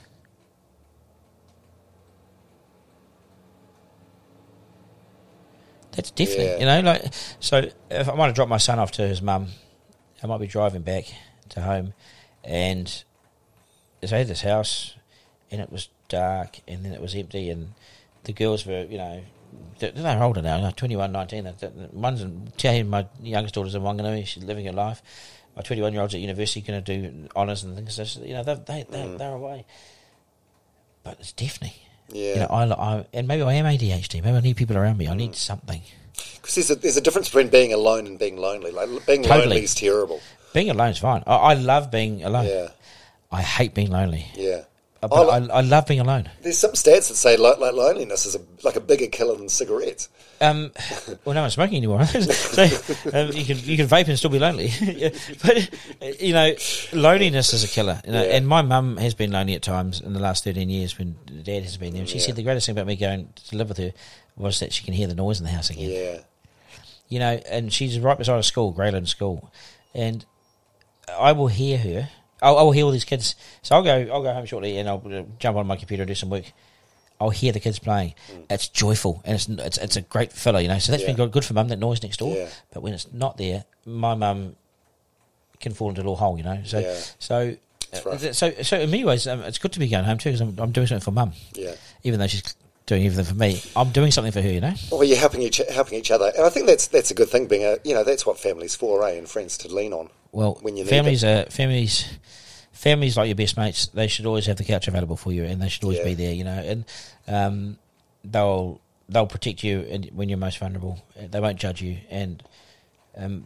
That's deafening, Yeah. you know. Like, so if I want to drop my son off to his mum, I might be driving back to home, and so I had this house, and it was dark, and then it was empty, and the girls were, you know, they're, they're older now, like 21, 19. They're- they're- One's in, tell my youngest daughter's in Wanganui, she's living her life. My 21 year old's at university, going to do honours and things. So, you know, they're, they, they're, mm. they're away. But it's deafening. yeah, You know, I, I, and maybe I am ADHD. Maybe I need people around me. I need mm. something. because there's a, there's a difference between being alone and being lonely. Like being Totally. lonely is terrible. Being alone is fine. I, I love being alone. Yeah, I hate being lonely. yeah. Uh, Oh, But I, look, I love being alone. there's some stats that say like, like loneliness is a, like a bigger killer than cigarettes. Um, well, no one's smoking anymore, so um, you can you can vape and still be lonely. Yeah, but you know, loneliness is a killer. You know, Yeah. and my mum has been lonely at times in the last thirteen years when Dad has been there. And she Yeah. said the greatest thing about me going to live with her was that she can hear the noise in the house again. Yeah, You know, and she's right beside a school, Greyland School, and I will hear her. I'll, I will hear all these kids. So I'll go. I'll go home shortly, and I'll uh, jump on my computer and do some work. I'll hear the kids playing. It's joyful, and it's it's, it's a great filler, you know. So that's been good, for mum. That noise next door. Yeah. But when it's not there, my mum can fall into a little hole, you know. So Yeah. so. Uh, so, so in many ways, um, it's good to be going home too because I'm, I'm doing something for mum. yeah. Even though she's doing everything for me, I'm doing something for her. You know. Well, you're helping each helping each other, and I think that's that's a good thing. Being a you know that's what families for, eh? And friends to lean on. Well, when you families are families. Families like your best mates, they should always have the couch available for you, and they should always Yeah. be there. You know, and um, they'll they'll protect you when you're most vulnerable. They won't judge you, and um,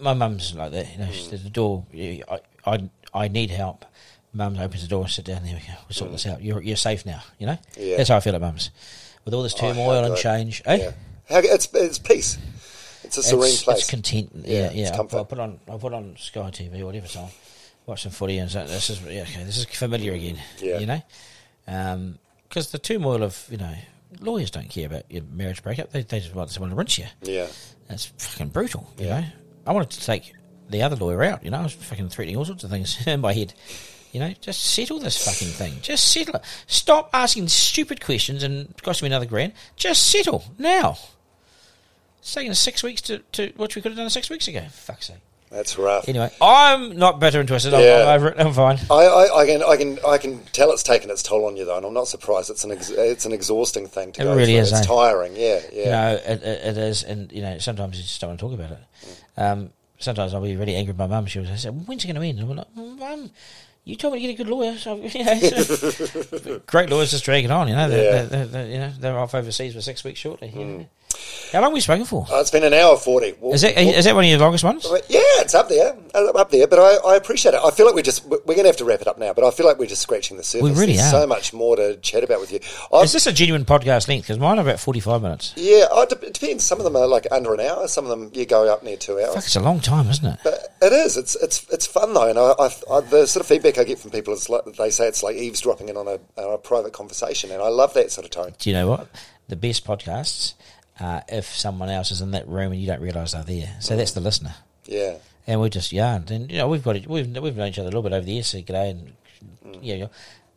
my mum's like that. You know, she's at the door. I, I I need help. Mum opens the door and sit down. There we go. We'll sort this out. You're you're safe now. You know. Mm. Yeah. That's how I feel at mums. With all this Oh, turmoil and change, eh? Yeah, how, it's it's peace. It's a serene it's, place. It's content. Yeah, Yeah, yeah. I'll. I'll put on. I'll put on Sky TV or whatever. So watch some footy and so this is yeah, okay. This is familiar again. Yeah. You know, um, because the turmoil of you know lawyers don't care about your marriage breakup. They they just want someone to rinse you. yeah, That's fucking brutal. You Yeah. know, I wanted to take the other lawyer out. You know, I was fucking threatening all sorts of things in my head. You know, just settle this fucking thing. Just settle it. Stop asking stupid questions and cost me another grand. Just settle now. It's taken us six weeks to, to which we could have done six weeks ago. Fuck's sake. that's rough. Anyway, I'm not better and twisted. I'm, Yeah. I'm over it. I'm fine. I, I, I can I can I can tell it's taken its toll on you though, and I'm not surprised. It's an ex, it's an exhausting thing to It go really through. is, It's eh? tiring. Yeah, yeah. You know, it, it, it is, and you know, sometimes you just don't want to talk about it. Um, sometimes I'll be really angry with my mum. She was say, "When's it going to end?" I'm like, "Mum, you told me to get a good lawyer." So, you know, so- great lawyers just drag it on. You know, they're, Yeah. they're, they're, you know, they're off overseas for six weeks shortly. know. How long have we spoken for? Uh, it's been an hour forty. Well, Is that well, is that one of your longest ones? Yeah, it's up there, uh, up there. But I, I appreciate it. I feel like we're just we're going to have to wrap it up now. But I feel like we're just scratching the surface. We really There's are. so much more to chat about with you. I've, Is this a genuine podcast length? Because mine are about forty-five minutes. yeah, it, it depends. Some of them are like under an hour. Some of them you go up near two hours. Fuck, it's a long time, isn't it? But it is. It's it's it's fun though, and I, I, I the sort of feedback I get from people is like they say it's like eavesdropping in on a, on a private conversation, and I love that sort of tone. Do you know what? The best podcasts are if someone else is in that room and you don't realise they're there. So that's the listener. Yeah, and we just yarned. And you know, we've got it, we've we've known each other a little bit over the years. So g'day, and mm. yeah, you know,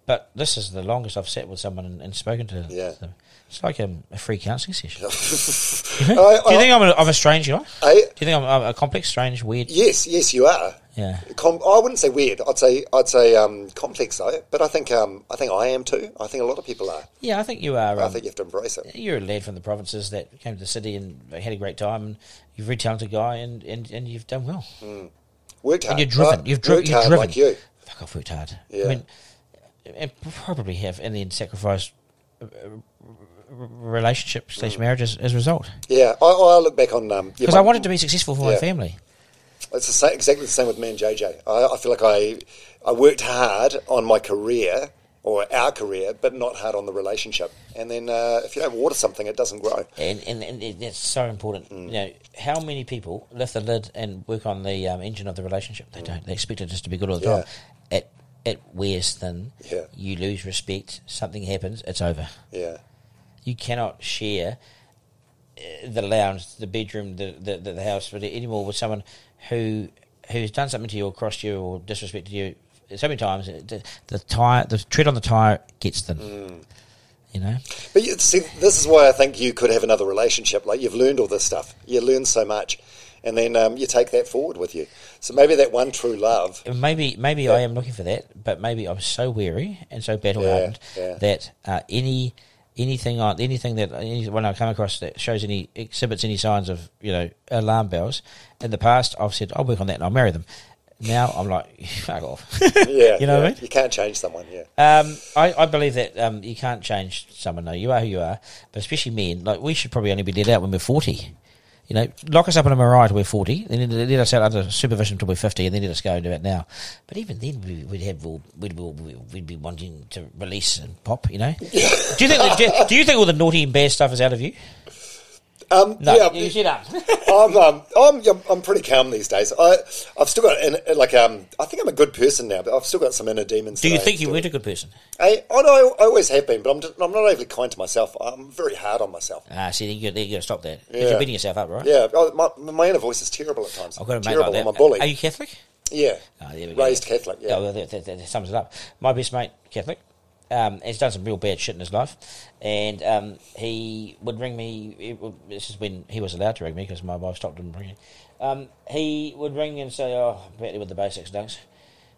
but this is the longest I've sat with someone and, and spoken to Yeah. them. It's like a, a free counselling session. I- Do you think I'm a, I'm a strange guy? I- Do you think I'm, I'm a complex, strange, weird? yes, yes, you are. Yeah. Com- I wouldn't say weird. I'd say I'd say um, complex though. But I think um, I think I am too. I think a lot of people are. Yeah, I think you are. I Um, think you have to embrace it. you're a lad from the provinces that came to the city and had a great time. And you're a very talented guy, and, and, and you've done well. Worked hard. And you're driven. right? You've, dri- worked you're hard driven. like you. Fuck, I've worked hard. Yeah. I mean, and probably have, and then sacrificed uh, uh, relationship Mm. slash marriage as, as a result. Yeah, I, I look back on um, yeah, Because I wanted to be successful for my family. It's the same, exactly the same with me and JJ. I, I feel like I I worked hard on my career or our career, but not hard on the relationship. And then uh, if you don't water something, it doesn't grow. And, and, and that's so important. Mm. You know, how many people lift the lid and work on the um, engine of the relationship? They don't. They expect it just to be good all the Mm. Yeah. time. It it wears thin. Yeah. You lose respect. Something happens. It's over. Yeah, You cannot share uh, the lounge, the bedroom, the the, the, house with anymore with someone who who's done something to you or crossed you or disrespected you so many times. The, the tire, the tread on the tire gets them. Mm. You know. but you, see, this is why I think you could have another relationship. Like you've learned all this stuff, you learn so much, and then um, you take that forward with you. So maybe that one true love. Maybe maybe I am looking for that, but maybe I'm so weary and so battle hardened Yeah, yeah. that uh, any anything on anything that any, when I come across that shows any exhibits any signs of you know alarm bells. In the past, I've said I'll work on that and I'll marry them. Now I'm like fuck off. Yeah, You know what I mean? You can't change someone. Yeah, Um, I, I believe that um, you can't change someone. No, you are who you are. But especially men, like we should probably only be let out when we're forty. You know, lock us up in a Mariah till we're forty, then let us out under supervision until we're fifty, and then let us go and do it now. But even then, we- we'd have all, we'd, we'd be wanting to release and pop. You know, do you think do you think all the naughty and bad stuff is out of you? Um, No, yeah. you shut up. I'm, um, I'm, I'm, I'm pretty calm these days. I, I've still got, in, like, um, I think I'm a good person now, but I've still got some inner demons. do you think you weren't a good person? I, I know I always have been, but I'm, just, I'm not overly kind to myself. I'm very hard on myself. Ah, see, then you got to stop that. Yeah. You're beating yourself up, right? Yeah, oh, my, my inner voice is terrible at times. I've got a mate terrible. like that. I'm a bully. Are you Catholic? yeah, Oh, there we go. raised Catholic. Yeah, well, that, that, that sums it up. My best mate, Catholic, um, has done some real bad shit in his life, and um, he would ring me. would- This is when he was allowed to ring me because my wife stopped him ringing. Um, he would ring and say, "Oh, badly with the basics, dunks."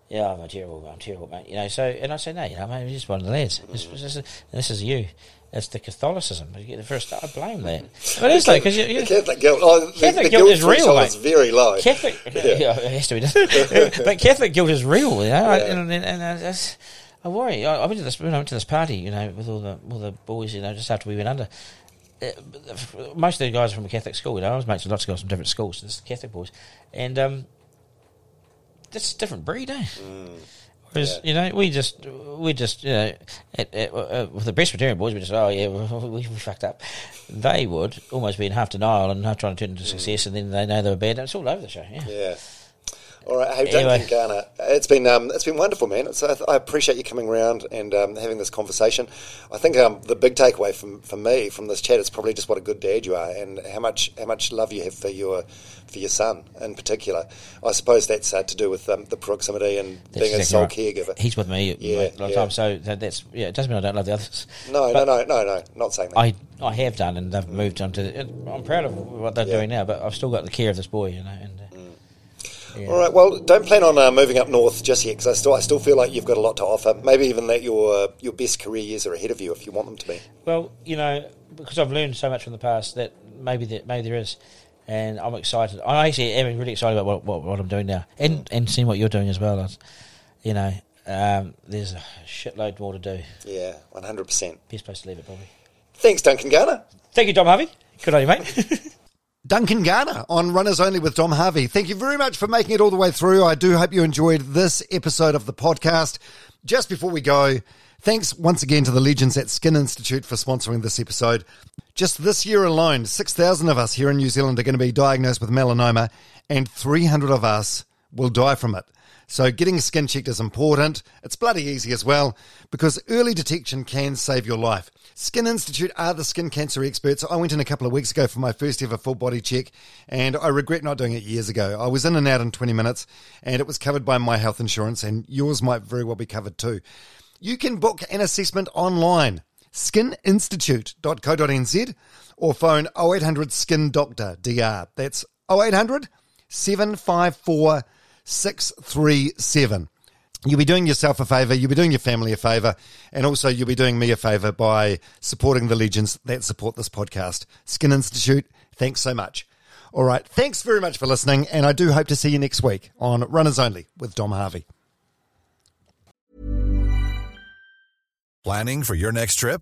Yeah, I'm a terrible, I'm terrible, mate. You know, so and I say, no, you know, mate, he's just one of the lads. This, this, is, this is you. It's the Catholicism. You get the first. I blame that. But it's like because you, you, the Catholic guilt. Oh, the, Catholic the guilt guilt is real, mate. is very low. Catholic, yeah. it has to be. but Catholic guilt is real, you know. I- Yeah. And, and, and I, worry. I, I went to this. When I went to this party, you know, with all the all the boys, you know, just after we went under. Uh, most of the guys are from a Catholic school, you know. I was mates with lots of guys from different schools. This is Catholic boys, and um, that's a different breed, eh? Whereas, you know, we just, we just, you know, at, at, uh, with the Presbyterian boys, we just, oh yeah, we, we, fucked up. They would almost be in half denial and half trying to turn into success, and then they know they were bad. And It's all over the show, yeah. Yeah. All right, hey Anyway. Duncan Garner, it's been um, it's been wonderful, man. It's, I, I appreciate you coming around and um, having this conversation. I think um, the big takeaway from, from me from this chat is probably just what a good dad you are and how much how much love you have for your for your son in particular. I suppose that's uh, to do with um, the proximity and That's being a exactly sole right. caregiver. He's with me Yeah, a lot of yeah. times, so that, that's yeah. It doesn't mean I don't love the others. no, But no, no, no, no, not saying that. I I have done, and they've moved on to. I'm proud of what they're Yeah. doing now, but I've still got the care of this boy, you know. And uh, yeah. All right. Well, don't plan on uh, moving up north just yet, because I still I still feel like you've got a lot to offer. Maybe even that your your best career years are ahead of you if you want them to be. Well, you know, because I've learned so much from the past that maybe that maybe there is, and I'm excited. I actually am really excited about what, what, what I'm doing now, and and seeing what you're doing as well. As, you know, um, there's a shitload more to do. Yeah, one hundred percent. Best place to leave it, probably. Thanks, Duncan Garner. Thank you, Dom Harvey. Good on you, mate. Duncan Garner on Runners Only with Dom Harvey. Thank you very much for making it all the way through. I do hope you enjoyed this episode of the podcast. Just before we go, thanks once again to the Legends at Skin Institute for sponsoring this episode. Just this year alone, 6,000 of us here in New Zealand are going to be diagnosed with melanoma, and 300 of us will die from it. So getting skin checked is important. It's bloody easy as well because early detection can save your life. Skin Institute are the skin cancer experts. I went in a couple of weeks ago for my first ever full body check and I regret not doing it years ago. I was in and out in 20 minutes and it was covered by my health insurance and yours might very well be covered too. You can book an assessment online, skininstitute.co.nz, or phone 0800 Skin Doctor DR. That's 0800 754 637. You'll be doing yourself a favour, you'll be doing your family a favour, and also you'll be doing me a favour by supporting the legends that support this podcast. Skin Institute, thanks so much. All right, thanks very much for listening, and I do hope to see you next week on Runners Only with Dom Harvey. Planning for your next trip?